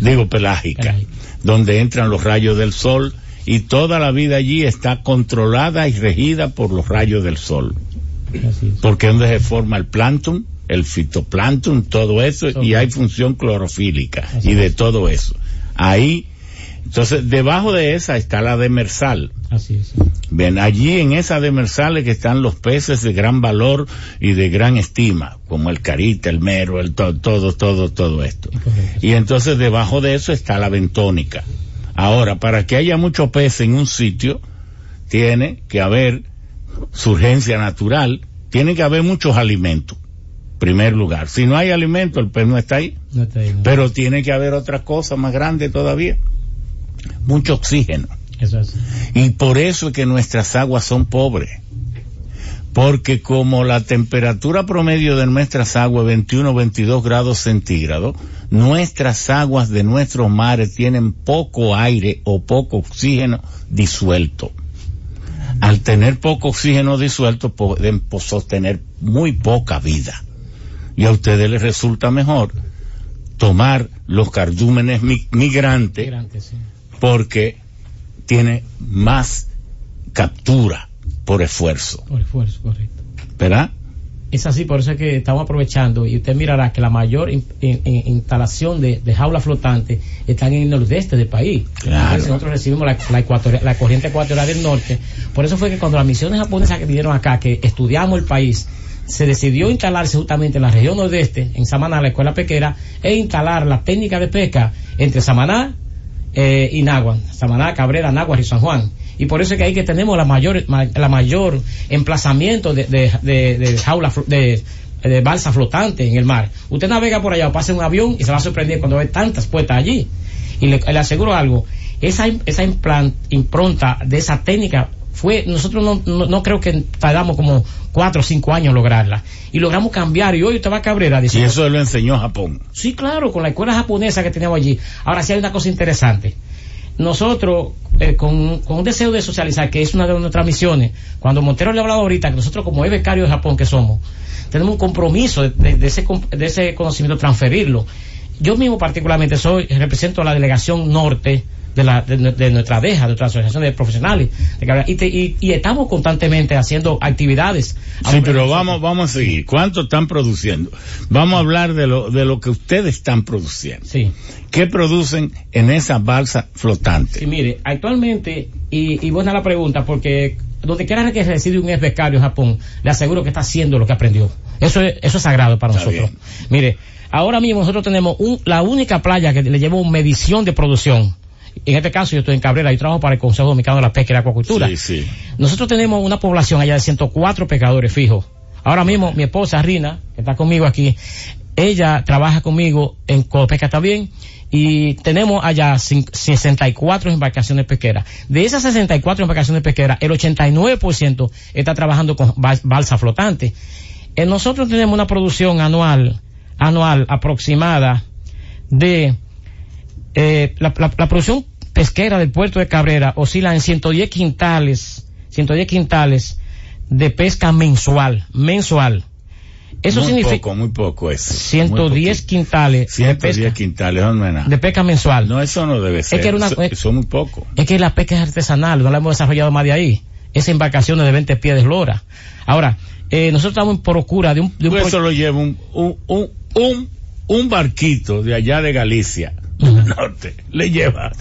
digo pelágica, donde entran los rayos del sol y toda la vida allí está controlada y regida por los rayos del sol. Porque es donde se forma el plancton, el fitoplancton, todo eso, y hay función clorofílica y de todo eso. Ahí, entonces, debajo de esa está la demersal. Así es. Bien, allí en esa demersal es que están los peces de gran valor y de gran estima, como el carita, el mero, el todo, todo, todo, todo esto. Y entonces debajo de eso está la bentónica. Ahora, para que haya mucho pez en un sitio, tiene que haber surgencia natural, tiene que haber muchos alimentos primer lugar. Si no hay alimento, el pez no está ahí. Pero tiene que haber otra cosa más grande todavía. Mucho oxígeno. Y por eso es que nuestras aguas son pobres. Porque como la temperatura promedio de nuestras aguas es 21 22 grados centígrados, nuestras aguas de nuestros mares tienen poco aire o poco oxígeno disuelto. Al tener poco oxígeno disuelto pueden sostener muy poca vida y a ustedes les resulta mejor tomar los cardúmenes migrantes porque tiene más captura por esfuerzo. Por esfuerzo, correcto. ¿Verdad? Es así, por eso es que estamos aprovechando y usted mirará que la mayor instalación de, jaula flotante está en el nordeste del país. Claro. nosotros recibimos la, la corriente ecuatorial del norte. Por eso fue que cuando las misiones japonesas que vinieron acá, que estudiamos el país, se decidió instalarse justamente en la región nordeste, en Samaná, la escuela pequera, e instalar la técnica de pesca entre Samaná eh, y Nagua, Samaná, Cabrera, Nagua y San Juan. Y por eso es que ahí que tenemos la mayor, la mayor emplazamiento de, de, de, jaula, de, de balsa flotante en el mar. Usted navega por allá o pasa un avión y se va a sorprender cuando ve tantas puertas allí. Y le, aseguro algo, esa, esa impronta de esa técnica fue, nosotros no, no, creo que tardamos como cuatro o cinco años lograrla. Y logramos cambiar. Y hoy usted va a Cabrera Y eso lo enseñó Japón. Sí, claro, con la escuela japonesa que teníamos allí. Ahora sí hay una cosa interesante. Nosotros, eh, con, con, un deseo de socializar, que es una de nuestras misiones, cuando Montero le ha hablado ahorita, que nosotros como becario de Japón que somos, tenemos un compromiso de, de, ese, de ese conocimiento, transferirlo. Yo mismo particularmente soy, represento a la delegación norte de, la, de, nuestra DEJA, de nuestra asociación de profesionales. y, y, estamos constantemente haciendo actividades. Sí, pero vamos, vamos a seguir. ¿Cuánto están produciendo? Vamos a hablar de lo, de lo que ustedes están produciendo. Sí. ¿Qué producen en esa balsa flotante? Sí, mire, actualmente, y, y buena la pregunta, porque donde quiera que reside un ex becario en Japón, le aseguro que está haciendo lo que aprendió. Eso es, eso es sagrado para nosotros. Mire, ahora mismo nosotros tenemos un, la única playa que le lleva medición de producción en este caso yo estoy en Cabrera y trabajo para el Consejo Dominicano de la Pesca y la Acuacultura. Nosotros tenemos una población allá de 104 pescadores fijos. Ahora mismo mi esposa Rina, que está conmigo aquí, ella trabaja conmigo en Pesca también y tenemos allá 64 embarcaciones pesqueras. De esas 64 embarcaciones pesqueras, el 89% está trabajando con balsa flotante. Eh, nosotros tenemos una producción anual, anual aproximada de eh, la, producción pesquera del puerto de Cabrera oscila en 110 quintales, 110 quintales de pesca mensual, mensual. Eso muy significa poco, muy poco eso. 110 quintales 110 de pesca, quintales, no De pesca mensual. No, eso no debe ser. Es que una, eso, es muy poco. Es que la pesca es artesanal, no la hemos desarrollado más de ahí. Esa embarcación de 20 pies de eslora. Ahora, eh, nosotros estamos en procura de un... De un eso lo lleva un, un, un, un barquito de allá de Galicia norte le lleva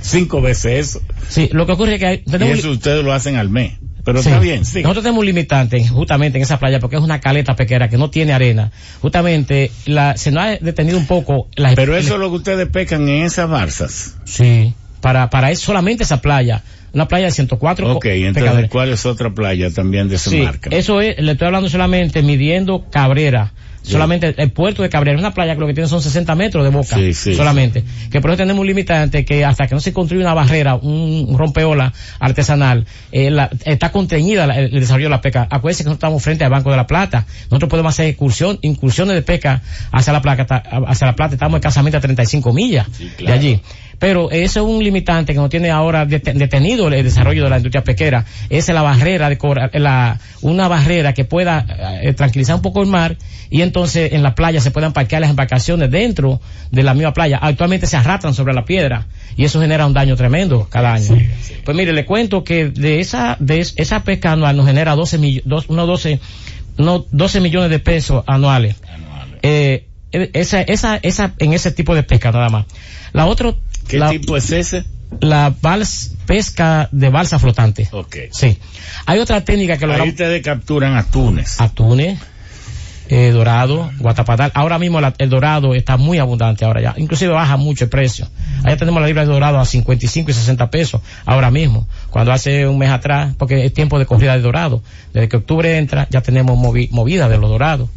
cinco veces eso. Sí, lo que ocurre es que tenemos... Y eso ustedes lo hacen al mes. Pero está bien, sí. Nosotros tenemos un limitante justamente en esa playa porque es una caleta pequeña que no tiene arena. Justamente la, se nos ha detenido un poco la Pero eso es lo que ustedes pescan en esas barzas. Sí, para, para eso solamente esa playa. Una playa de 104 Ok, entonces ¿cuál es otra playa también de esa sí, marca? Eso es, le estoy hablando solamente midiendo Cabrera solamente el puerto de Cabrera, una playa que lo que tiene son 60 metros de boca, solamente. Que por eso tenemos un limitante que hasta que no se construye una barrera, un rompeola artesanal, eh, está contenida el, desarrollo de la pesca. Acuérdense que nosotros estamos frente al Banco de la Plata. Nosotros podemos hacer incursión, incursiones de pesca hacia la plata, hacia la plata, estamos escasamente a 35 millas de allí pero eso es un limitante que no tiene ahora detenido el desarrollo de la industria pesquera. Esa es la barrera de la, una barrera que pueda eh, tranquilizar un poco el mar y entonces en la playa se puedan parquear las embarcaciones dentro de la misma playa. Actualmente se arrastran sobre la piedra y eso genera un daño tremendo cada año. Pues mire, le cuento que de esa, de esa pesca anual nos genera 12, millones, unos 12, unos 12 millones de pesos anuales. Eh, esa, esa, esa, en ese tipo de pesca nada más. La otra ¿Qué tipo es ese? La pesca de balsa flotante. Ok. Sí. Hay otra técnica que lo Ahí ustedes capturan atunes. Atunes, eh, dorado, guatapatal. Ahora mismo el dorado está muy abundante ahora ya. Inclusive baja mucho el precio. Allá tenemos la libra de dorado a 55 y 60 pesos ahora mismo. Cuando hace un mes atrás, porque es tiempo de corrida de dorado. Desde que octubre entra, ya tenemos movida de los dorados.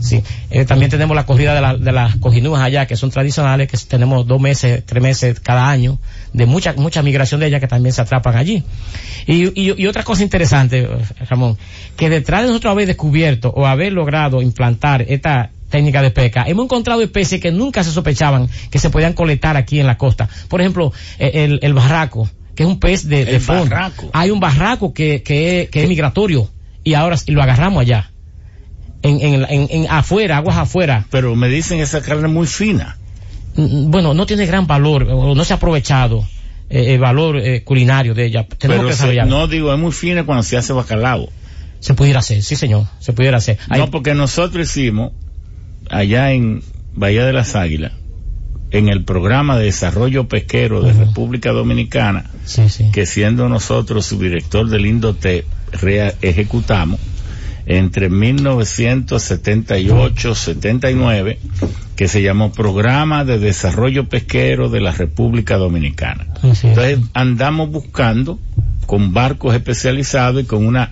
Sí. Eh, también tenemos la corrida de, la, de las cojinúas allá, que son tradicionales, que tenemos dos meses, tres meses cada año, de mucha, mucha migración de ellas que también se atrapan allí. Y, y, otra cosa interesante, Ramón, que detrás de nosotros haber descubierto o haber logrado implantar esta técnica de pesca, hemos encontrado especies que nunca se sospechaban que se podían colectar aquí en la costa. Por ejemplo, eh, el, el barraco, que es un pez de, de fondo. Hay un barraco que, que, que es migratorio y ahora lo agarramos allá en, en, en, afuera, aguas afuera. Pero me dicen esa carne muy fina. Mm, mm, bueno, no tiene gran valor, no se ha aprovechado eh, el valor eh, culinario de ella. Tenemos Pero no digo, es muy fina cuando se hace bacalao. Se pudiera hacer, sí señor, se pudiera hacer. No, porque nosotros hicimos allá en Bahía de las Águilas, en el programa de desarrollo pesquero de República Dominicana, que siendo nosotros su director del Indote, ejecutamos, entre 1978-79 que se llamó Programa de Desarrollo Pesquero de la República Dominicana. Entonces andamos buscando con barcos especializados y con una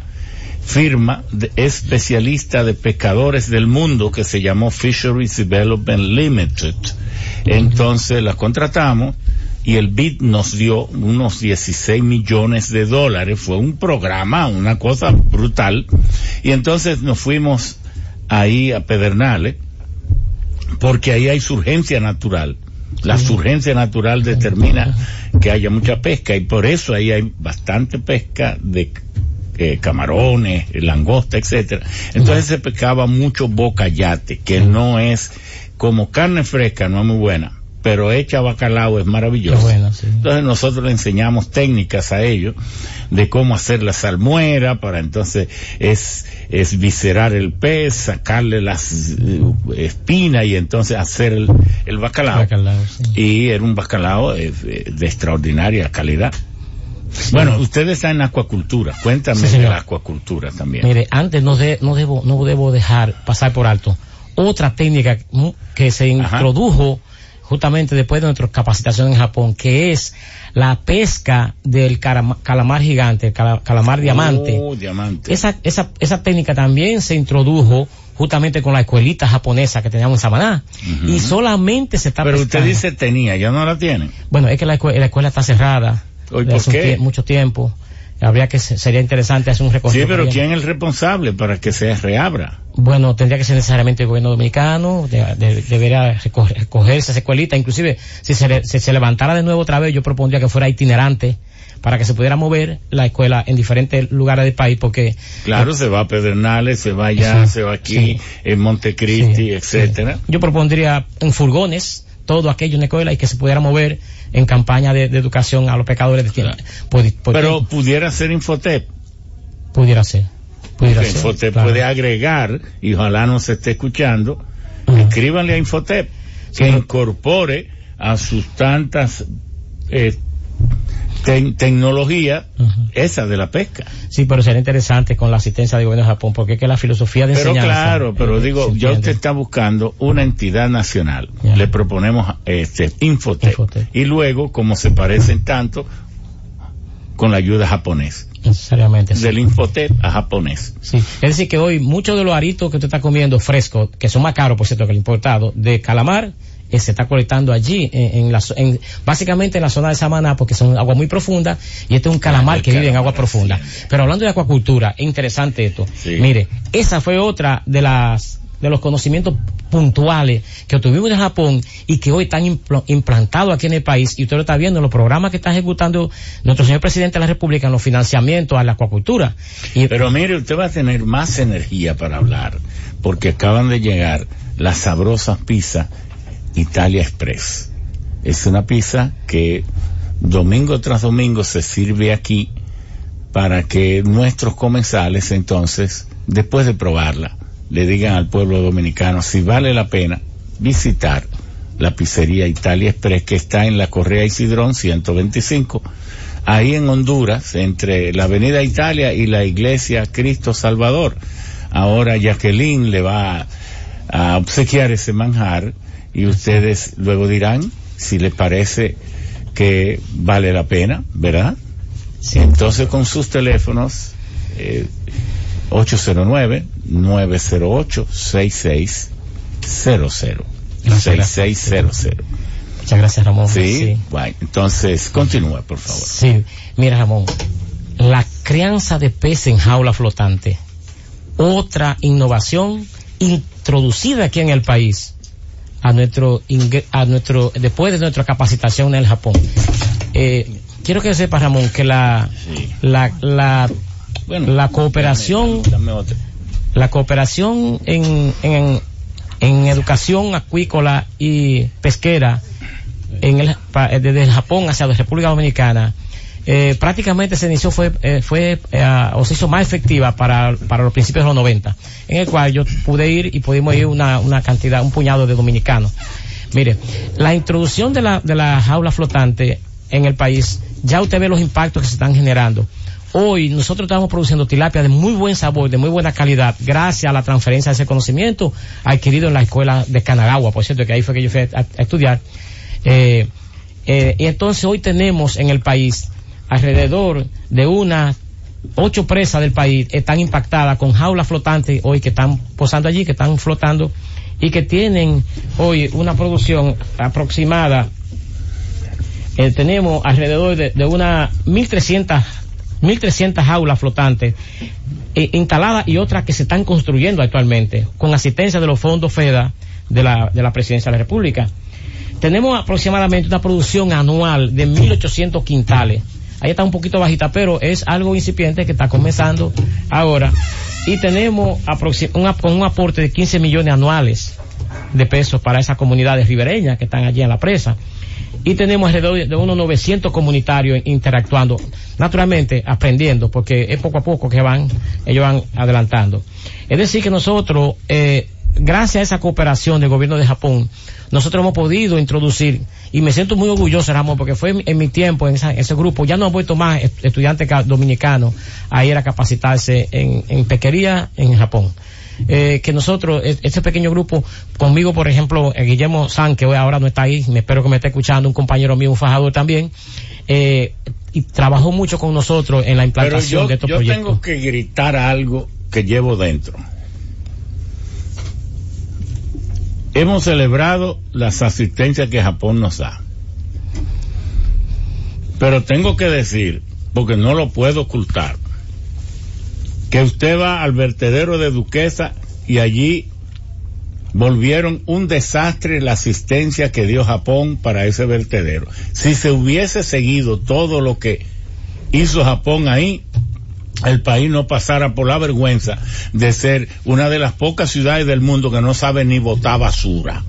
firma de especialista de pescadores del mundo que se llamó Fisheries Development Limited. Entonces la contratamos y el BID nos dio unos 16 millones de dólares. Fue un programa, una cosa brutal. Y entonces nos fuimos ahí a Pedernales, porque ahí hay surgencia natural. La surgencia natural determina que haya mucha pesca y por eso ahí hay bastante pesca de eh, camarones, langosta, etcétera. Entonces se pescaba mucho bocayate, que no es como carne fresca, no es muy buena pero hecha bacalao es maravilloso. Entonces nosotros le enseñamos técnicas a ellos de cómo hacer la salmuera para entonces es, es viscerar el pez, sacarle las uh, espinas y entonces hacer el, bacalao. Y era un bacalao eh, de extraordinaria calidad. Bueno, usted está en acuacultura. Cuéntame de la acuacultura también. Mire, antes no, no, debo, no debo dejar pasar por alto otra técnica que se introdujo justamente después de nuestra capacitación en Japón, que es la pesca del calamar gigante, el calamar diamante. Oh, diamante. Esa, esa, esa técnica también se introdujo justamente con la escuelita japonesa que teníamos en Samaná. Y solamente se está Pero usted dice tenía, ya no la tiene. Bueno, es que la, escuela, está cerrada. ¿Por qué? mucho tiempo habría que sería interesante hacer un recorrido. Sí, pero ¿quién es el responsable para que se reabra? Bueno, tendría que ser necesariamente el gobierno dominicano, debería recogerse esa escuelita, inclusive si se, se levantara de nuevo otra vez, yo propondría que fuera itinerante para que se pudiera mover la escuela en diferentes lugares del país porque claro se va a Pedernales se va allá se va aquí en Montecristi etcétera yo propondría en furgones todo aquello en la escuela y que se pudiera mover en campaña de, educación a los pecadores de tierra. Pero pudiera ser Infotep. Pudiera ser. Pudiera ser, Infotep puede agregar, y ojalá no se esté escuchando, escríbanle a Infotep que incorpore a sus tantas eh, tecnología esa de la pesca. Sí, pero sería interesante con la asistencia del gobierno de Japón, porque es que la filosofía de pero claro, pero digo, ya usted está buscando una entidad nacional. Le proponemos este Infotec, Y luego, como se parecen tanto, con la ayuda japonesa. Necesariamente. Del Infotep a japonés. Sí. Es decir, que hoy muchos de los aritos que usted está comiendo frescos, que son más caros, por cierto, que el importado, de calamar, eh, se está colectando allí, en, la, básicamente en la zona de Samaná, porque son agua muy profunda, y este es un calamar que vive en agua profunda. Pero hablando de acuacultura, es interesante esto. Mire, esa fue otra de las de los conocimientos puntuales que obtuvimos en Japón y que hoy están implantados aquí en el país y usted lo está viendo en los programas que está ejecutando nuestro señor presidente de la República en los financiamientos a la acuacultura. Pero mire, usted va a tener más energía para hablar porque acaban de llegar las sabrosas pizzas Italia Express. Es una pizza que domingo tras domingo se sirve aquí para que nuestros comensales entonces, después de probarla, le digan al pueblo dominicano si vale la pena visitar la pizzería Italia Express que está en la Correa Isidrón 125, ahí en Honduras, entre la Avenida Italia y la Iglesia Cristo Salvador. Ahora Jacqueline le va a obsequiar ese manjar y ustedes luego dirán si les parece que vale la pena, ¿verdad? Sí. Entonces con sus teléfonos eh, 809-908-6600. 6600. Muchas gracias, Ramón. Sí, Bueno, entonces continúa, por favor. Sí, mira, Ramón, la crianza de peces en jaula flotante, otra innovación introducida aquí en el país a nuestro, a nuestro, después de nuestra capacitación en el Japón. Eh, quiero que sepa, Ramón, que la, la, la, la cooperación, la cooperación en, en, en educación acuícola y pesquera en el, desde el Japón hacia la República Dominicana eh, prácticamente se inició fue eh, fue eh, o se hizo más efectiva para, para los principios de los 90 en el cual yo pude ir y pudimos ir una, una cantidad un puñado de dominicanos. Mire la introducción de la de la jaula flotante en el país ya usted ve los impactos que se están generando. Hoy nosotros estamos produciendo tilapia de muy buen sabor, de muy buena calidad, gracias a la transferencia de ese conocimiento adquirido en la escuela de Canagua, por cierto, que ahí fue que yo fui a, estudiar. y entonces hoy tenemos en el país alrededor de unas ocho presas del país están impactadas con jaulas flotantes hoy que están posando allí, que están flotando y que tienen hoy una producción aproximada. Eh, tenemos alrededor de, de unas 1300 1.300 jaulas flotantes eh, instaladas y otras que se están construyendo actualmente con asistencia de los fondos FEDA de la, de la Presidencia de la República. tenemos aproximadamente una producción anual de 1.800 quintales. Ahí está un poquito bajita, pero es algo incipiente que está comenzando ahora. Y tenemos un, un aporte de 15 millones anuales de pesos para esas comunidades ribereñas que están allí en la presa y tenemos alrededor de unos 900 comunitarios interactuando, naturalmente aprendiendo, porque es poco a poco que van, ellos van adelantando. Es decir, que nosotros, eh, gracias a esa cooperación del gobierno de Japón, nosotros hemos podido introducir, y me siento muy orgulloso, Ramón, porque fue en, mi tiempo, en, ese grupo, ya no han vuelto más estudiantes dominicanos a ir a capacitarse en, en pequería en Japón eh, que nosotros, este pequeño grupo, conmigo, por ejemplo, eh, Guillermo San, que hoy ahora no está ahí, me espero que me esté escuchando, un compañero mío, un fajador también, eh, y trabajó mucho con nosotros en la implantación de estos yo proyectos. Yo tengo que gritar algo que llevo dentro. Hemos celebrado las asistencias que Japón nos da. Pero tengo que decir, porque no lo puedo ocultar, que usted va al vertedero de Duquesa y allí volvieron un desastre la asistencia que dio Japón para ese vertedero. Si se hubiese seguido todo lo que hizo Japón ahí, el país no pasara por la vergüenza de ser una de las pocas ciudades del mundo que no sabe ni botar basura.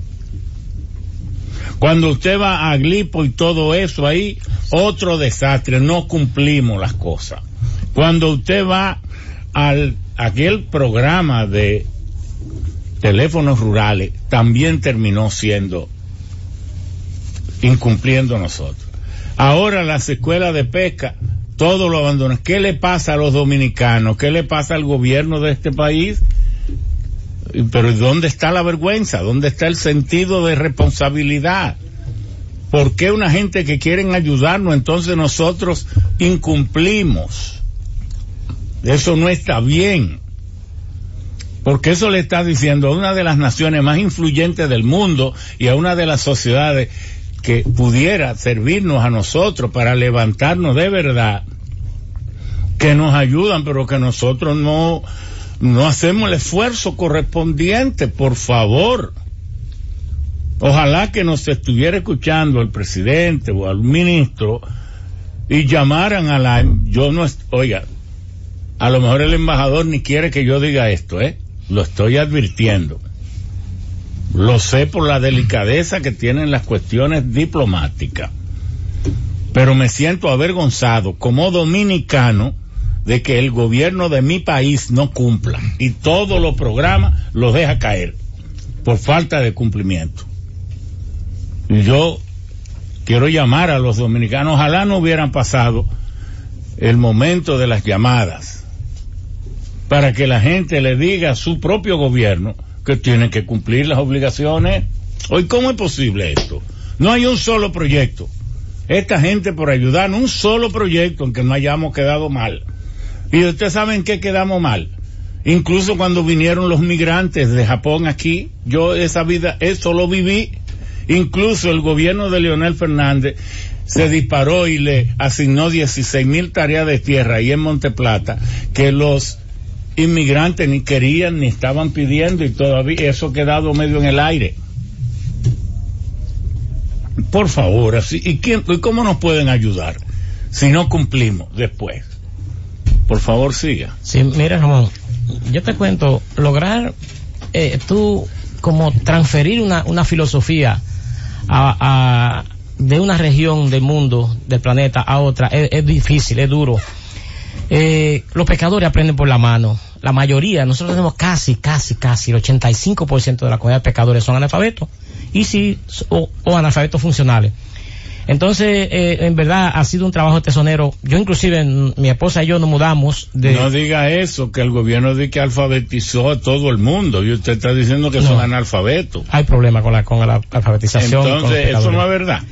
Cuando usted va a Glipo y todo eso ahí, otro desastre, no cumplimos las cosas. Cuando usted va al aquel programa de teléfonos rurales también terminó siendo incumpliendo nosotros. Ahora las escuelas de pesca, todo lo abandonan. ¿Qué le pasa a los dominicanos? ¿Qué le pasa al gobierno de este país? Pero ¿dónde está la vergüenza? ¿Dónde está el sentido de responsabilidad? ¿Por qué una gente que quieren ayudarnos entonces nosotros incumplimos? Eso no está bien. Porque eso le está diciendo a una de las naciones más influyentes del mundo y a una de las sociedades que pudiera servirnos a nosotros para levantarnos de verdad, que nos ayudan, pero que nosotros no, no hacemos el esfuerzo correspondiente, por favor. Ojalá que nos estuviera escuchando el presidente o al ministro y llamaran a la, yo no, oiga, a lo mejor el embajador ni quiere que yo diga esto, ¿eh? Lo estoy advirtiendo. Lo sé por la delicadeza que tienen las cuestiones diplomáticas. Pero me siento avergonzado como dominicano de que el gobierno de mi país no cumpla y todos los programas los deja caer por falta de cumplimiento. Yo quiero llamar a los dominicanos, ojalá no hubieran pasado el momento de las llamadas para que la gente le diga a su propio gobierno que tiene que cumplir las obligaciones. Hoy, ¿cómo es posible esto? No hay un solo proyecto. Esta gente por ayudarnos, un solo proyecto en que no hayamos quedado mal. Y ustedes saben que quedamos mal. Incluso cuando vinieron los migrantes de Japón aquí, yo esa vida, eso lo viví. Incluso el gobierno de Leonel Fernández se disparó y le asignó 16 mil tareas de tierra ahí en Monteplata, que los inmigrantes ni querían ni estaban pidiendo y todavía eso ha quedado medio en el aire. Por favor, así, ¿y, quién, ¿y cómo nos pueden ayudar si no cumplimos después? Por favor, siga. Sí, mira, Ramón, yo te cuento, lograr eh, tú como transferir una, una filosofía a, a, de una región del mundo, del planeta, a otra, es, es difícil, es duro eh, los pescadores aprenden por la mano. La mayoría, nosotros tenemos casi, casi, casi el 85% de la comunidad de pescadores son analfabetos. Y sí, o, analfabetos funcionales. Entonces, eh, en verdad, ha sido un trabajo tesonero. Yo inclusive, mi esposa y yo nos mudamos de... No diga eso, que el gobierno dice que alfabetizó a todo el mundo y usted está diciendo que son analfabetos. Hay problema con la, con la alfabetización. Entonces, eso no es verdad.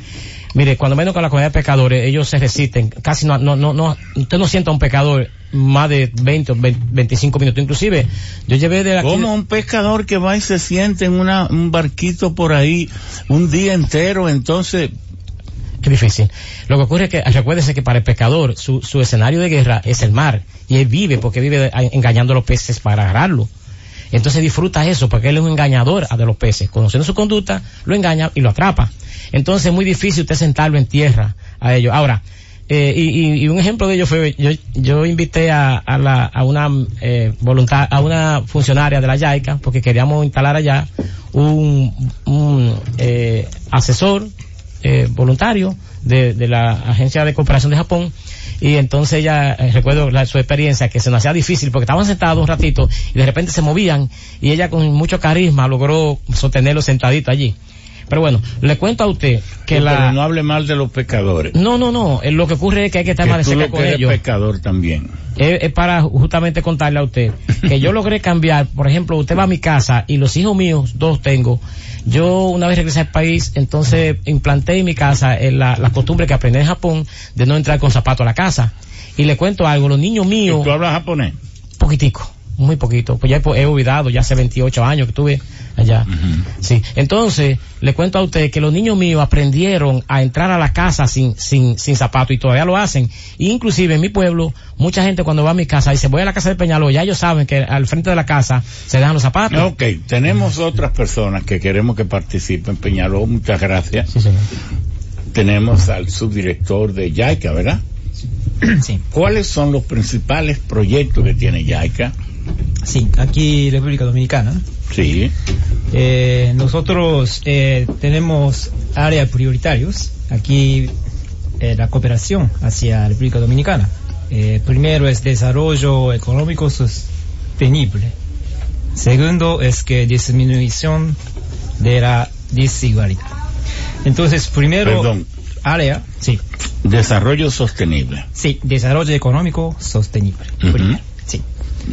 Mire, cuando menos con la comunidad de pecadores, ellos se resisten. Casi no, no, no, no, usted no sienta a un pecador más de 20 o 25 minutos. Inclusive, yo llevé de la... Como un pescador que va y se siente en una, un barquito por ahí un día entero, entonces... Es difícil. Lo que ocurre es que, recuérdese que para el pescador, su, su escenario de guerra es el mar. Y él vive porque vive engañando a los peces para agarrarlo. Entonces disfruta eso, porque él es un engañador de los peces. Conociendo su conducta, lo engaña y lo atrapa. Entonces es muy difícil usted sentarlo en tierra a ellos. Ahora, eh, y, un ejemplo de ello fue, yo, yo invité a, a, la, a una eh, a una funcionaria de la YAICA, porque queríamos instalar allá un, un eh, asesor eh, voluntario de la Agencia de Cooperación de Japón, y entonces ella, eh, recuerdo su experiencia, que se nos hacía difícil porque estaban sentados un ratito y de repente se movían y ella con mucho carisma logró sostenerlo sentadito allí. Pero bueno, le cuento a usted que la... Pero no hable mal de los pecadores. No, no, no. Eh, lo que ocurre es que hay que estar más de cerca con ellos. pecador también. Es, para justamente contarle a usted que yo logré cambiar, por ejemplo, usted va a mi casa y los hijos míos, dos tengo, yo una vez regresé al país, entonces implanté en mi casa eh, la, la costumbre que aprendí en Japón de no entrar con zapatos a la casa. Y le cuento algo, los niños míos... ¿Tú hablas japonés? Poquitico muy poquito, pues ya he, olvidado, ya hace 28 años que estuve allá. Sí, entonces le cuento a usted que los niños míos aprendieron a entrar a la casa sin sin sin zapatos y todavía lo hacen. inclusive en mi pueblo, mucha gente cuando va a mi casa dice, "Voy a la casa de Peñaló", ya ellos saben que al frente de la casa se dejan los zapatos. Ok, tenemos otras personas que queremos que participen en Peñaló, muchas gracias. Sí, señor. Tenemos al subdirector de YAICA, ¿verdad? Sí. ¿Cuáles son los principales proyectos que tiene YAICA? Sí, aquí República Dominicana. Sí. Eh, nosotros eh, tenemos áreas prioritarios. Aquí eh, la cooperación hacia República Dominicana. primero es desarrollo económico sostenible. Segundo es que disminución de la desigualdad. Entonces, primero, Perdón. área, sí. Desarrollo sostenible. Sí, desarrollo económico sostenible. Sí.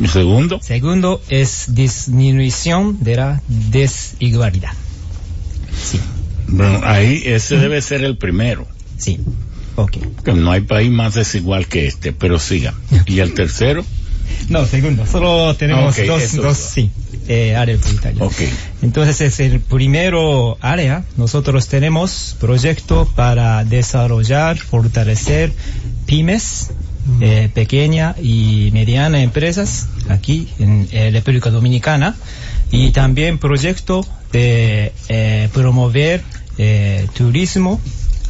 Segundo. Segundo es disminución de la desigualdad. Sí. Bueno, ahí ese debe ser el primero. Sí. Ok. Que no hay país más desigual que este, pero siga. ¿Y el tercero? No, segundo. Solo tenemos dos, dos, sí, eh, áreas. Okay. Entonces es el primero área. Nosotros tenemos proyecto para desarrollar, fortalecer pymes eh, pequeña y mediana empresas aquí en eh, República Dominicana y también proyecto de eh, promover turismo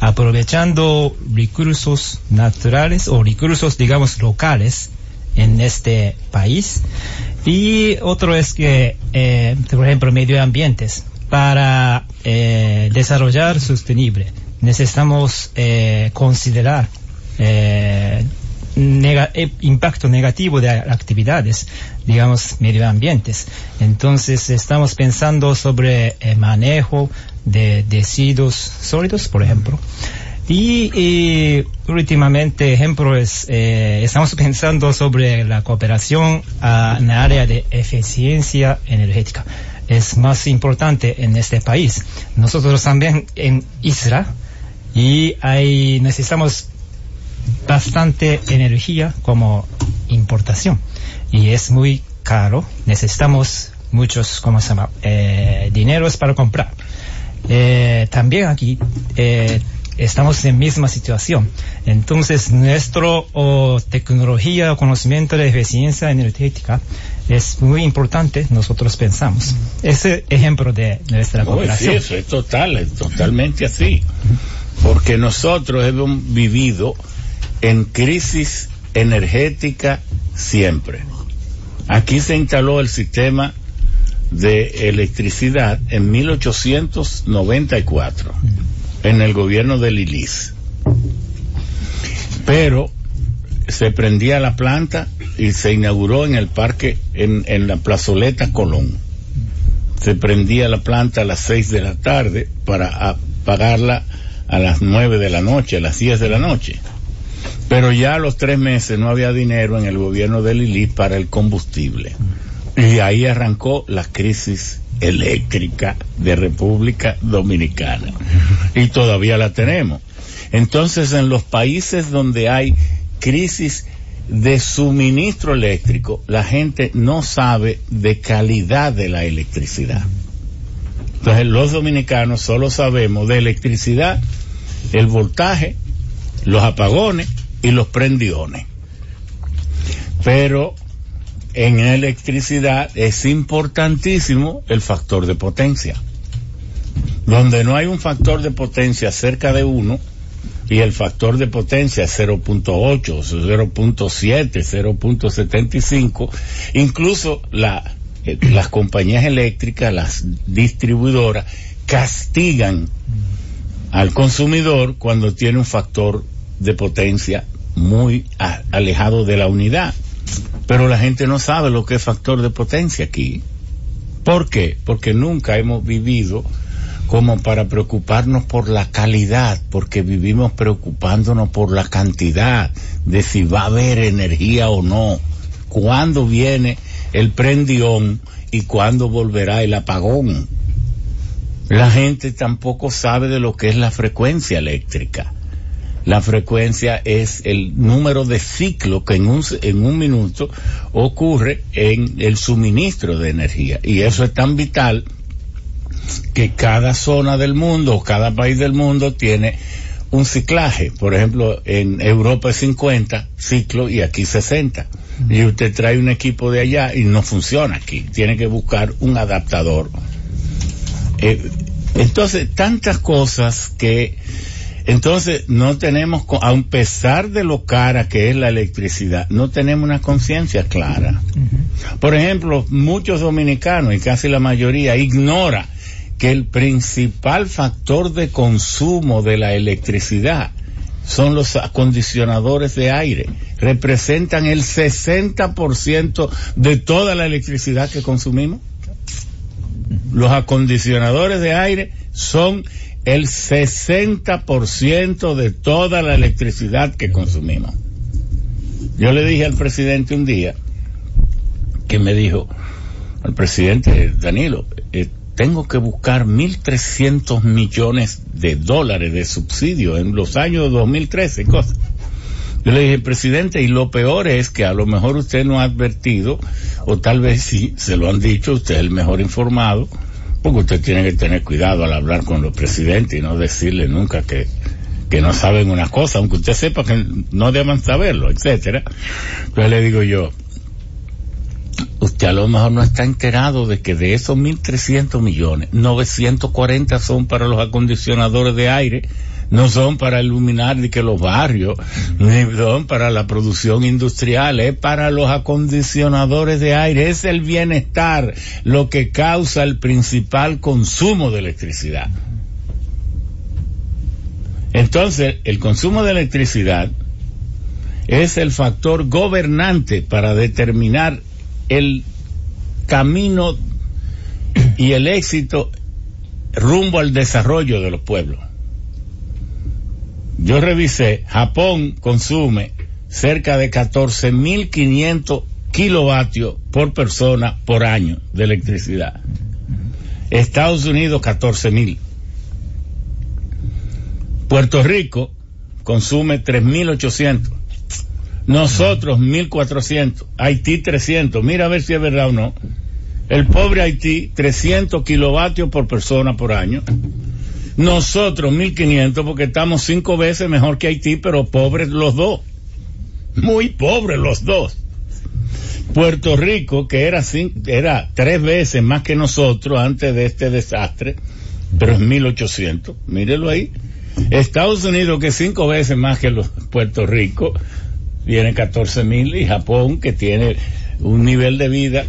aprovechando recursos naturales o recursos digamos locales en este país. Y otro es que por ejemplo medio ambientes para desarrollar sostenible. Necesitamos considerar impacto negativo de actividades, digamos, medioambientes. Entonces, estamos pensando sobre el manejo de residuos sólidos, por ejemplo. Y, últimamente, ejemplo, es, eh, estamos pensando sobre la cooperación en el área de eficiencia energética. Es más importante en este país. Nosotros también en Isla y hay, necesitamos bastante energía como importación y es muy caro. Necesitamos muchos, ¿cómo se llama? Eh, dineros para comprar. Eh, también aquí eh, estamos en misma situación. Entonces, nuestra tecnología o conocimiento de eficiencia energética es muy importante, nosotros pensamos. Ese ejemplo de nuestra cooperación. Sí, eso es total, es totalmente así. Porque nosotros hemos vivido en crisis energética siempre. Aquí se instaló el sistema de electricidad en 1894 en el gobierno de Lilis. Pero se prendía la planta y se inauguró en el parque, en, en la plazoleta Colón. Se prendía la planta a las 6 de la tarde para apagarla a las 9 de la noche, a las 10 de la noche. Pero ya a los tres meses no había dinero en el gobierno de Lili para el combustible. Y ahí arrancó la crisis eléctrica de República Dominicana. Y todavía la tenemos. Entonces, en los países donde hay crisis de suministro eléctrico, la gente no sabe de calidad de la electricidad. Entonces, los dominicanos solo sabemos de electricidad, el voltaje, los apagones y los prendiones. Pero en electricidad es importantísimo el factor de potencia. Donde no hay un factor de potencia cerca de uno y el factor de potencia es 0.8, 0.7, 0.75, incluso eh, las compañías eléctricas, las distribuidoras, castigan al consumidor cuando tiene un factor de potencia muy alejado de la unidad. Pero la gente no sabe lo que es factor de potencia aquí. ¿Por qué? Porque nunca hemos vivido como para preocuparnos por la calidad, porque vivimos preocupándonos por la cantidad de si va a haber energía o no, cuándo viene el prendión y cuándo volverá el apagón. La gente tampoco sabe de lo que es la frecuencia eléctrica. La frecuencia es el número de ciclo que en un, en un minuto ocurre en el suministro de energía. Y eso es tan vital que cada zona del mundo o cada país del mundo tiene un ciclaje. Por ejemplo, en Europa es 50 ciclos y aquí 60. Y usted trae un equipo de allá y no funciona aquí. Tiene que buscar un adaptador. Eh, entonces, tantas cosas que entonces, no tenemos, a pesar de lo cara que es la electricidad, no tenemos una conciencia clara. Por ejemplo, muchos dominicanos, y casi la mayoría, ignora que el principal factor de consumo de la electricidad son los acondicionadores de aire. Representan el 60% de toda la electricidad que consumimos. Los acondicionadores de aire son el 60% de toda la electricidad que consumimos. Yo le dije al presidente un día que me dijo, al presidente Danilo, eh, tengo que buscar 1.300 millones de dólares de subsidio en los años 2013 cosas. Yo le dije, presidente, y lo peor es que a lo mejor usted no ha advertido, o tal vez sí, se lo han dicho, usted es el mejor informado, porque usted tiene que tener cuidado al hablar con los presidentes y no decirle nunca que, que no saben una cosa, aunque usted sepa que no deben saberlo, etcétera. Entonces le digo yo, usted a lo mejor no está enterado de que de esos 1.300 millones, 940 son para los acondicionadores de aire, no son para iluminar ni que los barrios, ni son para la producción industrial, es para los acondicionadores de aire, es el bienestar lo que causa el principal consumo de electricidad. Entonces, el consumo de electricidad es el factor gobernante para determinar el camino y el éxito rumbo al desarrollo de los pueblos yo revisé, Japón consume cerca de 14.500 kilovatios por persona por año de electricidad. Estados Unidos 14.000. Puerto Rico consume 3.800. Nosotros 1.400. Haití 300. Mira a ver si es verdad o no. El pobre Haití 300 kilovatios por persona por año. Nosotros 1500 porque estamos cinco veces mejor que Haití, pero pobres los dos. Muy pobres los dos. Puerto Rico, que era, era tres veces más que nosotros antes de este desastre, pero es 1800. Mírelo ahí. Estados Unidos, que cinco veces más que los Puerto Rico, tiene 14 mil y Japón, que tiene un nivel de vida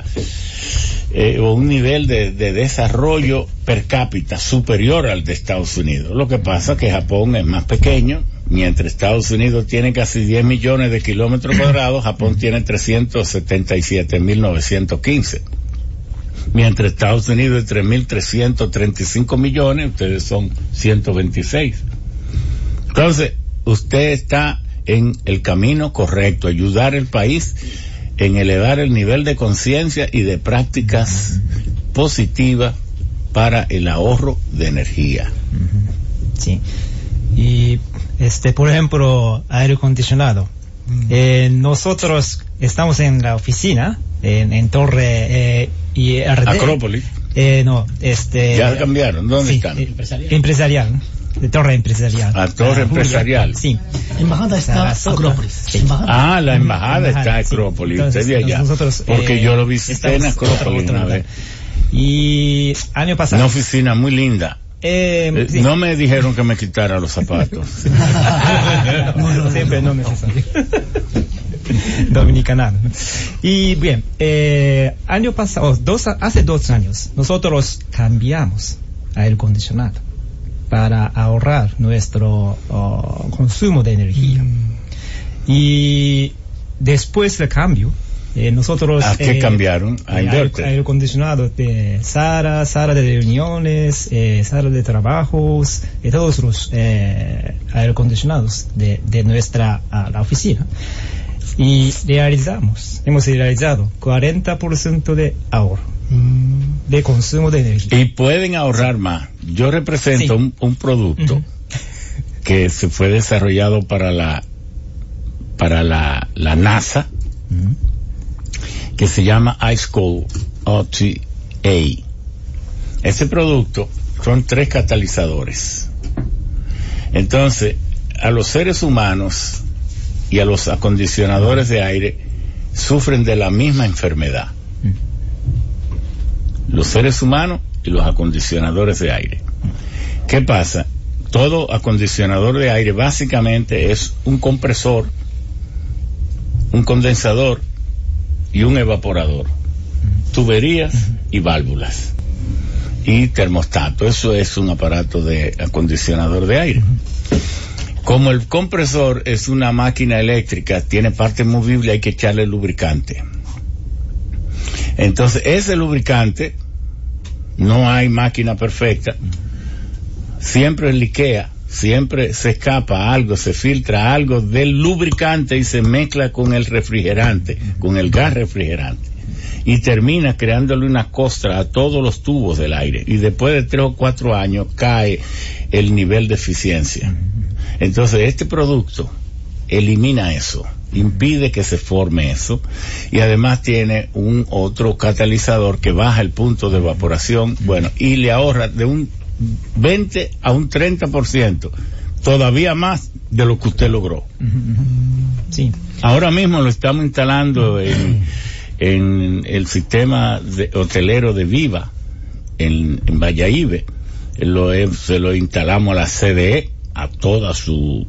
eh, o un nivel de, desarrollo per cápita superior al de Estados Unidos. Lo que pasa es que Japón es más pequeño, mientras Estados Unidos tiene casi 10 millones de kilómetros cuadrados, Japón tiene 377.915. Mientras Estados Unidos es 3.335 millones, ustedes son 126. Entonces, usted está en el camino correcto, ayudar al país en elevar el nivel de conciencia y de prácticas positivas para el ahorro de energía. Sí. Y este, por ejemplo, aire acondicionado. Eh, nosotros estamos en la oficina, en, Torre eh, y Acrópolis. Eh, no, este. Ya cambiaron. ¿Dónde están? Empresarial. empresarial. De torre empresarial. La torre empresarial. Sí. Embajada está Acrópolis. Ah, la embajada, está en Acrópolis. Usted de allá. Nosotros, Porque eh, yo lo visité en Acrópolis una vez. Y año pasado. Una oficina muy linda. Eh, eh, no me dijeron que me quitara los zapatos. no, siempre no necesario. Dominicana. Y bien, eh, año pasado, dos, hace dos años, nosotros cambiamos a aire acondicionado para ahorrar nuestro oh, consumo de energía. Mm. Y después del cambio, eh, nosotros... ¿A qué eh, cambiaron? A inverter. Aire acondicionado de Sara, Sara de reuniones, eh, Sara de trabajos, de todos los eh, aire acondicionados de, de nuestra la oficina. Y realizamos, hemos realizado 40% de ahorro. De consumo de energía. Y pueden ahorrar más. Yo represento un, producto que se fue desarrollado para la para la, la NASA que se llama Ice Cold OTA. Ese producto son tres catalizadores. Entonces, a los seres humanos y a los acondicionadores de aire sufren de la misma enfermedad. Los seres humanos y los acondicionadores de aire. ¿Qué pasa? Todo acondicionador de aire básicamente es un compresor, un condensador y un evaporador, tuberías y válvulas y termostato. Eso es un aparato de acondicionador de aire. Como el compresor es una máquina eléctrica, tiene parte movible, hay que echarle lubricante. Entonces, ese lubricante, no hay máquina perfecta, siempre liquea siempre se escapa algo, se filtra algo del lubricante y se mezcla con el refrigerante, con el gas refrigerante. Y termina creándole una costra a todos los tubos del aire. Y después de tres o cuatro años cae el nivel de eficiencia. Entonces este producto elimina eso, impide que se forme eso y además tiene un otro catalizador que baja el punto de evaporación, bueno, y le ahorra de un 20 a un 30%, todavía más de lo que usted logró. Sí. Ahora mismo lo estamos instalando en, en el sistema hotelero de Viva, en, en Valladolid. Lo, se lo instalamos a la CDE, a toda su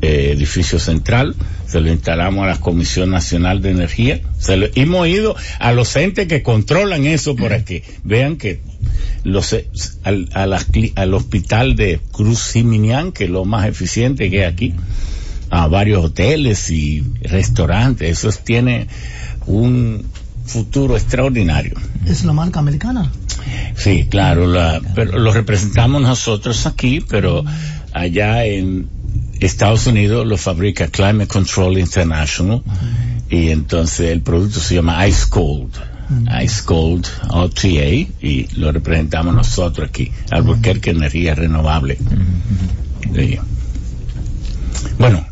eh, edificio central, se lo instalamos a la Comisión Nacional de Energía, se lo hemos ido a los entes que controlan eso por aquí. Vean que los, al, al hospital de Cruz Siminian, que es lo más eficiente que hay aquí, a varios hoteles y restaurantes, eso tiene un futuro extraordinario. ¿Es la marca americana? Sí, claro, la, pero lo representamos nosotros aquí, pero allá en Estados Unidos lo fabrica Climate Control International y entonces el producto se llama Ice Cold. Ice Cold OTA y lo representamos nosotros aquí, Albuquerque Energía Renovable. Bueno,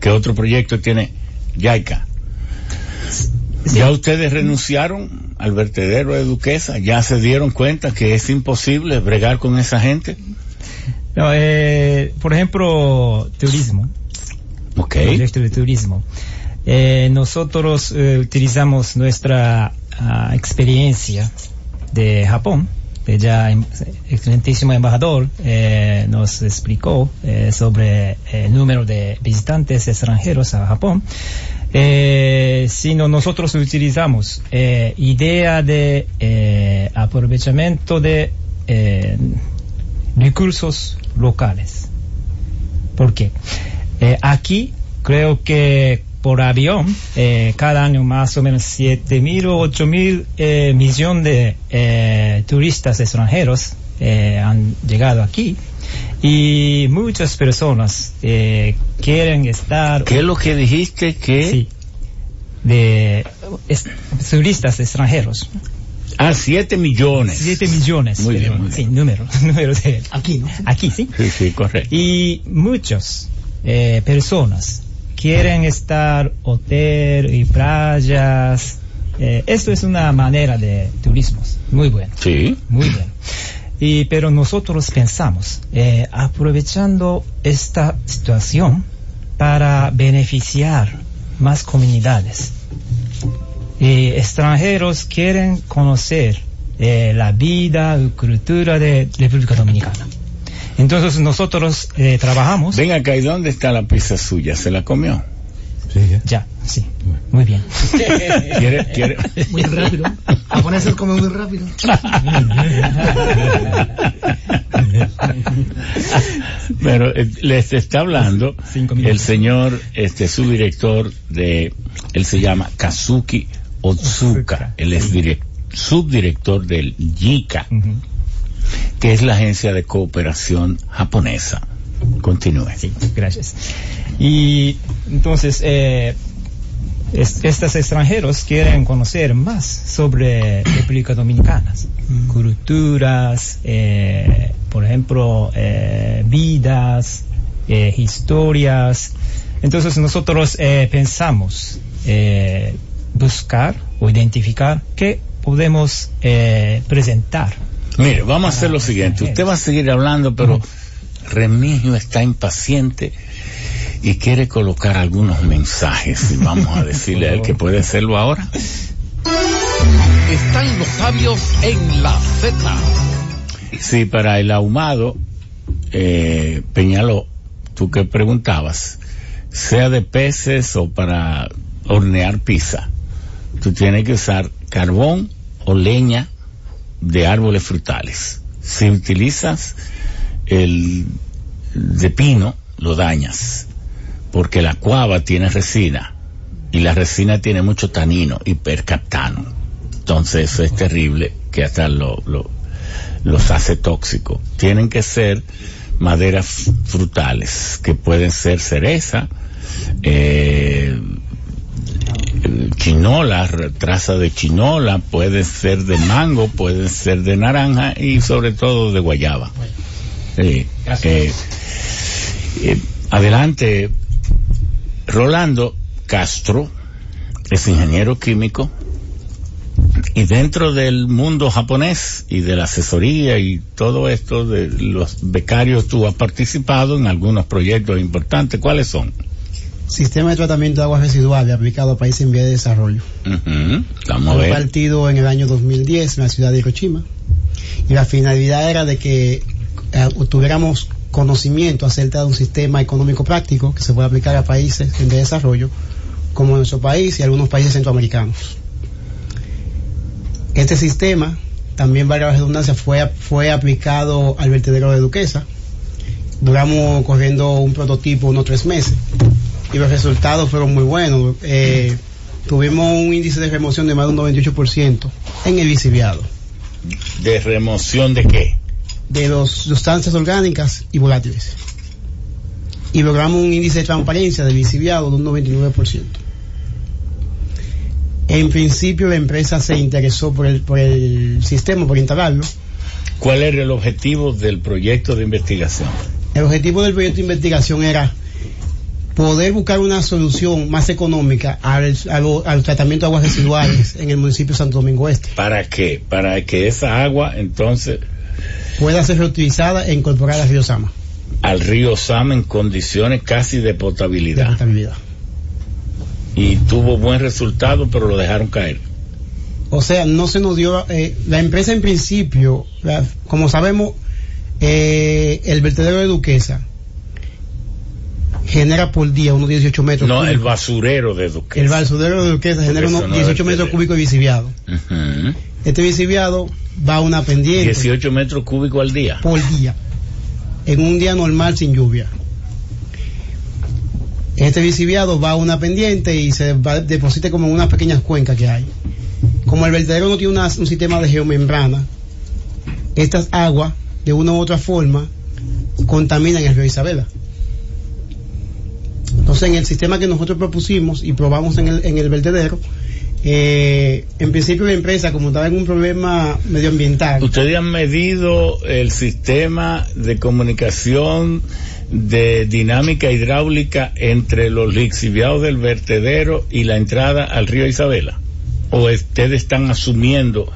¿qué otro proyecto tiene Yaica? ¿Ya ustedes renunciaron al vertedero de Duquesa? ¿Ya se dieron cuenta que es imposible bregar con esa gente? No, eh, por ejemplo, turismo. Ok. Proyecto de turismo. Eh, nosotros eh, utilizamos nuestra ah, experiencia de Japón. Ya excelentísimo embajador eh, nos explicó eh, sobre el número de visitantes extranjeros a Japón. Eh, sino nosotros utilizamos eh, idea de eh, aprovechamiento de eh, recursos locales. ¿Por qué? Eh, aquí creo que por avión, eh, cada año más o menos 7 mil o 8 mil eh, millones de eh, turistas extranjeros han llegado aquí y muchas personas quieren estar. ¿Qué es lo que dijiste que? Sí, de turistas extranjeros. Ah, 7 millones. 7 millones. Muy bien, muy Sí, números, números de Aquí, ¿no? Aquí, sí. Sí, sí, correcto. Y muchas eh, personas quieren estar hotel y playas. Eh, esto es una manera de turismo muy bueno. Sí. Muy bueno. Y, pero nosotros pensamos, eh, aprovechando esta situación para beneficiar más comunidades. Y extranjeros quieren conocer eh, la vida y cultura de República Dominicana. Entonces nosotros eh, trabajamos. Ven acá, ¿y dónde está la pizza suya? ¿Se la comió? Sí, ya. ya, sí. Muy bien. ¿Quiere, quiere? Muy rápido. Japoneses comen muy rápido. Pero eh, les está hablando el señor, este, su director de, él se llama Kazuki Otsuka, es subdirector del JICA, que es la agencia de cooperación japonesa. Continúe. Sí, gracias. Y entonces, eh, estos extranjeros quieren conocer más sobre República Dominicana, mm. culturas, eh, por ejemplo, eh, vidas, eh, historias. Entonces nosotros eh, pensamos eh, buscar o identificar qué podemos eh, presentar. Mire, vamos a hacer lo siguiente. Usted va a seguir hablando, pero Remigio está impaciente y quiere colocar algunos mensajes. Y vamos a decirle a él que puede hacerlo ahora. Están los sabios en la Z. Sí, para el ahumado, eh, Peñaló, tú que preguntabas, sea de peces o para hornear pizza, tú tienes que usar carbón o leña de árboles frutales. Si utilizas el de pino, lo dañas, porque la cuava tiene resina y la resina tiene mucho tanino y percaptano. Entonces eso es terrible que hasta lo, lo, los hace tóxicos. Tienen que ser maderas frutales, que pueden ser cereza, eh, chinola, traza de chinola, puede ser de mango, puede ser de naranja y sobre todo de guayaba. Eh, eh, adelante, Rolando Castro es ingeniero químico y dentro del mundo japonés y de la asesoría y todo esto de los becarios, tú has participado en algunos proyectos importantes. ¿Cuáles son? Sistema de tratamiento de aguas residuales aplicado a países en vía de desarrollo. Fue partido en el año 2010 en la ciudad de Hiroshima. Y la finalidad era de que eh, tuviéramos conocimiento acerca de un sistema económico práctico que se puede aplicar a países en vía de desarrollo, como nuestro país y algunos países centroamericanos. Este sistema, también varias redundancia, fue, fue aplicado al vertedero de Duquesa. Duramos corriendo un prototipo unos tres meses y los resultados fueron muy buenos. Eh, tuvimos un índice de remoción de más de un 98% en el visiviado. ¿De remoción de qué? De dos sustancias orgánicas y volátiles. Y logramos un índice de transparencia del visiviado de un 99%. En principio la empresa se interesó por el, por el sistema, por instalarlo. ¿Cuál era el objetivo del proyecto de investigación? El objetivo del proyecto de investigación era poder buscar una solución más económica al, al, al, tratamiento de aguas residuales en el municipio de Santo Domingo Este. ¿Para qué? Para que esa agua entonces pueda ser reutilizada e incorporada al río Sama. Al río Sama en condiciones casi de potabilidad. De potabilidad y tuvo buen resultado, pero lo dejaron caer. O sea, no se nos dio, eh, la empresa en principio, la, como sabemos, eh, el vertedero de Duquesa genera por día unos 18 metros. No, cúbicos. el basurero de Duquesa. El basurero de Duquesa genera unos no 18 metros cúbicos de visiviado. Uh -huh. Este visiviado va a una pendiente. 18 metros cúbicos al día. Por día. En un día normal sin lluvia. Este visiviado va a una pendiente y se va, deposita como en unas pequeñas cuencas que hay. Como el vertedero no tiene una, un sistema de geomembrana, estas aguas, de una u otra forma, contaminan el río Isabela. Entonces, en el sistema que nosotros propusimos y probamos en el, en el vertedero, eh, en principio la empresa, como estaba en un problema medioambiental. ¿Ustedes han medido el sistema de comunicación de dinámica hidráulica entre los lixiviados del vertedero y la entrada al río Isabela? ¿O ustedes están asumiendo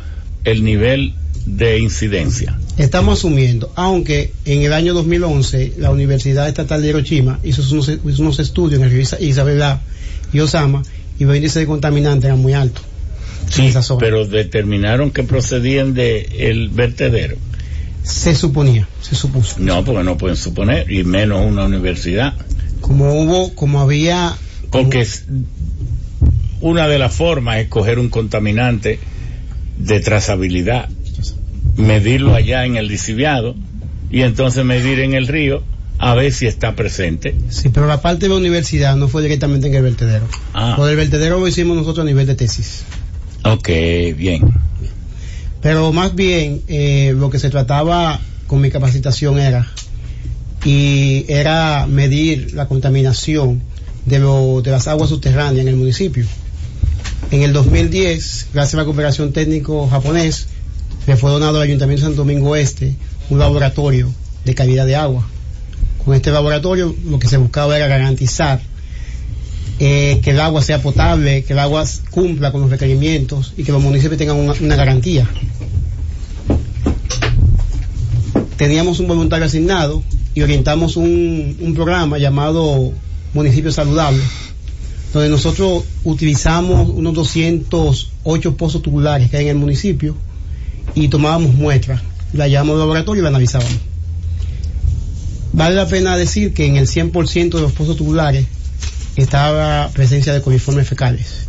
el nivel de incidencia. Estamos asumiendo, aunque en el año 2011 la Universidad Estatal de Hiroshima hizo unos, hizo unos estudios en el río Isabela y Osama y los índices de contaminantes eran muy altos. Sí, pero determinaron que procedían de el vertedero. Se suponía, se supuso. No, porque no pueden suponer, y menos una universidad. Como hubo, como había... Porque una de las formas es coger un contaminante de trazabilidad, medirlo allá en el lisiviado y entonces medir en el río a ver si está presente. Sí, pero la parte de la universidad no fue directamente en el vertedero. Ah. Lo del vertedero lo hicimos nosotros a nivel de tesis. Ok, bien. Pero más bien eh, lo que se trataba con mi capacitación era y era medir la contaminación de, lo, de las aguas subterráneas en el municipio. En el 2010, gracias a la cooperación técnico japonés, le fue donado al Ayuntamiento de Santo Domingo Este un laboratorio de calidad de agua. Con este laboratorio lo que se buscaba era garantizar eh, que el agua sea potable, que el agua cumpla con los requerimientos y que los municipios tengan una, garantía. Teníamos un voluntario asignado y orientamos un, un programa llamado Municipio Saludable, donde nosotros utilizamos unos 208 pozos tubulares que hay en el municipio y tomábamos muestras, la llevamos al laboratorio y la analizábamos. Vale la pena decir que en el 100% de los pozos tubulares estaba presencia de coliformes fecales.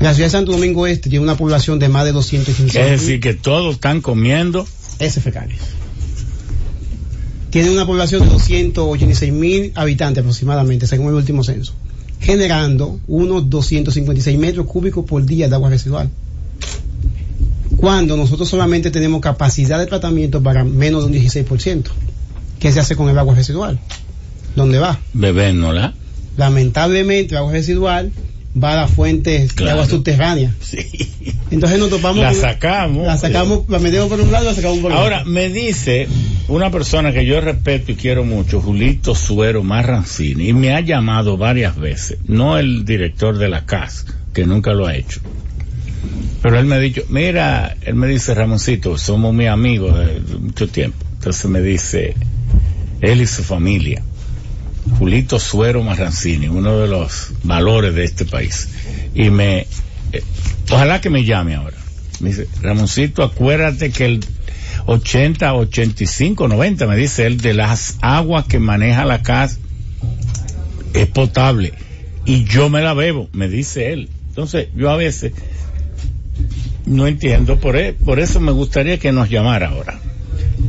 La ciudad de Santo Domingo Este tiene una población de más de 215 Es decir, que todos están comiendo heces fecales. Tiene una población de 286 mil habitantes aproximadamente, según el último censo, generando unos 256 metros cúbicos por día de agua residual. Cuando nosotros solamente tenemos capacidad de tratamiento para menos de un 16%, ¿qué se hace con el agua residual? ¿Dónde va? Bebiéndola. Lamentablemente, el agua residual va a las fuentes de agua subterránea. Sí. Entonces nos topamos. La sacamos. La sacamos, la metemos por un lado y la sacamos por otro. Ahora, me dice una persona que yo respeto y quiero mucho, Julito Suero Marrancini, y me ha llamado varias veces, no el director de la casa, que nunca lo ha hecho. Pero él me ha dicho, mira, él me dice, Ramoncito, somos muy amigos de mucho tiempo. Entonces me dice, él y su familia Julito Suero Marrancini, uno de los valores de este país. Y me, eh, ojalá que me llame ahora. Me dice, Ramoncito, acuérdate que el 80, 85, 90, me dice él, de las aguas que maneja la casa es potable. Y yo me la bebo, me dice él. Entonces, yo a veces no entiendo, por, e, por eso me gustaría que nos llamara ahora.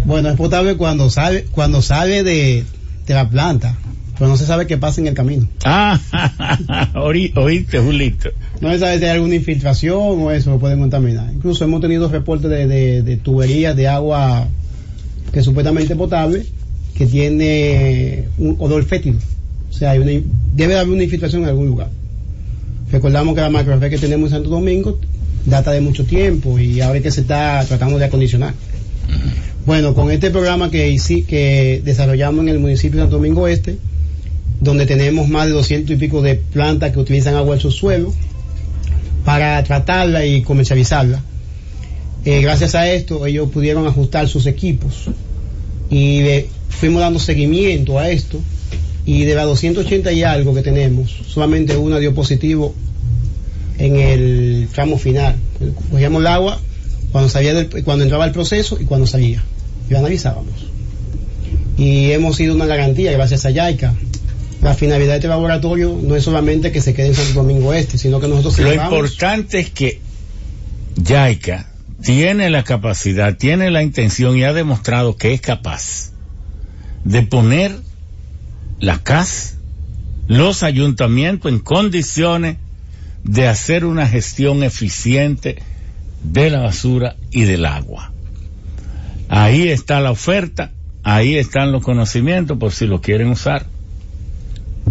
Bueno, es potable cuando sale, cuando sale de, de la planta pero no se sabe qué pasa en el camino. Ah, oíste, Julito. No se sabe si hay alguna infiltración o eso lo pueden contaminar. Incluso hemos tenido reportes de, tuberías de agua que supuestamente potable que tiene un olor fétido. O sea, hay debe haber una infiltración en algún lugar. Recordamos que la macrofé que tenemos en Santo Domingo data de mucho tiempo y ahora es que se está tratando de acondicionar. Bueno, con este programa que, que desarrollamos en el municipio de Santo Domingo Este, donde tenemos más de 200 y pico de plantas que utilizan agua del subsuelo para tratarla y comercializarla. Eh, gracias a esto ellos pudieron ajustar sus equipos y fuimos dando seguimiento a esto y de las 280 y algo que tenemos, solamente una dio positivo en el tramo final. Cogíamos el agua cuando, salía del, cuando entraba el proceso y cuando salía. Y analizábamos. Y hemos sido una garantía gracias a YAICA la finalidad de este laboratorio no es solamente que se quede en Santo Domingo Este, sino que nosotros... Lo importante es que Yaica tiene la capacidad, tiene la intención y ha demostrado que es capaz de poner la CAS, los ayuntamientos en condiciones de hacer una gestión eficiente de la basura y del agua. Ahí está la oferta, ahí están los conocimientos por si lo quieren usar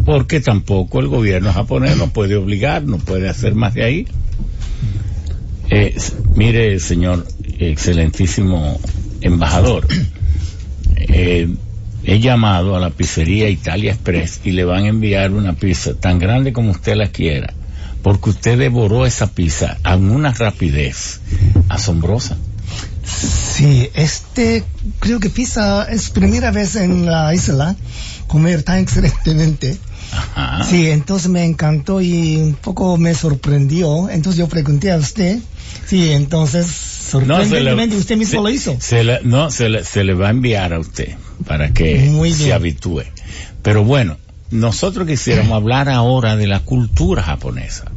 porque tampoco el gobierno japonés no puede obligar, no puede hacer más de ahí. Eh, mire, señor excelentísimo embajador, eh, he llamado a la pizzería Italia Express y le van a enviar una pizza tan grande como usted la quiera, porque usted devoró esa pizza a una rapidez asombrosa. Sí, este, creo que pizza es primera vez en la isla comer tan excelentemente. Ajá. Sí, entonces me encantó y un poco me sorprendió. Entonces yo pregunté a usted. Sí, entonces sorprendentemente usted mismo lo hizo. no, se le, se le va a enviar a usted para que se habitúe. Pero bueno, nosotros quisiéramos hablar ahora de la cultura japonesa.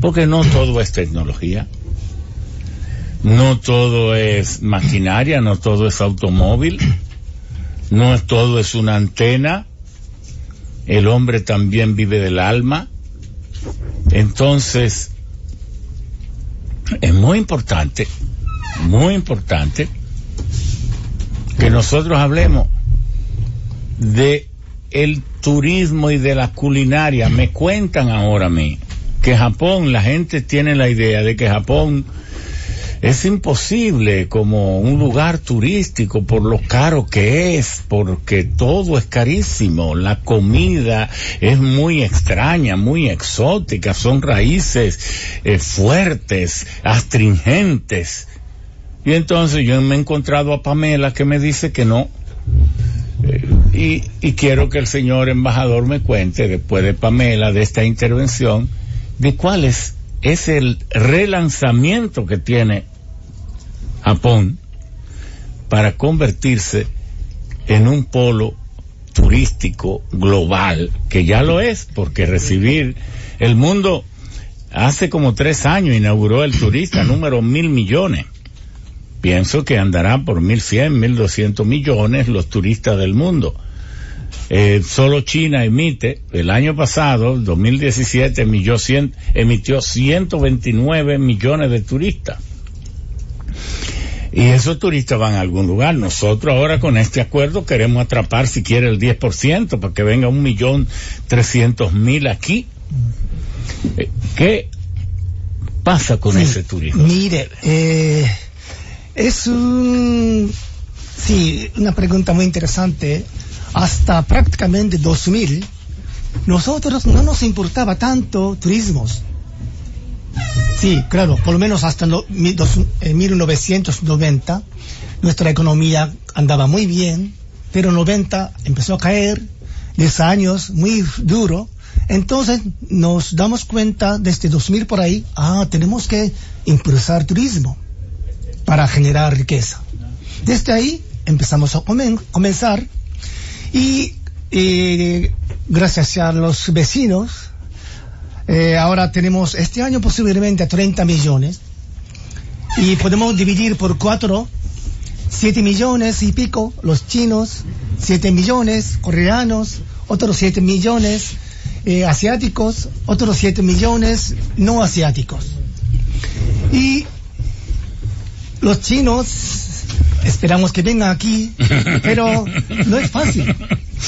Porque no todo es tecnología. No todo es maquinaria, no todo es automóvil, no todo es una antena. El hombre también vive del alma. Entonces, es muy importante, muy importante que nosotros hablemos de el turismo y de la culinaria. Me cuentan ahora a mí que Japón, la gente tiene la idea de que Japón es imposible como un lugar turístico por lo caro que es, porque todo es carísimo, la comida es muy extraña, muy exótica, son raíces eh, fuertes, astringentes. Y entonces yo me he encontrado a Pamela que me dice que no. Y, y quiero que el señor embajador me cuente, después de Pamela, de esta intervención, de cuál es, es el relanzamiento que tiene Japón para convertirse en un polo turístico global, que ya lo es, porque recibir el mundo hace como tres años inauguró el turista número mil millones. Pienso que andará por mil cien, mil doscientos millones los turistas del mundo. Eh, solo China emite, el año pasado, 2017, emitió, cien, emitió 129 millones de turistas. Y esos turistas van a algún lugar. Nosotros ahora con este acuerdo queremos atrapar si quiere el 10% para que venga un millón trescientos mil aquí. Eh, ¿Qué pasa con ese turismo? Mire, eh, es un, sí, una pregunta muy interesante. Hasta prácticamente 2000, nosotros no nos importaba tanto turismos Sí, claro, por lo menos hasta no, 1990 nuestra economía andaba muy bien, pero 90 empezó a caer, 10 años muy duro. Entonces nos damos cuenta desde 2000 por ahí, ah, tenemos que impulsar turismo para generar riqueza. Desde ahí empezamos a comenzar y eh, gracias a los vecinos eh, ahora tenemos este año posiblemente a 30 millones y podemos dividir por cuatro, 7 millones y pico los chinos, 7 millones coreanos, otros 7 millones eh, asiáticos, otros 7 millones no asiáticos. Y los chinos esperamos que vengan aquí, pero no es fácil,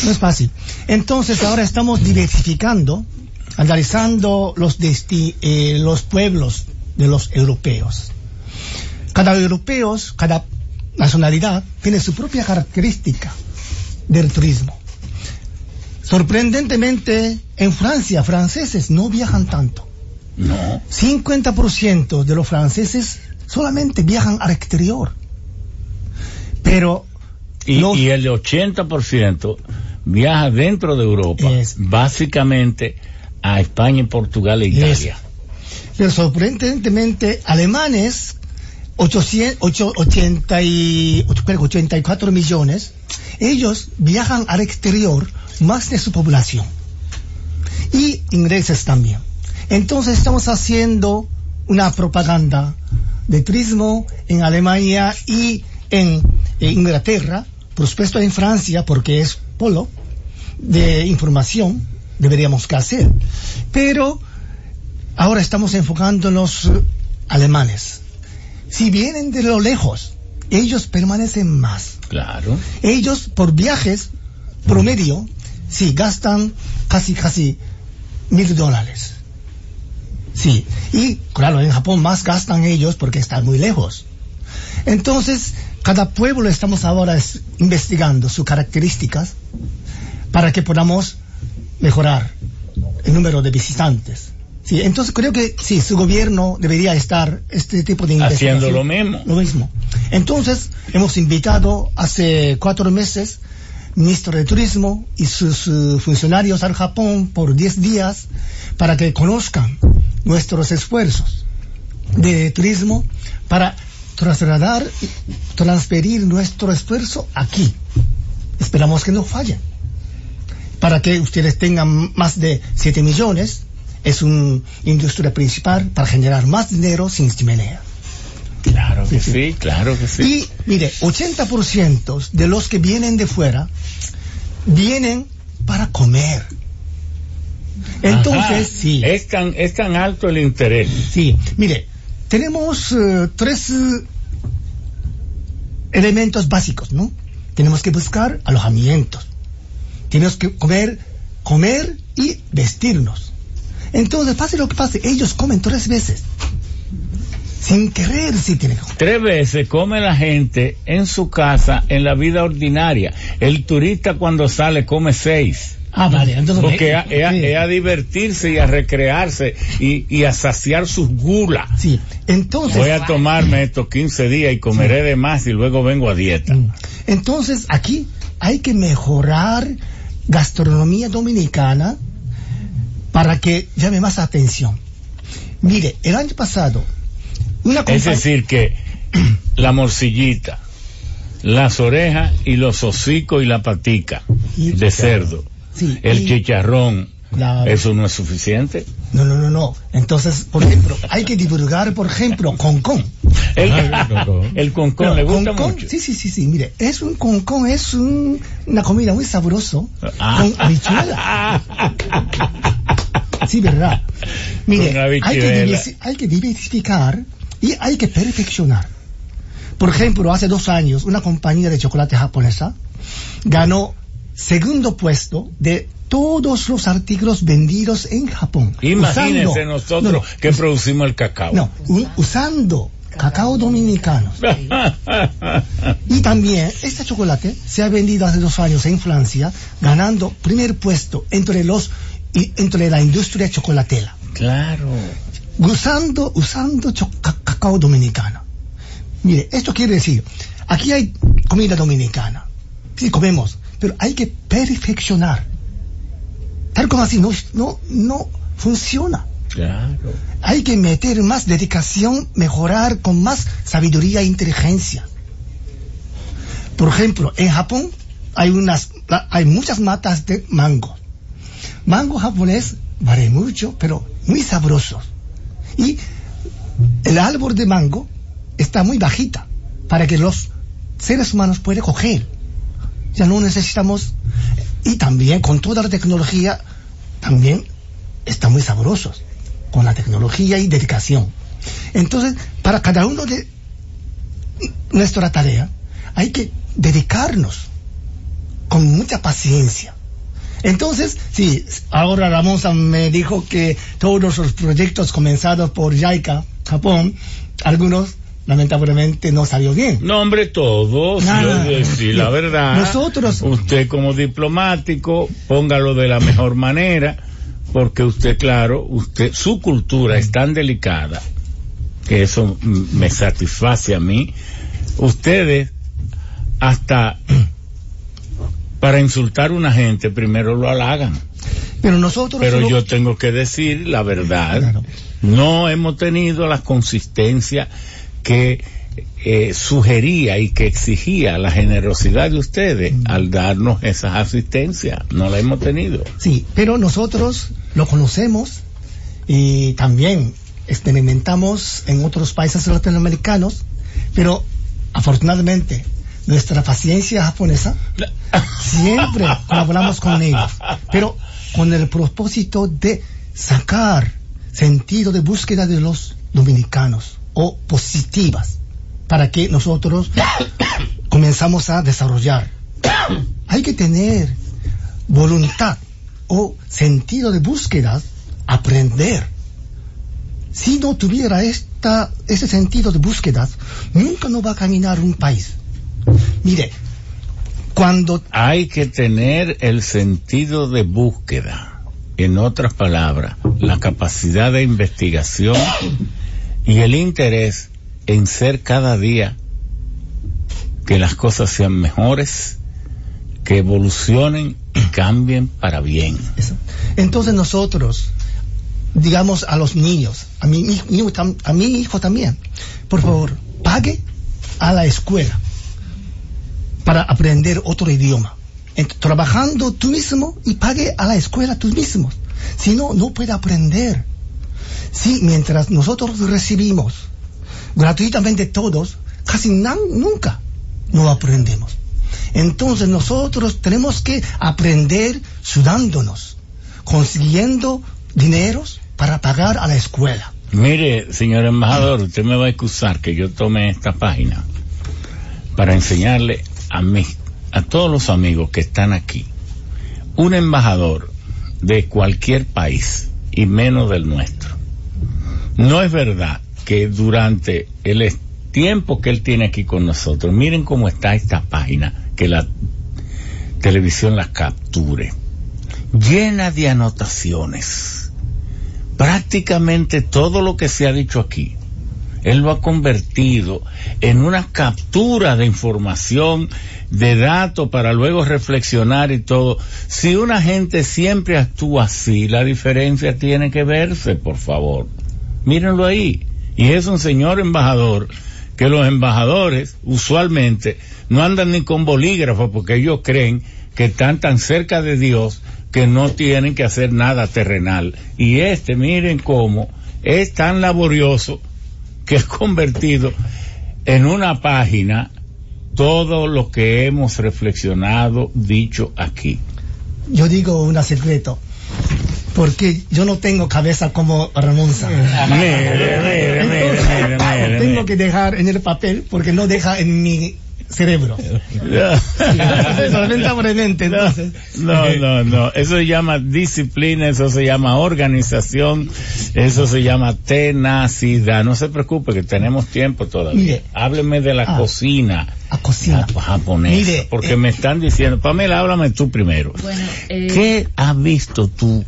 no es fácil. Entonces ahora estamos diversificando analizando los, eh, los pueblos de los europeos. Cada europeo, cada nacionalidad tiene su propia característica del turismo. Sorprendentemente, en Francia, franceses no viajan tanto. No. 50% de los franceses solamente viajan al exterior. Pero. Y, y el 80% viaja dentro de Europa. básicamente a España, Portugal e Italia. Pero sorprendentemente, alemanes, 84 millones, ellos viajan al exterior más de su población. Y ingleses también. Entonces estamos haciendo una propaganda de turismo en Alemania y en, en Inglaterra, por supuesto en Francia, porque es polo de información deberíamos que hacer. Pero ahora estamos enfocando en los alemanes. Si vienen de lo lejos, ellos permanecen más. Claro. Ellos por viajes promedio, sí, gastan casi, casi mil dólares. Sí. Y claro, en Japón más gastan ellos porque están muy lejos. Entonces, cada pueblo estamos ahora investigando sus características para que podamos mejorar el número de visitantes. Sí, entonces creo que sí, su gobierno debería estar este tipo de Haciendo lo mismo. Lo mismo. Entonces, hemos invitado hace cuatro meses ministro de Turismo y sus uh, funcionarios al Japón por 10 días para que conozcan nuestros esfuerzos de turismo para trasladar, transferir nuestro esfuerzo aquí. Esperamos que no fallen. Para que ustedes tengan más de 7 millones, es una industria principal para generar más dinero sin chimenea. Claro que sí, claro que sí. Y mire, 80% de los que vienen de fuera vienen para comer. Entonces, sí. Es tan, es tan alto el interés. Sí, mire, tenemos uh, tres uh, elementos básicos, ¿no? Tenemos que buscar alojamientos. Tenemos que comer, comer y vestirnos. Entonces, pase lo que pase, ellos comen tres veces sin querer si tiene Tres veces come la gente en su casa en la vida ordinaria. El turista cuando sale come seis. Ah, vale, entonces Porque es a, divertirse y a recrearse y, a saciar sus gulas. Sí, entonces. Voy a tomarme estos 15 días y comeré de más y luego vengo a dieta. Mm. Entonces, aquí hay que mejorar gastronomía dominicana para que llame más atención. Mire, el año pasado es decir, que la morcillita, las orejas y los hocicos y la patica de cerdo, el chicharrón, ¿eso no es suficiente? No, no, no, no. Entonces, por ejemplo, hay que divulgar, por ejemplo, concón. El, el concón, ¿le gusta mucho? Sí, sí, sí, sí. Mire, es un concón, es una comida muy sabroso ah. con habichuela. Sí, verdad. Mire, hay que, hay que diversificar y hay que perfeccionar. Por ejemplo, hace dos años, una compañía de chocolate japonesa ganó segundo puesto de todos los artículos vendidos en Japón. Imagínense nosotros que producimos el cacao. No, usando cacao dominicano. y también este chocolate se ha vendido hace dos años en Francia, ganando primer puesto entre los entre la industria chocolatera. Claro usando, usando cacao dominicano. Mire, esto quiere decir, aquí hay comida dominicana. Sí, comemos, pero hay que perfeccionar. Tal como así no, no, no funciona. Claro. Hay que meter más dedicación, mejorar con más sabiduría e inteligencia. Por ejemplo, en Japón hay unas, hay muchas matas de mango. Mango japonés vale mucho, pero muy sabrosos. Y el árbol de mango está muy bajita para que los seres humanos puedan coger. Ya no necesitamos. Y también con toda la tecnología, también está muy sabrosos. Con la tecnología y dedicación. Entonces, para cada uno de nuestra tarea, hay que dedicarnos con mucha paciencia entonces, sí, ahora Ramón me dijo que todos los proyectos comenzados por JICA, Japón, algunos lamentablemente no salió bien. No, hombre, todos. sí, la verdad. Nosotros. Usted como diplomático, póngalo de la mejor manera, porque usted, claro, usted, su cultura es tan delicada que eso me satisface a mí. Ustedes hasta para insultar a una gente primero lo halagan. Pero nosotros. Pero yo tengo que decir la verdad. No hemos tenido la consistencia que eh, sugería y que exigía la generosidad de ustedes mm. al darnos esa asistencia. No la hemos tenido. Sí, pero nosotros lo conocemos y también experimentamos en otros países latinoamericanos, pero afortunadamente nuestra paciencia japonesa, siempre colaboramos con ellos, pero con el propósito de sacar sentido de búsqueda de los dominicanos o positivas para que nosotros comenzamos a desarrollar. Hay que tener voluntad o sentido de búsqueda, aprender. Si no tuviera esta, ese sentido de búsqueda, nunca no va a caminar un país. Mire, cuando... Hay que tener el sentido de búsqueda. En otras palabras, la capacidad de investigación y el interés en ser cada día que las cosas sean mejores, que evolucionen y cambien para bien. Entonces nosotros, digamos a los niños, a mi, hijo también, por favor, pague a la escuela para aprender otro idioma. Trabajando tú mismo y pague a la escuela tú mismo. Si no, no puede aprender. Sí, mientras nosotros recibimos gratuitamente todos, casi nunca no aprendemos. Entonces nosotros tenemos que aprender sudándonos, consiguiendo dineros para pagar a la escuela. Mire, señor embajador, usted me va a excusar que yo tome esta página para enseñarle a mí, a todos los amigos que están aquí, un embajador de cualquier país y menos del nuestro. No es verdad que durante el tiempo que él tiene aquí con nosotros, miren cómo está esta página, que la televisión la capture, llena de anotaciones. Prácticamente todo lo que se ha dicho aquí él lo ha convertido en una captura de información, de datos para luego reflexionar y todo. Si una gente siempre actúa así, la diferencia tiene que verse, por favor. Mírenlo ahí. Y es un señor embajador que los embajadores usualmente no andan ni con bolígrafo porque ellos creen que están tan cerca de Dios que no tienen que hacer nada terrenal. Y este, miren cómo es tan laborioso que es convertido en una página todo lo que hemos reflexionado, dicho aquí. Yo digo un secreto, porque yo no tengo cabeza como Ramón Tengo que dejar en el papel porque no deja en mi cerebro. No, no, no. Eso se llama disciplina, eso se llama organización, eso se llama tenacidad. No se preocupe que tenemos tiempo todavía. Hábleme de la ah, cocina. A cocina. japonesa. porque eh, me están diciendo, Pamela, háblame tú primero. Eh, ¿Qué has visto tú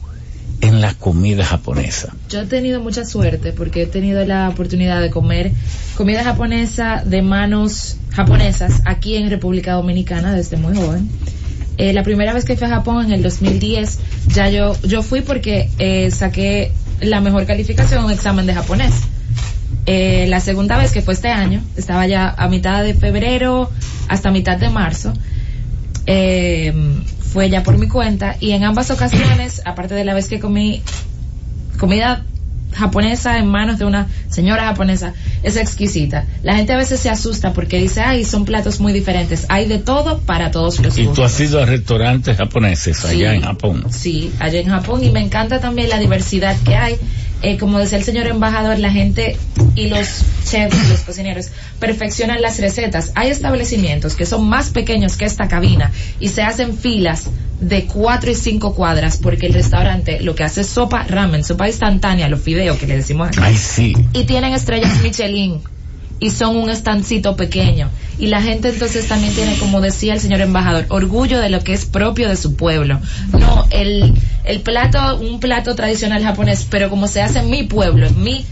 en la comida japonesa? Yo he tenido mucha suerte porque he tenido la oportunidad de comer comida japonesa de manos japonesas aquí en República Dominicana desde muy joven. Eh, la primera vez que fui a Japón en el 2010, ya yo, yo fui porque eh, saqué la mejor calificación en un examen de japonés. Eh, la segunda vez que fue este año, estaba ya a mitad de febrero hasta mitad de marzo, fue ya por mi cuenta y en ambas ocasiones, aparte de la vez que comí comida japonesa en manos de una señora japonesa es exquisita. La gente a veces se asusta porque dice, ay, son platos muy diferentes. Hay de todo para todos los ¿Y tú has ido a restaurantes japoneses allá en Japón? Sí, allá en Japón y me encanta también la diversidad que hay. Eh, como decía el señor embajador, la gente y los chefs, los cocineros, perfeccionan las recetas. Hay establecimientos que son más pequeños que esta cabina y se hacen filas de cuatro y cinco cuadras porque el restaurante lo que hace es sopa ramen, sopa instantánea, los fideos que le decimos aquí. Ay, sí. Y tienen estrellas Michelin y son un estancito pequeño. Y la gente entonces también tiene, como decía el señor embajador, orgullo de lo que es propio de su pueblo. No, el, el plato, un plato tradicional japonés, pero como se hace en mi pueblo, en mi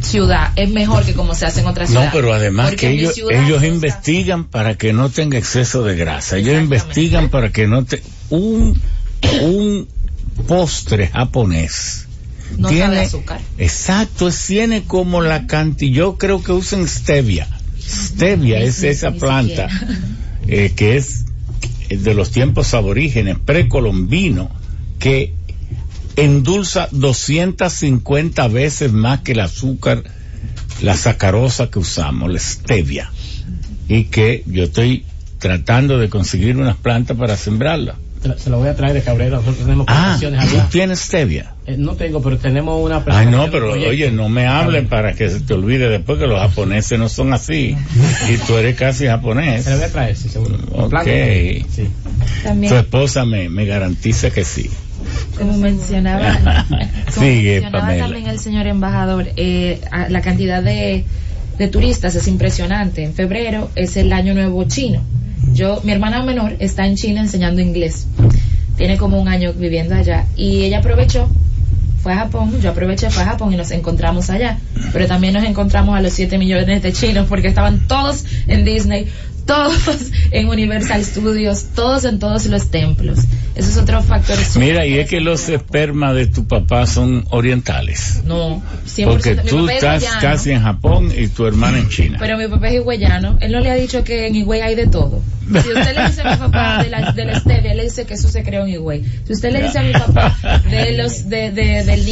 ciudad es mejor que como se hace en otras ciudades. No, pero además que ellos, ellos investigan para que no tenga exceso de grasa. Ellos investigan para que no te un un postre japonés no tiene azúcar. Exacto, tiene como la cantidad, yo creo que usan stevia. Stevia es esa planta eh, que es de los tiempos aborígenes, precolombino, que endulza 250 veces más que el azúcar, la sacarosa que usamos, la stevia. Y que yo estoy tratando de conseguir unas plantas para sembrarla. Se lo voy a traer de Cabrera. Nosotros tenemos ah, ¿Tú tienes stevia? Eh, no tengo, pero tenemos una Ay, no, pero oye, no me hablen para que se te olvide después que los japoneses no son así. y tú eres casi japonés. Se lo voy a traer, sí, seguro. Ok. Sí. Tu esposa me, me garantiza que sí como mencionaba, también el señor embajador, eh, la cantidad de, de turistas es impresionante. En febrero es el año nuevo chino. Yo, mi hermana menor está en China enseñando inglés. tiene como un año viviendo allá y ella aprovechó fue a Japón, yo aproveché, fue a Japón y nos encontramos allá. Pero también nos encontramos a los 7 millones de chinos porque estaban todos en Disney, todos en Universal Studios, todos en todos los templos. Eso es otro factor. Mira, y es que los espermas de tu papá son orientales. No, 100%. Porque tú estás casi en Japón y tu hermana en China. Pero mi papá es higüeyano. Él no le ha dicho que en Higüey hay de todo. Si usted le dice a mi papá de la, de la stevia, él le dice que eso se creó en Higüey. Si usted le dice a mi papá de los, de, de, del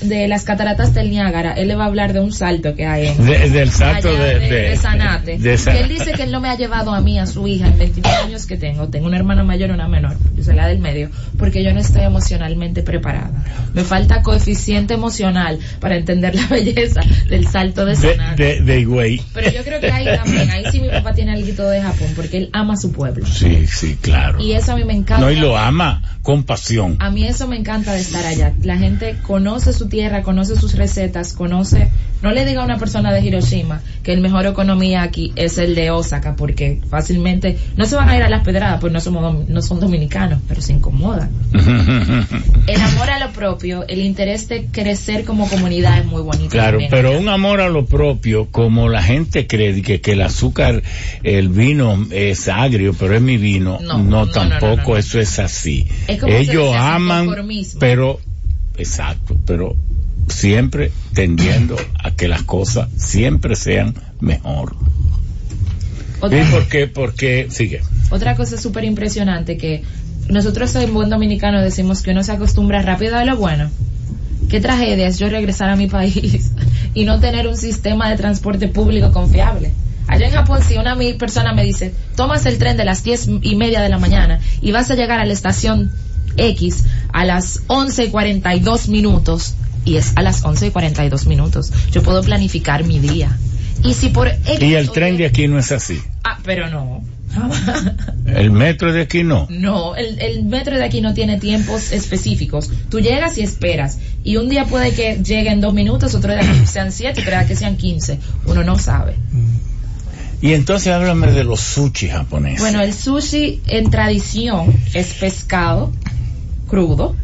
de las cataratas del Niágara, él le va a hablar de un salto que hay en, del salto de, de, Sanate. él dice que él no me ha llevado a mí, a su hija, en 29 años que tengo. Tengo una hermana mayor y una menor. Yo soy la del medio. Porque yo no estoy emocionalmente preparada. Me falta coeficiente emocional para entender la belleza del salto de Sanate. De, Higüey. Pero yo creo que ahí también, ahí sí mi papá tiene algo de Japón, porque él ama su pueblo. Sí, sí, claro. Y eso a mí me encanta. No, y lo ama con pasión. A mí eso me encanta de estar allá. La gente conoce su tierra, conoce sus recetas, conoce... No le diga a una persona de Hiroshima que el mejor economía aquí es el de Osaka, porque fácilmente no se van a ir a las pedradas, pues no, somos, no son dominicanos, pero se incomodan. el amor a lo propio, el interés de crecer como comunidad es muy bonito. Claro, pero un amor a lo propio, como la gente cree que, que el azúcar, el vino es agrio, pero es mi vino, no, tampoco eso es así. Ellos aman, pero, exacto, pero siempre tendiendo a que las cosas siempre sean mejor. ¿Y por qué? Porque, sigue. Otra cosa súper impresionante que nosotros en buen dominicano decimos que uno se acostumbra rápido a lo bueno. Qué tragedia es yo regresar a mi país y no tener un sistema de transporte público confiable. Allá en Japón, si una persona me dice, tomas el tren de las diez y media de la mañana y vas a llegar a la estación X a las once y cuarenta y dos minutos, y es a las once y cuarenta y dos minutos, yo puedo planificar mi día. Y si por Y el tren de aquí no es así. Ah, pero no. el metro de aquí no. No, el, el, metro de aquí no tiene tiempos específicos. Tú llegas y esperas. Y un día puede que lleguen dos minutos, otro día que sean siete, otro día que sean quince. Uno no sabe. Y entonces háblame de los sushi japoneses. Bueno, el sushi en tradición es pescado crudo,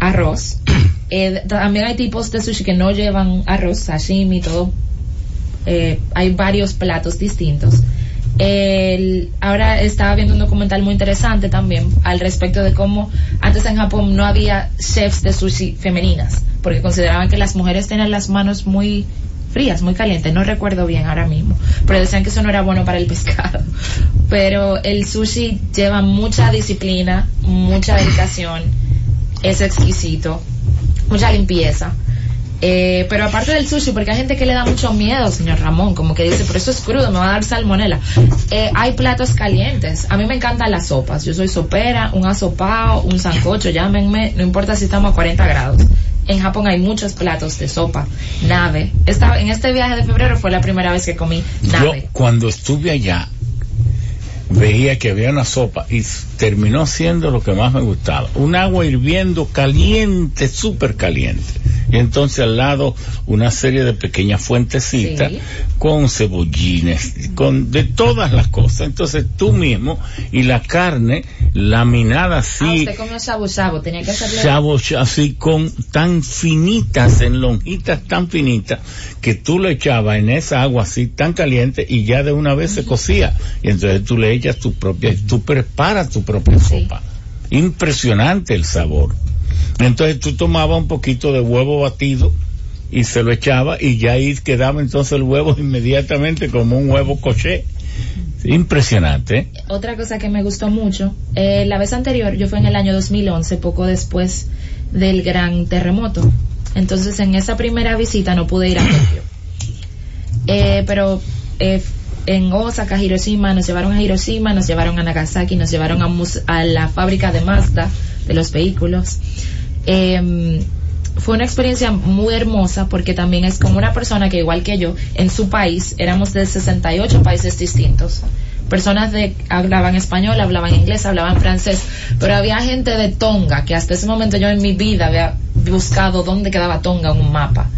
arroz. Eh, también hay tipos de sushi que no llevan arroz, sashimi, todo. Eh, hay varios platos distintos. ahora estaba viendo un documental muy interesante también al respecto de cómo antes en Japón no había chefs de sushi femeninas, porque consideraban que las mujeres tenían las manos muy frías, muy calientes, no recuerdo bien ahora mismo, pero decían que eso no era bueno para el pescado. Pero el sushi lleva mucha disciplina, mucha dedicación, es exquisito, mucha limpieza. Eh, pero aparte del sushi, porque hay gente que le da mucho miedo, señor Ramón, como que dice, por eso es crudo, me va a dar salmonela. Eh, hay platos calientes. A mí me encantan las sopas. Yo soy sopera, un asopao, un sancocho, llámenme, no importa si estamos a 40 grados en Japón hay muchos platos de sopa, nave. Esta, en este viaje de febrero fue la primera vez que comí nave. Yo cuando estuve allá veía que había una sopa y terminó siendo lo que más me gustaba. Un agua hirviendo caliente, súper caliente y entonces al lado una serie de pequeñas fuentecitas con cebollines, con de todas las cosas. Entonces tú mismo y la carne laminada así. Ah, usted comió shabu tenía que hacerle. así con tan finitas, en lonjitas tan finitas, que tú le echabas en esa agua así tan caliente y ya de una vez se cocía. Y entonces tú le tu propia, tú preparas tu propia sopa. Impresionante el sabor. Entonces tú tomabas un poquito de huevo batido y se lo echaba y ya ahí quedaba entonces el huevo inmediatamente como un huevo coché. Impresionante. ¿eh? Otra cosa que me gustó mucho, eh, la vez anterior, yo fui en el año 2011, poco después del gran terremoto. Entonces en esa primera visita no pude ir a Tokio. Eh, pero en Osaka, Hiroshima, nos llevaron a Hiroshima, nos llevaron a Nagasaki, nos llevaron a, a la fábrica de Mazda de los vehículos. Eh, fue una experiencia muy hermosa porque también es como una persona que igual que yo, en su país, éramos de 68 países distintos. Personas de hablaban español, hablaban inglés, hablaban francés, pero había gente de Tonga que hasta ese momento yo en mi vida había buscado dónde quedaba Tonga en un mapa.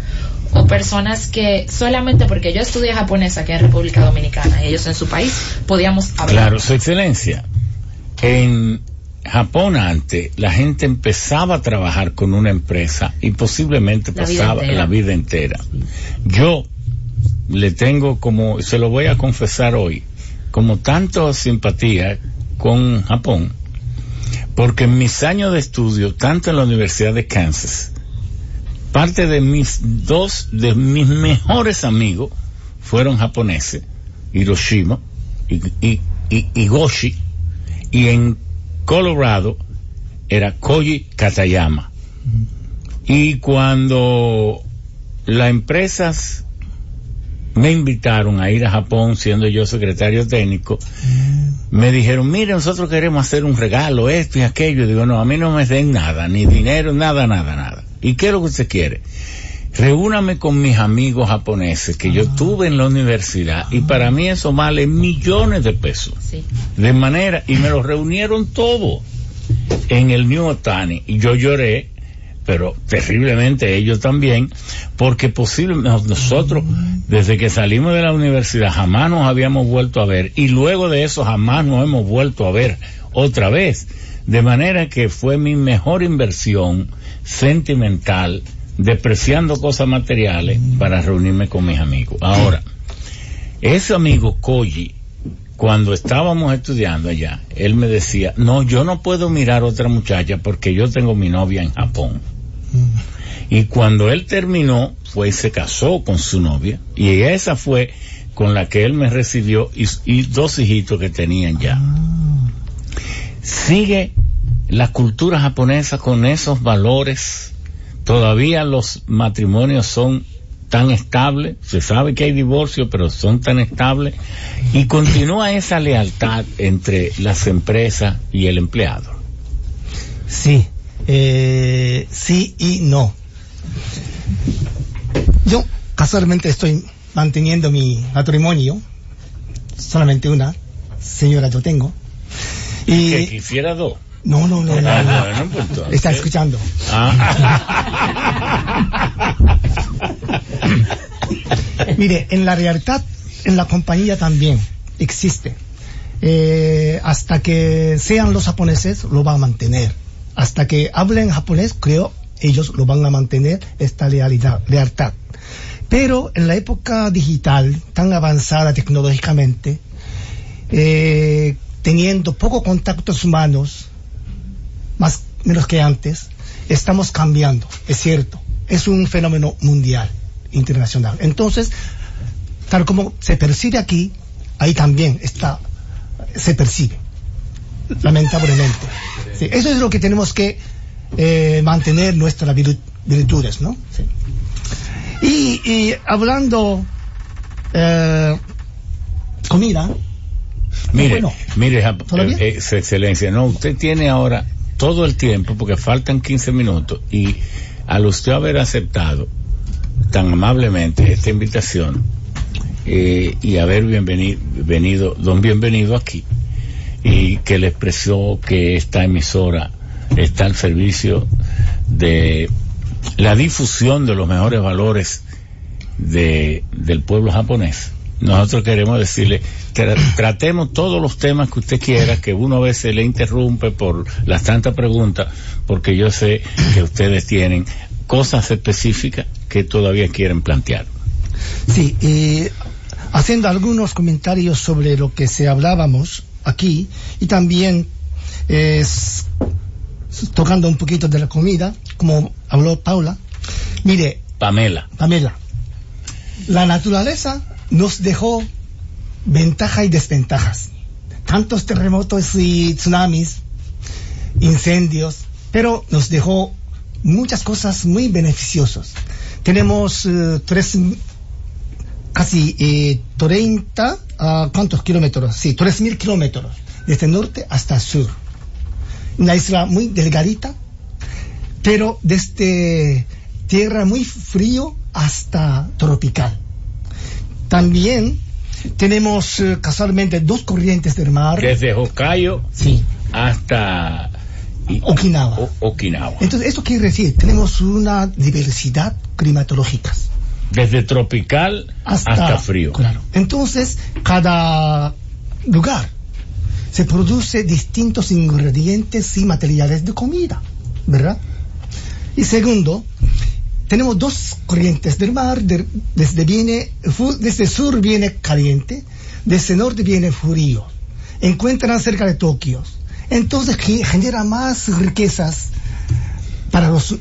O personas que solamente porque yo estudié japonesa aquí en República Dominicana y ellos en su país podíamos hablar. Claro, su excelencia. En Japón antes, la gente empezaba a trabajar con una empresa y posiblemente pasaba la vida entera. Yo le tengo como, se lo voy a confesar hoy, como tanto simpatía con Japón, porque en mis años de estudio, tanto en la Universidad de Kansas, parte de mis dos, de mis mejores amigos fueron japoneses, Hiroshima y, y, y, y Goshi, y en Colorado era Koji Katayama. Y cuando las empresas me invitaron a ir a Japón siendo yo secretario técnico, me dijeron, mire, nosotros queremos hacer un regalo, esto y aquello. digo, no, a mí no me den nada, ni dinero, nada, nada, nada. ¿Y qué es lo que usted quiere? Reúname con mis amigos japoneses que yo tuve en la universidad y para mí eso vale millones de pesos. De manera, y me los reunieron todos en el New Otani y yo lloré pero terriblemente ellos también, porque posiblemente nosotros, desde que salimos de la universidad, jamás nos habíamos vuelto a ver, y luego de eso jamás nos hemos vuelto a ver otra vez. De manera que fue mi mejor inversión sentimental, depreciando cosas materiales, para reunirme con mis amigos. Ahora, ese amigo Koji, cuando estábamos estudiando allá, él me decía, no, yo no puedo mirar a otra muchacha porque yo tengo mi novia en Japón. Y cuando él terminó, fue y se casó con su novia. Y esa fue con la que él me recibió y, dos hijitos que tenían ya. Sigue la cultura japonesa con esos valores. Todavía los matrimonios son tan estables. Se sabe que hay divorcio, pero son tan estables. Y continúa esa lealtad entre las empresas y el empleado. Sí, eh, sí y no. Yo casualmente estoy manteniendo mi matrimonio, solamente una señora yo tengo. Y que quisiera dos. No, no, no, no. Ah, pues, Está escuchando. Ah. Mire, en la realidad, en la compañía también existe. Eh, hasta que sean los japoneses, lo va a mantener hasta que hablen japonés, creo, ellos lo van a mantener esta lealidad, lealtad. Pero en la época digital, tan avanzada tecnológicamente, eh, teniendo pocos contactos humanos, más menos que antes, estamos cambiando, es cierto. Es un fenómeno mundial, internacional. Entonces, tal como se percibe aquí, ahí también está, se percibe lamentablemente. eso es lo que tenemos que eh, mantener nuestras virtudes, ¿no? Y, hablando eh, comida. Mire, mire, eh, su excelencia, no, usted tiene ahora todo el tiempo porque faltan 15 minutos y al usted haber aceptado tan amablemente esta invitación y haber bienvenido, venido, don bienvenido aquí, y que le expresó que esta emisora está al servicio de la difusión de los mejores valores de, del pueblo japonés. Nosotros queremos decirle, tratemos todos los temas que usted quiera, que uno a veces le interrumpe por las tantas preguntas, porque yo sé que ustedes tienen cosas específicas que todavía quieren plantear. Sí, y haciendo algunos comentarios sobre lo que se hablábamos, aquí y también es tocando un poquito de la comida, como habló Paula. Mire, Pamela. Pamela, la naturaleza nos dejó ventajas y desventajas. Tantos terremotos y tsunamis, incendios, pero nos dejó muchas cosas muy beneficiosas. Tenemos eh, tres, casi eh, 30 a ¿cuántos kilómetros? Sí, 3.000 kilómetros, desde norte hasta sur. Una isla muy delgadita, pero desde tierra muy frío hasta tropical. También tenemos eh, casualmente dos corrientes del mar. Desde Hokkaido sí. hasta Okinawa. Okinawa. Entonces, esto quiere decir, tenemos una diversidad climatológica. Desde tropical hasta, frío. Claro. Entonces, cada lugar se produce distintos ingredientes y materiales de comida, ¿verdad? Y segundo, tenemos dos corrientes del mar, desde, viene, desde sur viene caliente, desde norte viene frío. Encuentran cerca de Tokio. Entonces genera más riquezas para los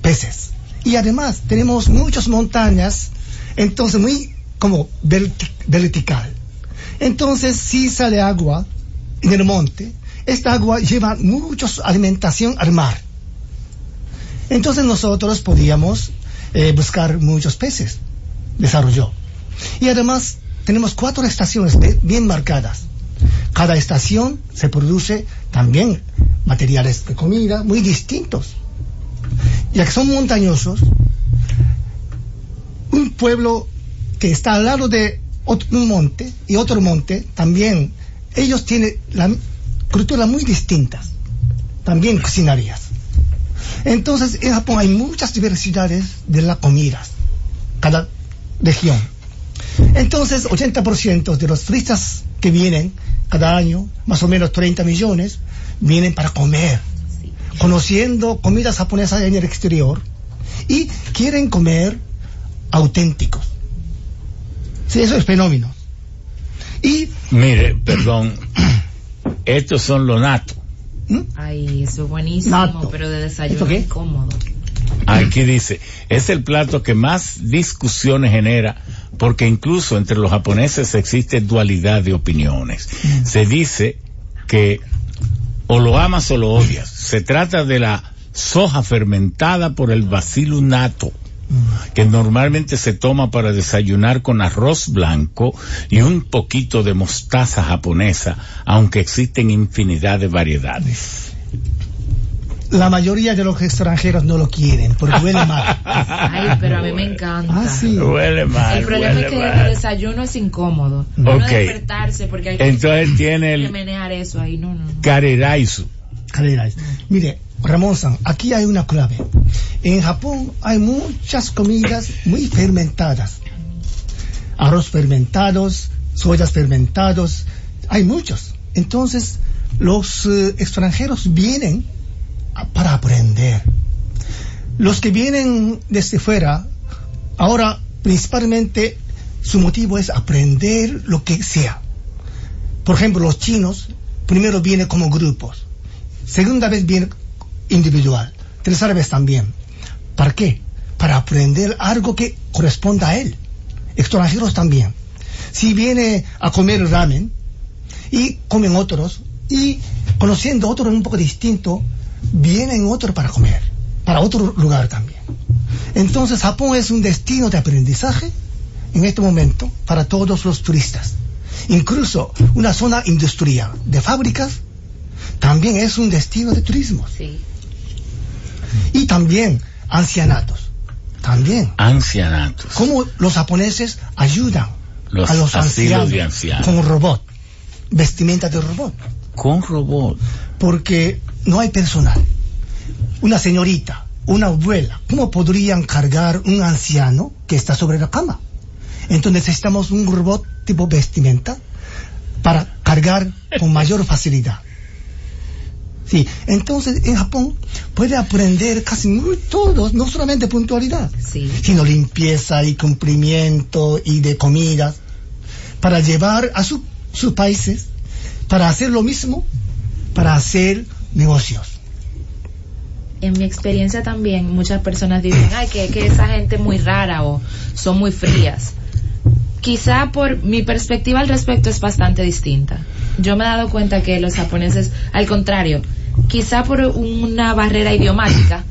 peces. Y además tenemos muchas montañas, entonces muy como vertical. Entonces si sale agua en el monte, esta agua lleva mucha alimentación al mar. Entonces nosotros podíamos eh, buscar muchos peces. Desarrolló. Y además tenemos cuatro estaciones bien marcadas. Cada estación se produce también materiales de comida muy distintos. Ya que son montañosos, un pueblo que está al lado de un monte y otro monte, también ellos tienen la cultura muy distintas, también cocinarias. Entonces, en Japón hay muchas diversidades de las comidas, cada región. Entonces, 80% de los turistas que vienen cada año, más o menos 30 millones, vienen para comer, conociendo comidas japonesas en el exterior y quieren comer auténticos. Sí, eso es fenómeno. Y. Mire, perdón, estos son los natos. ¿Mm? Ay, eso es buenísimo, pero de desayuno es incómodo. Aquí dice, es el plato que más discusiones genera porque incluso entre los japoneses existe dualidad de opiniones. Mm. Se dice que o lo amas o lo odias. Se trata de la soja fermentada por el bacillus nato mm. Que normalmente se toma para desayunar con arroz blanco y un poquito de mostaza japonesa, aunque existen infinidad de variedades la mayoría de los extranjeros no lo quieren porque huele mal. Ay, pero a mí me encanta. Ah, sí. Huele mal. El problema es que el desayuno es incómodo. No despertarse porque hay que, Entonces tiene el menear eso ahí. No, no. Mire, Ramón San, aquí hay una clave. En Japón hay muchas comidas muy fermentadas. Arroz fermentados, soyas fermentados, hay muchos. Entonces, los eh, extranjeros vienen para aprender. Los que vienen desde fuera, ahora principalmente su motivo es aprender lo que sea. Por ejemplo, los chinos primero vienen como grupos, segunda vez vienen individual, tercera vez también. ¿Para qué? Para aprender algo que corresponda a él. Extranjeros también. Si viene a comer ramen y comen otros y conociendo otro un poco distinto, vienen otros para comer, para otro lugar también. Entonces Japón es un destino de aprendizaje en este momento para todos los turistas. Incluso una zona industrial de fábricas también es un destino de turismo. Y también ancianatos. También. Ancianatos. ¿Cómo los japoneses ayudan a los ancianos, ancianos con robot? Vestimenta de robot. Con robot. Porque no hay personal. Una señorita, una abuela, ¿cómo podrían cargar un anciano que está sobre la cama? Entonces necesitamos un robot tipo vestimenta para cargar con mayor facilidad. Sí, entonces en Japón puede aprender casi muy todos, no solamente puntualidad, sino limpieza y cumplimiento y de comida, para llevar a sus países, para hacer lo mismo, para hacer negocios. En mi experiencia también muchas personas dicen, ay, que, que esa gente es muy rara o son muy frías. Quizá por mi perspectiva al respecto es bastante distinta. Yo me he dado cuenta que los japoneses, al contrario, quizá por una barrera idiomática,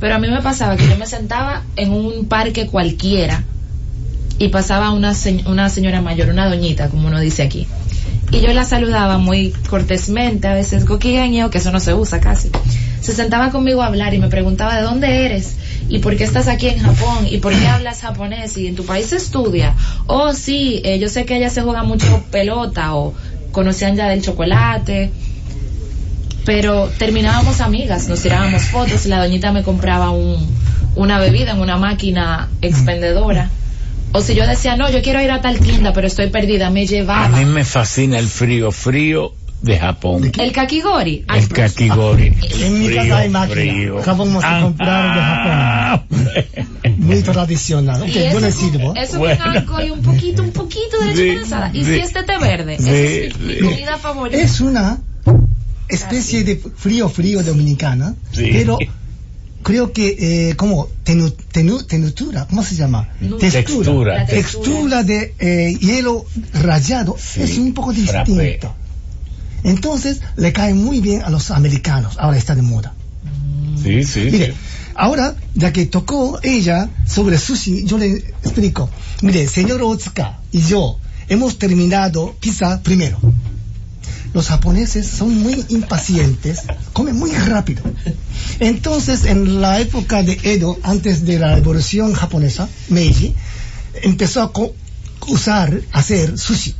pero a mí me pasaba que yo me sentaba en un parque cualquiera y pasaba una, una señora mayor, una doñita, como uno dice aquí y yo la saludaba muy cortésmente, a veces gokigenio, que eso no se usa casi. Se sentaba conmigo a hablar y me preguntaba de dónde eres y por qué estás aquí en Japón y por qué hablas japonés y en tu país se estudia. Oh, sí, eh, yo sé que ella se juega mucho pelota o conocían ya del chocolate. Pero terminábamos amigas, nos tirábamos fotos la doñita me compraba un, una bebida en una máquina expendedora. O si yo decía, no, yo quiero ir a tal tienda, pero estoy perdida, me llevaba. A mí me fascina el frío, frío de Japón. El kakigori. El kakigori. En mi casa hay máquina. Vamos a comprar de Japón. Muy tradicional. Ok, yo le sirvo. Eso bueno. con alcohol y un poquito, un poquito de leche sí, condensada. Y sí, si este té verde, sí, es mi comida favorita. Es una especie de frío frío dominicana, pero creo que eh, como tenu, tenu, tenutura, ¿cómo se llama? Textura. Textura, textura de eh, hielo rayado sí, es un poco distinto. Frappé. Entonces le cae muy bien a los americanos, ahora está de moda. Sí, sí. Mire, ahora, ya que tocó ella sobre sushi, yo le explico. Mire, señor Otsuka y yo hemos terminado pizza primero los japoneses son muy impacientes, comen muy rápido. Entonces, en la época de Edo, antes de la revolución japonesa, Meiji, empezó a usar, hacer sushi,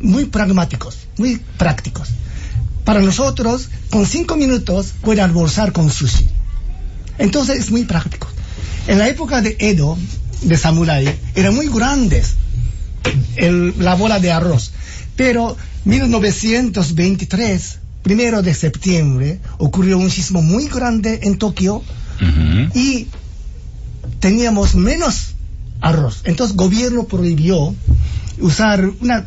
muy pragmáticos, muy prácticos. Para nosotros, con cinco minutos puede almorzar con sushi. Entonces es muy práctico. En la época de Edo, de Samurai, eran muy grandes el, la bola de arroz. Pero 1923, primero de septiembre, ocurrió un sismo muy grande en Tokio uh -huh. y teníamos menos arroz. Entonces el gobierno prohibió usar una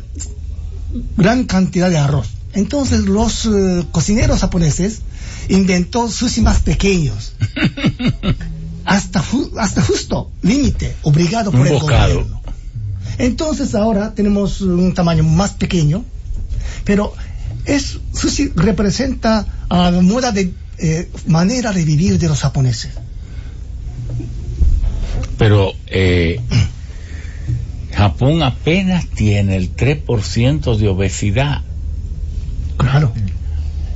gran cantidad de arroz. Entonces los uh, cocineros japoneses inventó sushi más pequeños. hasta, ju hasta justo límite, obligado por un el bocado. gobierno. Entonces ahora tenemos un tamaño más pequeño, pero es sushi representa a la moda de eh, manera de vivir de los japoneses. Pero eh, Japón apenas tiene el 3% de obesidad. Claro.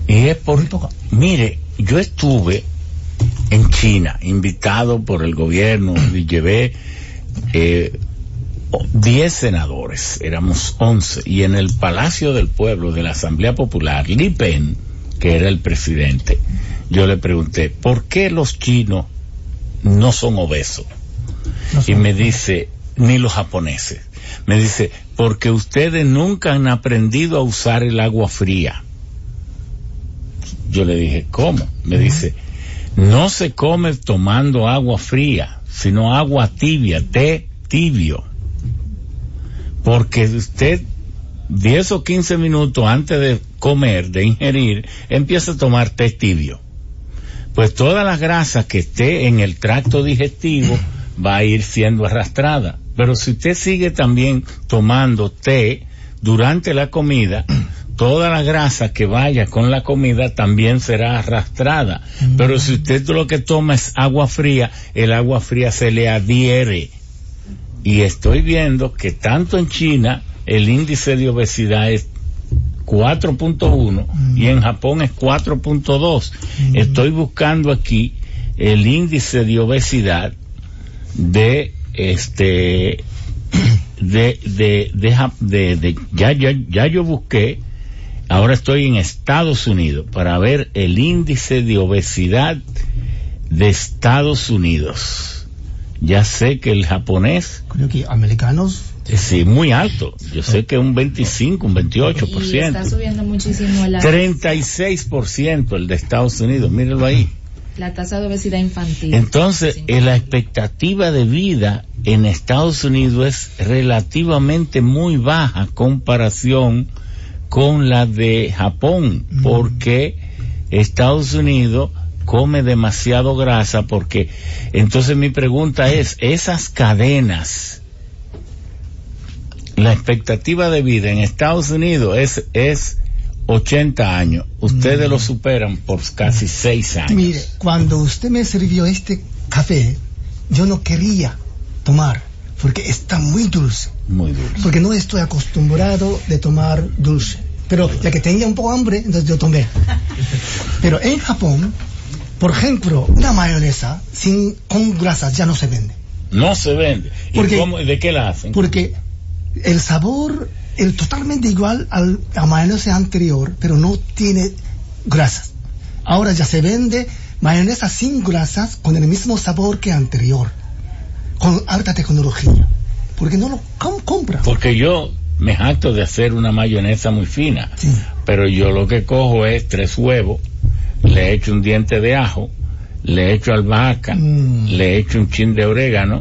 Y es por... Mire, yo estuve en China, invitado por el gobierno, y llevé eh, 10 senadores, éramos 11, y en el Palacio del Pueblo de la Asamblea Popular, Li Pen, que era el presidente, yo le pregunté, ¿por qué los chinos no son obesos? No son y me dice, ni los japoneses. Me dice, porque ustedes nunca han aprendido a usar el agua fría. Yo le dije, ¿cómo? Me dice, no se come tomando agua fría, sino agua tibia, té tibio porque usted 10 o 15 minutos antes de comer, de ingerir, empieza a tomar té tibio. Pues todas las grasas que esté en el tracto digestivo va a ir siendo arrastrada. Pero si usted sigue también tomando té durante la comida, toda la grasa que vaya con la comida también será arrastrada. Pero si usted lo que toma es agua fría, el agua fría se le adhiere y estoy viendo que tanto en China el índice de obesidad es 4.1 mm. y en Japón es 4.2. Mm. Estoy buscando aquí el índice de obesidad de este de de de, de, de ya, ya ya yo busqué ahora estoy en Estados Unidos para ver el índice de obesidad de Estados Unidos ya sé que el japonés. Creo que americanos. Sí, muy alto. Yo sé que un 25, un 28%. Y está subiendo muchísimo la. 36% el de Estados Unidos, mírenlo ahí. La tasa de obesidad infantil. Entonces, eh, la expectativa de vida en Estados Unidos es relativamente muy baja comparación con la de Japón, mm. porque Estados Unidos come demasiado grasa porque entonces mi pregunta es, esas cadenas, la expectativa de vida en Estados Unidos es, es 80 años, ustedes mm. lo superan por casi 6 años. Mire, cuando usted me sirvió este café, yo no quería tomar porque está muy dulce. Muy dulce. Porque no estoy acostumbrado de tomar dulce. Pero ya que tenía un poco hambre, entonces yo tomé. Pero en Japón, por ejemplo, una mayonesa sin, con grasas ya no se vende. No se vende. ¿Y porque, cómo, de qué la hacen? Porque el sabor es totalmente igual al, mayonesa anterior, pero no tiene grasas. Ahora ya se vende mayonesa sin grasas con el mismo sabor que anterior, con alta tecnología. Porque no lo com compra. Porque yo me jacto de hacer una mayonesa muy fina, pero yo lo que cojo es tres huevos, le echo un diente de ajo, le echo albahaca, mm. le echo un chin de orégano,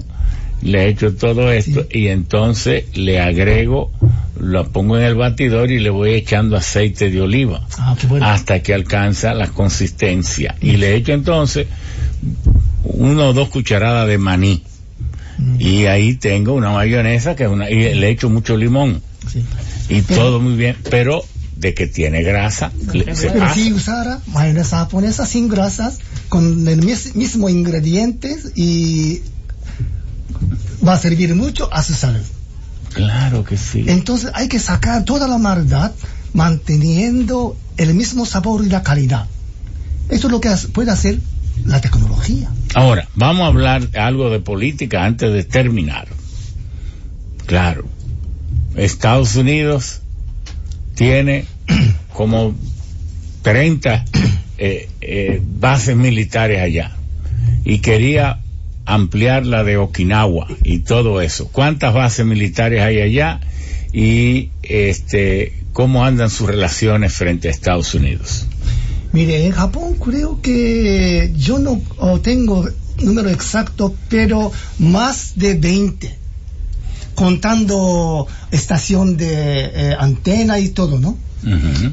le echo todo esto y entonces le agrego, lo pongo en el batidor y le voy echando aceite de oliva ah, hasta que alcanza la consistencia. Y le echo entonces uno o dos cucharadas de maní. Mm. Y ahí tengo una mayonesa que es una, y le echo mucho limón. Y todo muy bien, pero de que tiene grasa. pero si usara mayonesa japonesa sin grasas, con el mismo ingredientes y va a servir mucho a su salud. Claro que sí. Entonces hay que sacar toda la maldad manteniendo el mismo sabor y la calidad. Esto es lo que puede hacer la tecnología. Ahora, vamos a hablar algo de política antes de terminar. Claro, Estados Unidos tiene como 30 eh, eh, bases militares allá y quería ampliar la de Okinawa y todo eso. ¿Cuántas bases militares hay allá y este cómo andan sus relaciones frente a Estados Unidos? Mire, en Japón creo que yo no tengo número exacto, pero más de 20, contando estación de eh, antena y todo, ¿no?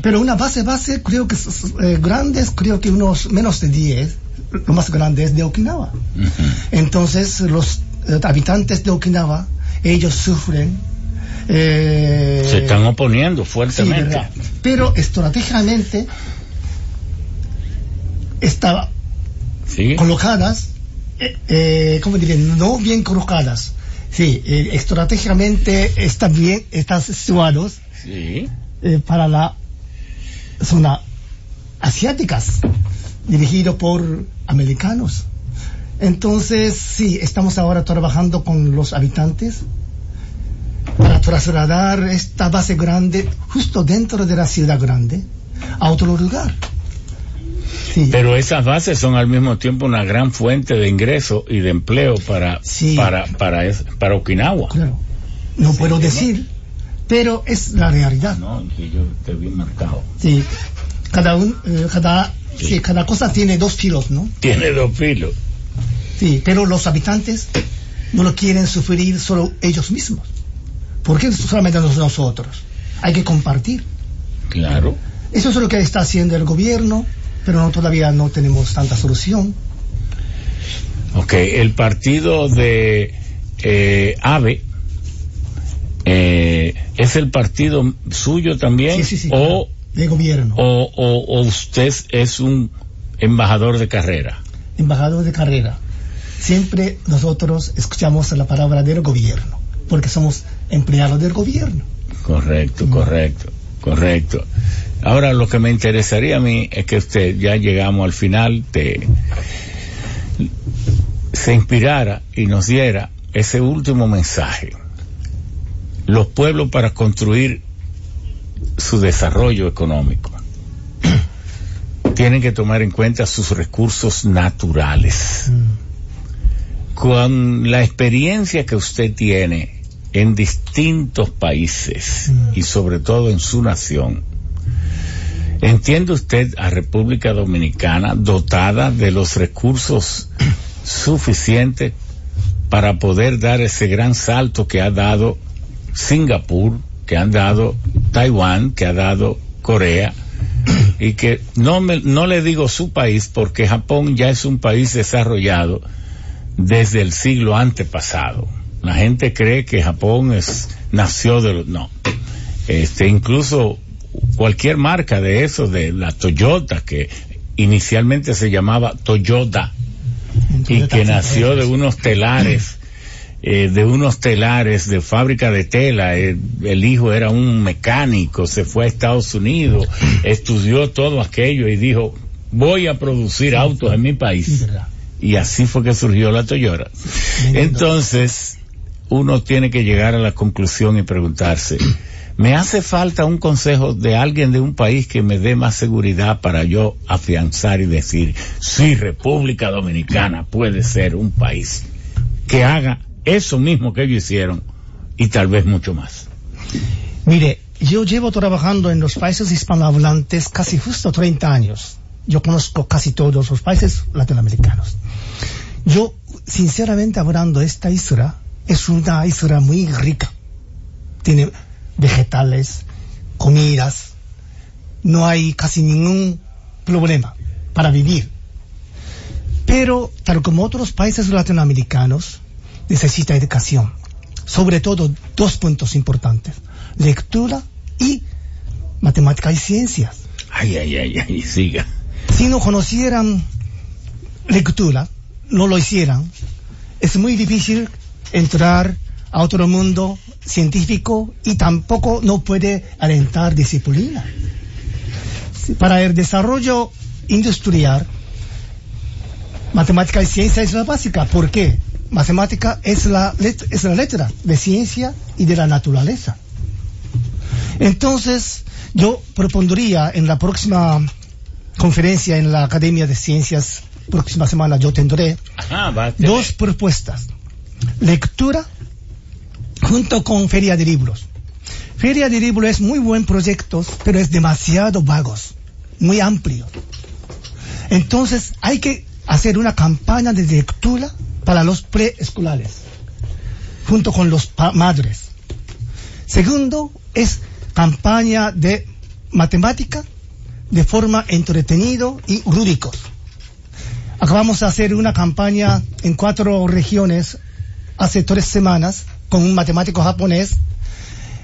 Pero una base base creo que eh, grandes, creo que unos menos de 10 lo más grande es de Okinawa. Entonces, los eh, habitantes de Okinawa, ellos sufren. Eh, Se están oponiendo fuertemente. Pero estratégicamente estaban colocadas, eh, ¿cómo diría? No bien colocadas. Sí, estratégicamente están bien, están situados para la zona asiáticas dirigido por americanos. Entonces, sí, estamos ahora trabajando con los habitantes para trasladar esta base grande justo dentro de la ciudad grande a otro lugar. Pero esas bases son al mismo tiempo una gran fuente de ingreso y de empleo para, para, para, para Okinawa. Claro. No puedo decir, pero es la realidad. No, yo te vi marcado. Sí, cada, un, eh, cada Sí. cada cosa tiene dos filos, ¿no? Tiene dos filos. Sí, pero los habitantes no lo quieren sufrir solo ellos mismos. ¿Por qué solamente nosotros? Hay que compartir. Claro. Eso es lo que está haciendo el gobierno, pero todavía no tenemos tanta solución. Ok, el partido de eh, AVE eh, es el partido suyo también sí, sí, sí, o de gobierno. O, o, usted es un embajador de carrera. Embajador de carrera. Siempre nosotros escuchamos la palabra del gobierno, porque somos empleados del gobierno. Correcto, correcto, correcto. Ahora lo que me interesaría a mí es que usted, ya llegamos al final, te, se inspirara y nos diera ese último mensaje. Los pueblos para construir su desarrollo económico. Tienen que tomar en cuenta sus recursos naturales. Con la experiencia que usted tiene en distintos países y sobre todo en su nación, ¿entiende usted a República Dominicana dotada de los recursos suficientes para poder dar ese gran salto que ha dado Singapur, que han dado Taiwán, que ha dado Corea, y que no, me, no le digo su país porque Japón ya es un país desarrollado desde el siglo antepasado. La gente cree que Japón es, nació de los, no. Este, incluso cualquier marca de eso, de la Toyota, que inicialmente se llamaba Toyota, y que nació de unos telares eh, de unos telares de fábrica de tela. Eh, el, hijo era un mecánico, se fue a Estados Unidos, estudió todo aquello y dijo, voy a producir autos en mi país. Y así fue que surgió la Toyota. Entonces, uno tiene que llegar a la conclusión y preguntarse, ¿me hace falta un consejo de alguien de un país que me dé más seguridad para yo afianzar y decir, sí, República Dominicana puede ser un país que haga eso mismo que ellos hicieron y tal vez mucho más. Mire, yo llevo trabajando en los países hispanohablantes casi justo 30 años. Yo conozco casi todos los países latinoamericanos. Yo, sinceramente hablando, esta isla es una isla muy rica. Tiene vegetales, comidas, no hay casi ningún problema para vivir. Pero, tal como otros países latinoamericanos, necesita educación. Sobre todo dos puntos importantes, lectura y matemática y ciencias. Ay, ay, ay, ay, siga. Si no conocieran lectura, no lo hicieran, es muy difícil entrar a otro mundo científico y tampoco no puede alentar disciplina. Para el desarrollo industrial, matemática y ciencia es la básica. ¿Por qué? Matemática es la, es la letra de ciencia y de la naturaleza. Entonces, yo propondría en la próxima conferencia en la Academia de Ciencias, próxima semana yo tendré dos propuestas. Lectura junto con Feria de Libros. Feria de Libros es muy buen proyecto, pero es demasiado vagos, muy amplio. Entonces hay que hacer una campaña de lectura para los preescolares, junto con los madres. Segundo, es campaña de matemática de forma entretenido y lúdicos. Acabamos de hacer una campaña en cuatro regiones hace tres semanas con un matemático japonés,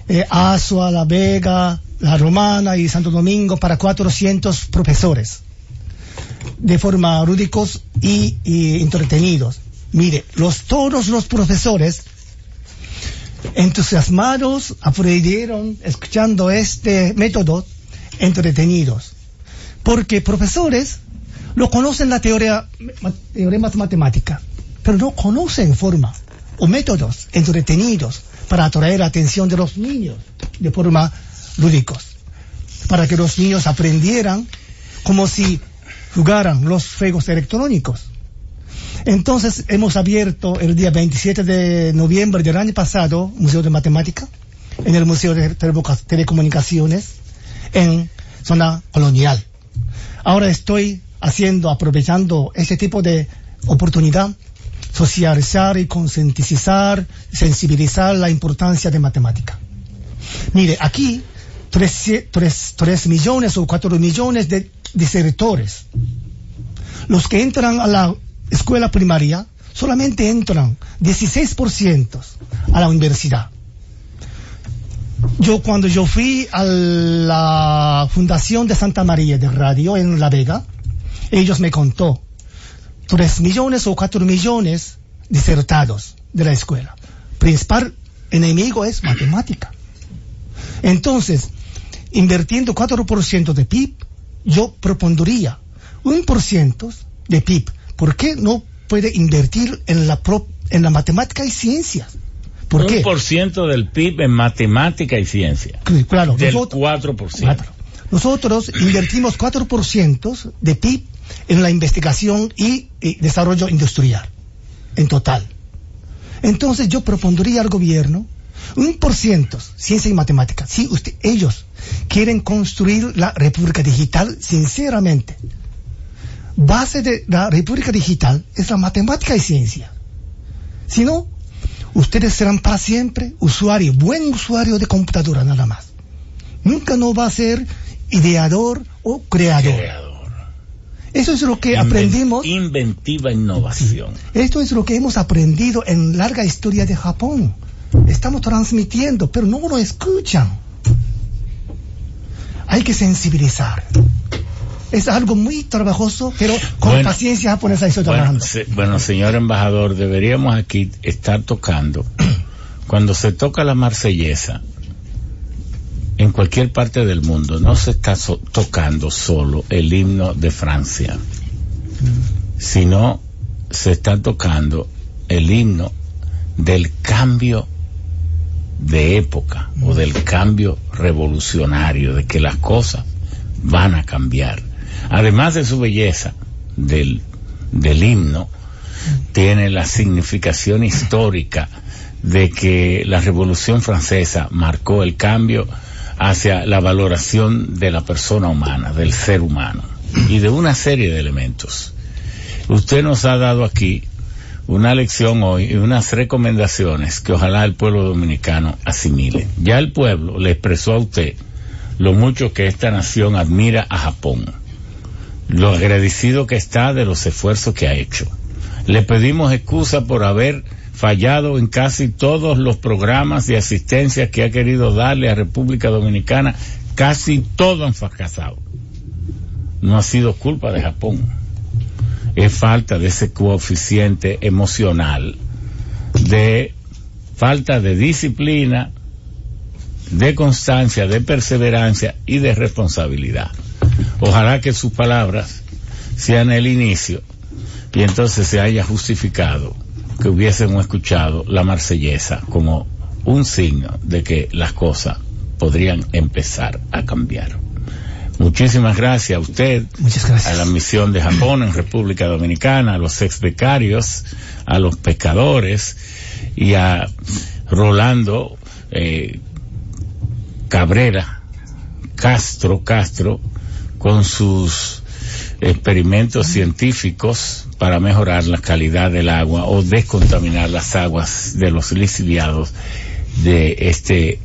eh, Asua, La Vega, La Romana y Santo Domingo para 400 profesores de forma lúdicos y, y entretenidos. Mire, los, todos los profesores entusiasmados aprendieron escuchando este método entretenidos. Porque profesores lo conocen la teoría, teoremas matemática, pero no conocen formas o métodos entretenidos para atraer la atención de los niños de forma lúdicos. Para que los niños aprendieran como si jugaran los juegos electrónicos. Entonces hemos abierto el día 27 de noviembre del año pasado Museo de Matemática en el Museo de Telecomunicaciones en zona colonial. Ahora estoy haciendo, aprovechando este tipo de oportunidad, socializar y concientizar, sensibilizar la importancia de matemática. Mire, aquí tres, millones o cuatro millones de desertores. Los que entran a la escuela primaria solamente entran 16% a la universidad. Yo cuando yo fui a la Fundación de Santa María de Radio en La Vega, ellos me contó 3 millones o 4 millones disertados de la escuela. Principal enemigo es matemática. Entonces, invirtiendo 4% de PIB, yo propondría un por ciento de PIB. ¿Por qué no puede invertir en la, en la matemática y ciencias? ¿Por un por ciento del PIB en matemática y ciencia. Claro. Del nosotros, 4%. Nosotros invertimos 4% de PIB en la investigación y, desarrollo industrial, en total. Entonces yo propondría al gobierno un por ciento, ciencia y matemática. Si usted, ellos quieren construir la República Digital, sinceramente, base de la República Digital es la matemática y ciencia. Si no, ustedes serán para siempre usuario, buen usuario de computadora nada más. Nunca no va a ser ideador o creador. Eso es lo que aprendimos. Inventiva innovación. Esto es lo que hemos aprendido en larga historia de Japón. Estamos transmitiendo, pero no lo escuchan. Hay que sensibilizar. Es algo muy trabajoso, pero con paciencia japonesa estoy trabajando. bueno, señor embajador, deberíamos aquí estar tocando. Cuando se toca la marsellesa, en cualquier parte del mundo no se está tocando solo el himno de Francia, sino se está tocando el himno del cambio de época o del cambio revolucionario, de que las cosas van a cambiar. Además de su belleza del, himno, tiene la significación histórica de que la Revolución Francesa marcó el cambio hacia la valoración de la persona humana, del ser humano y de una serie de elementos. Usted nos ha dado aquí una lección hoy y unas recomendaciones que ojalá el pueblo dominicano asimile. Ya el pueblo le expresó a usted lo mucho que esta nación admira a Japón, lo agradecido que está de los esfuerzos que ha hecho. Le pedimos excusa por haber fallado en casi todos los programas de asistencia que ha querido darle a República Dominicana, casi todo han fracasado. No ha sido culpa de Japón. Es falta de ese coeficiente emocional, de falta de disciplina, de constancia, de perseverancia y de responsabilidad. Ojalá que sus palabras sean el inicio y entonces se haya justificado que hubiésemos escuchado la marsellesa como un signo de que las cosas podrían empezar a cambiar. Muchísimas gracias a usted, a la misión de Japón en República Dominicana, a los ex becarios, a los pescadores y a Rolando eh, Cabrera, Castro, Castro, con sus experimentos científicos para mejorar la calidad del agua o descontaminar las aguas de los lisiviados de este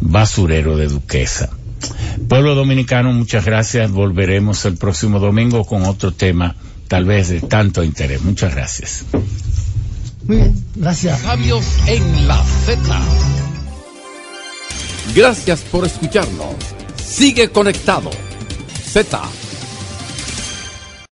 basurero de Duquesa. Pueblo dominicano, muchas gracias. Volveremos el próximo domingo con otro tema, tal vez de tanto interés. Muchas gracias. Muy bien, gracias. Sabios en la Z. Gracias por escucharnos. Sigue conectado. Z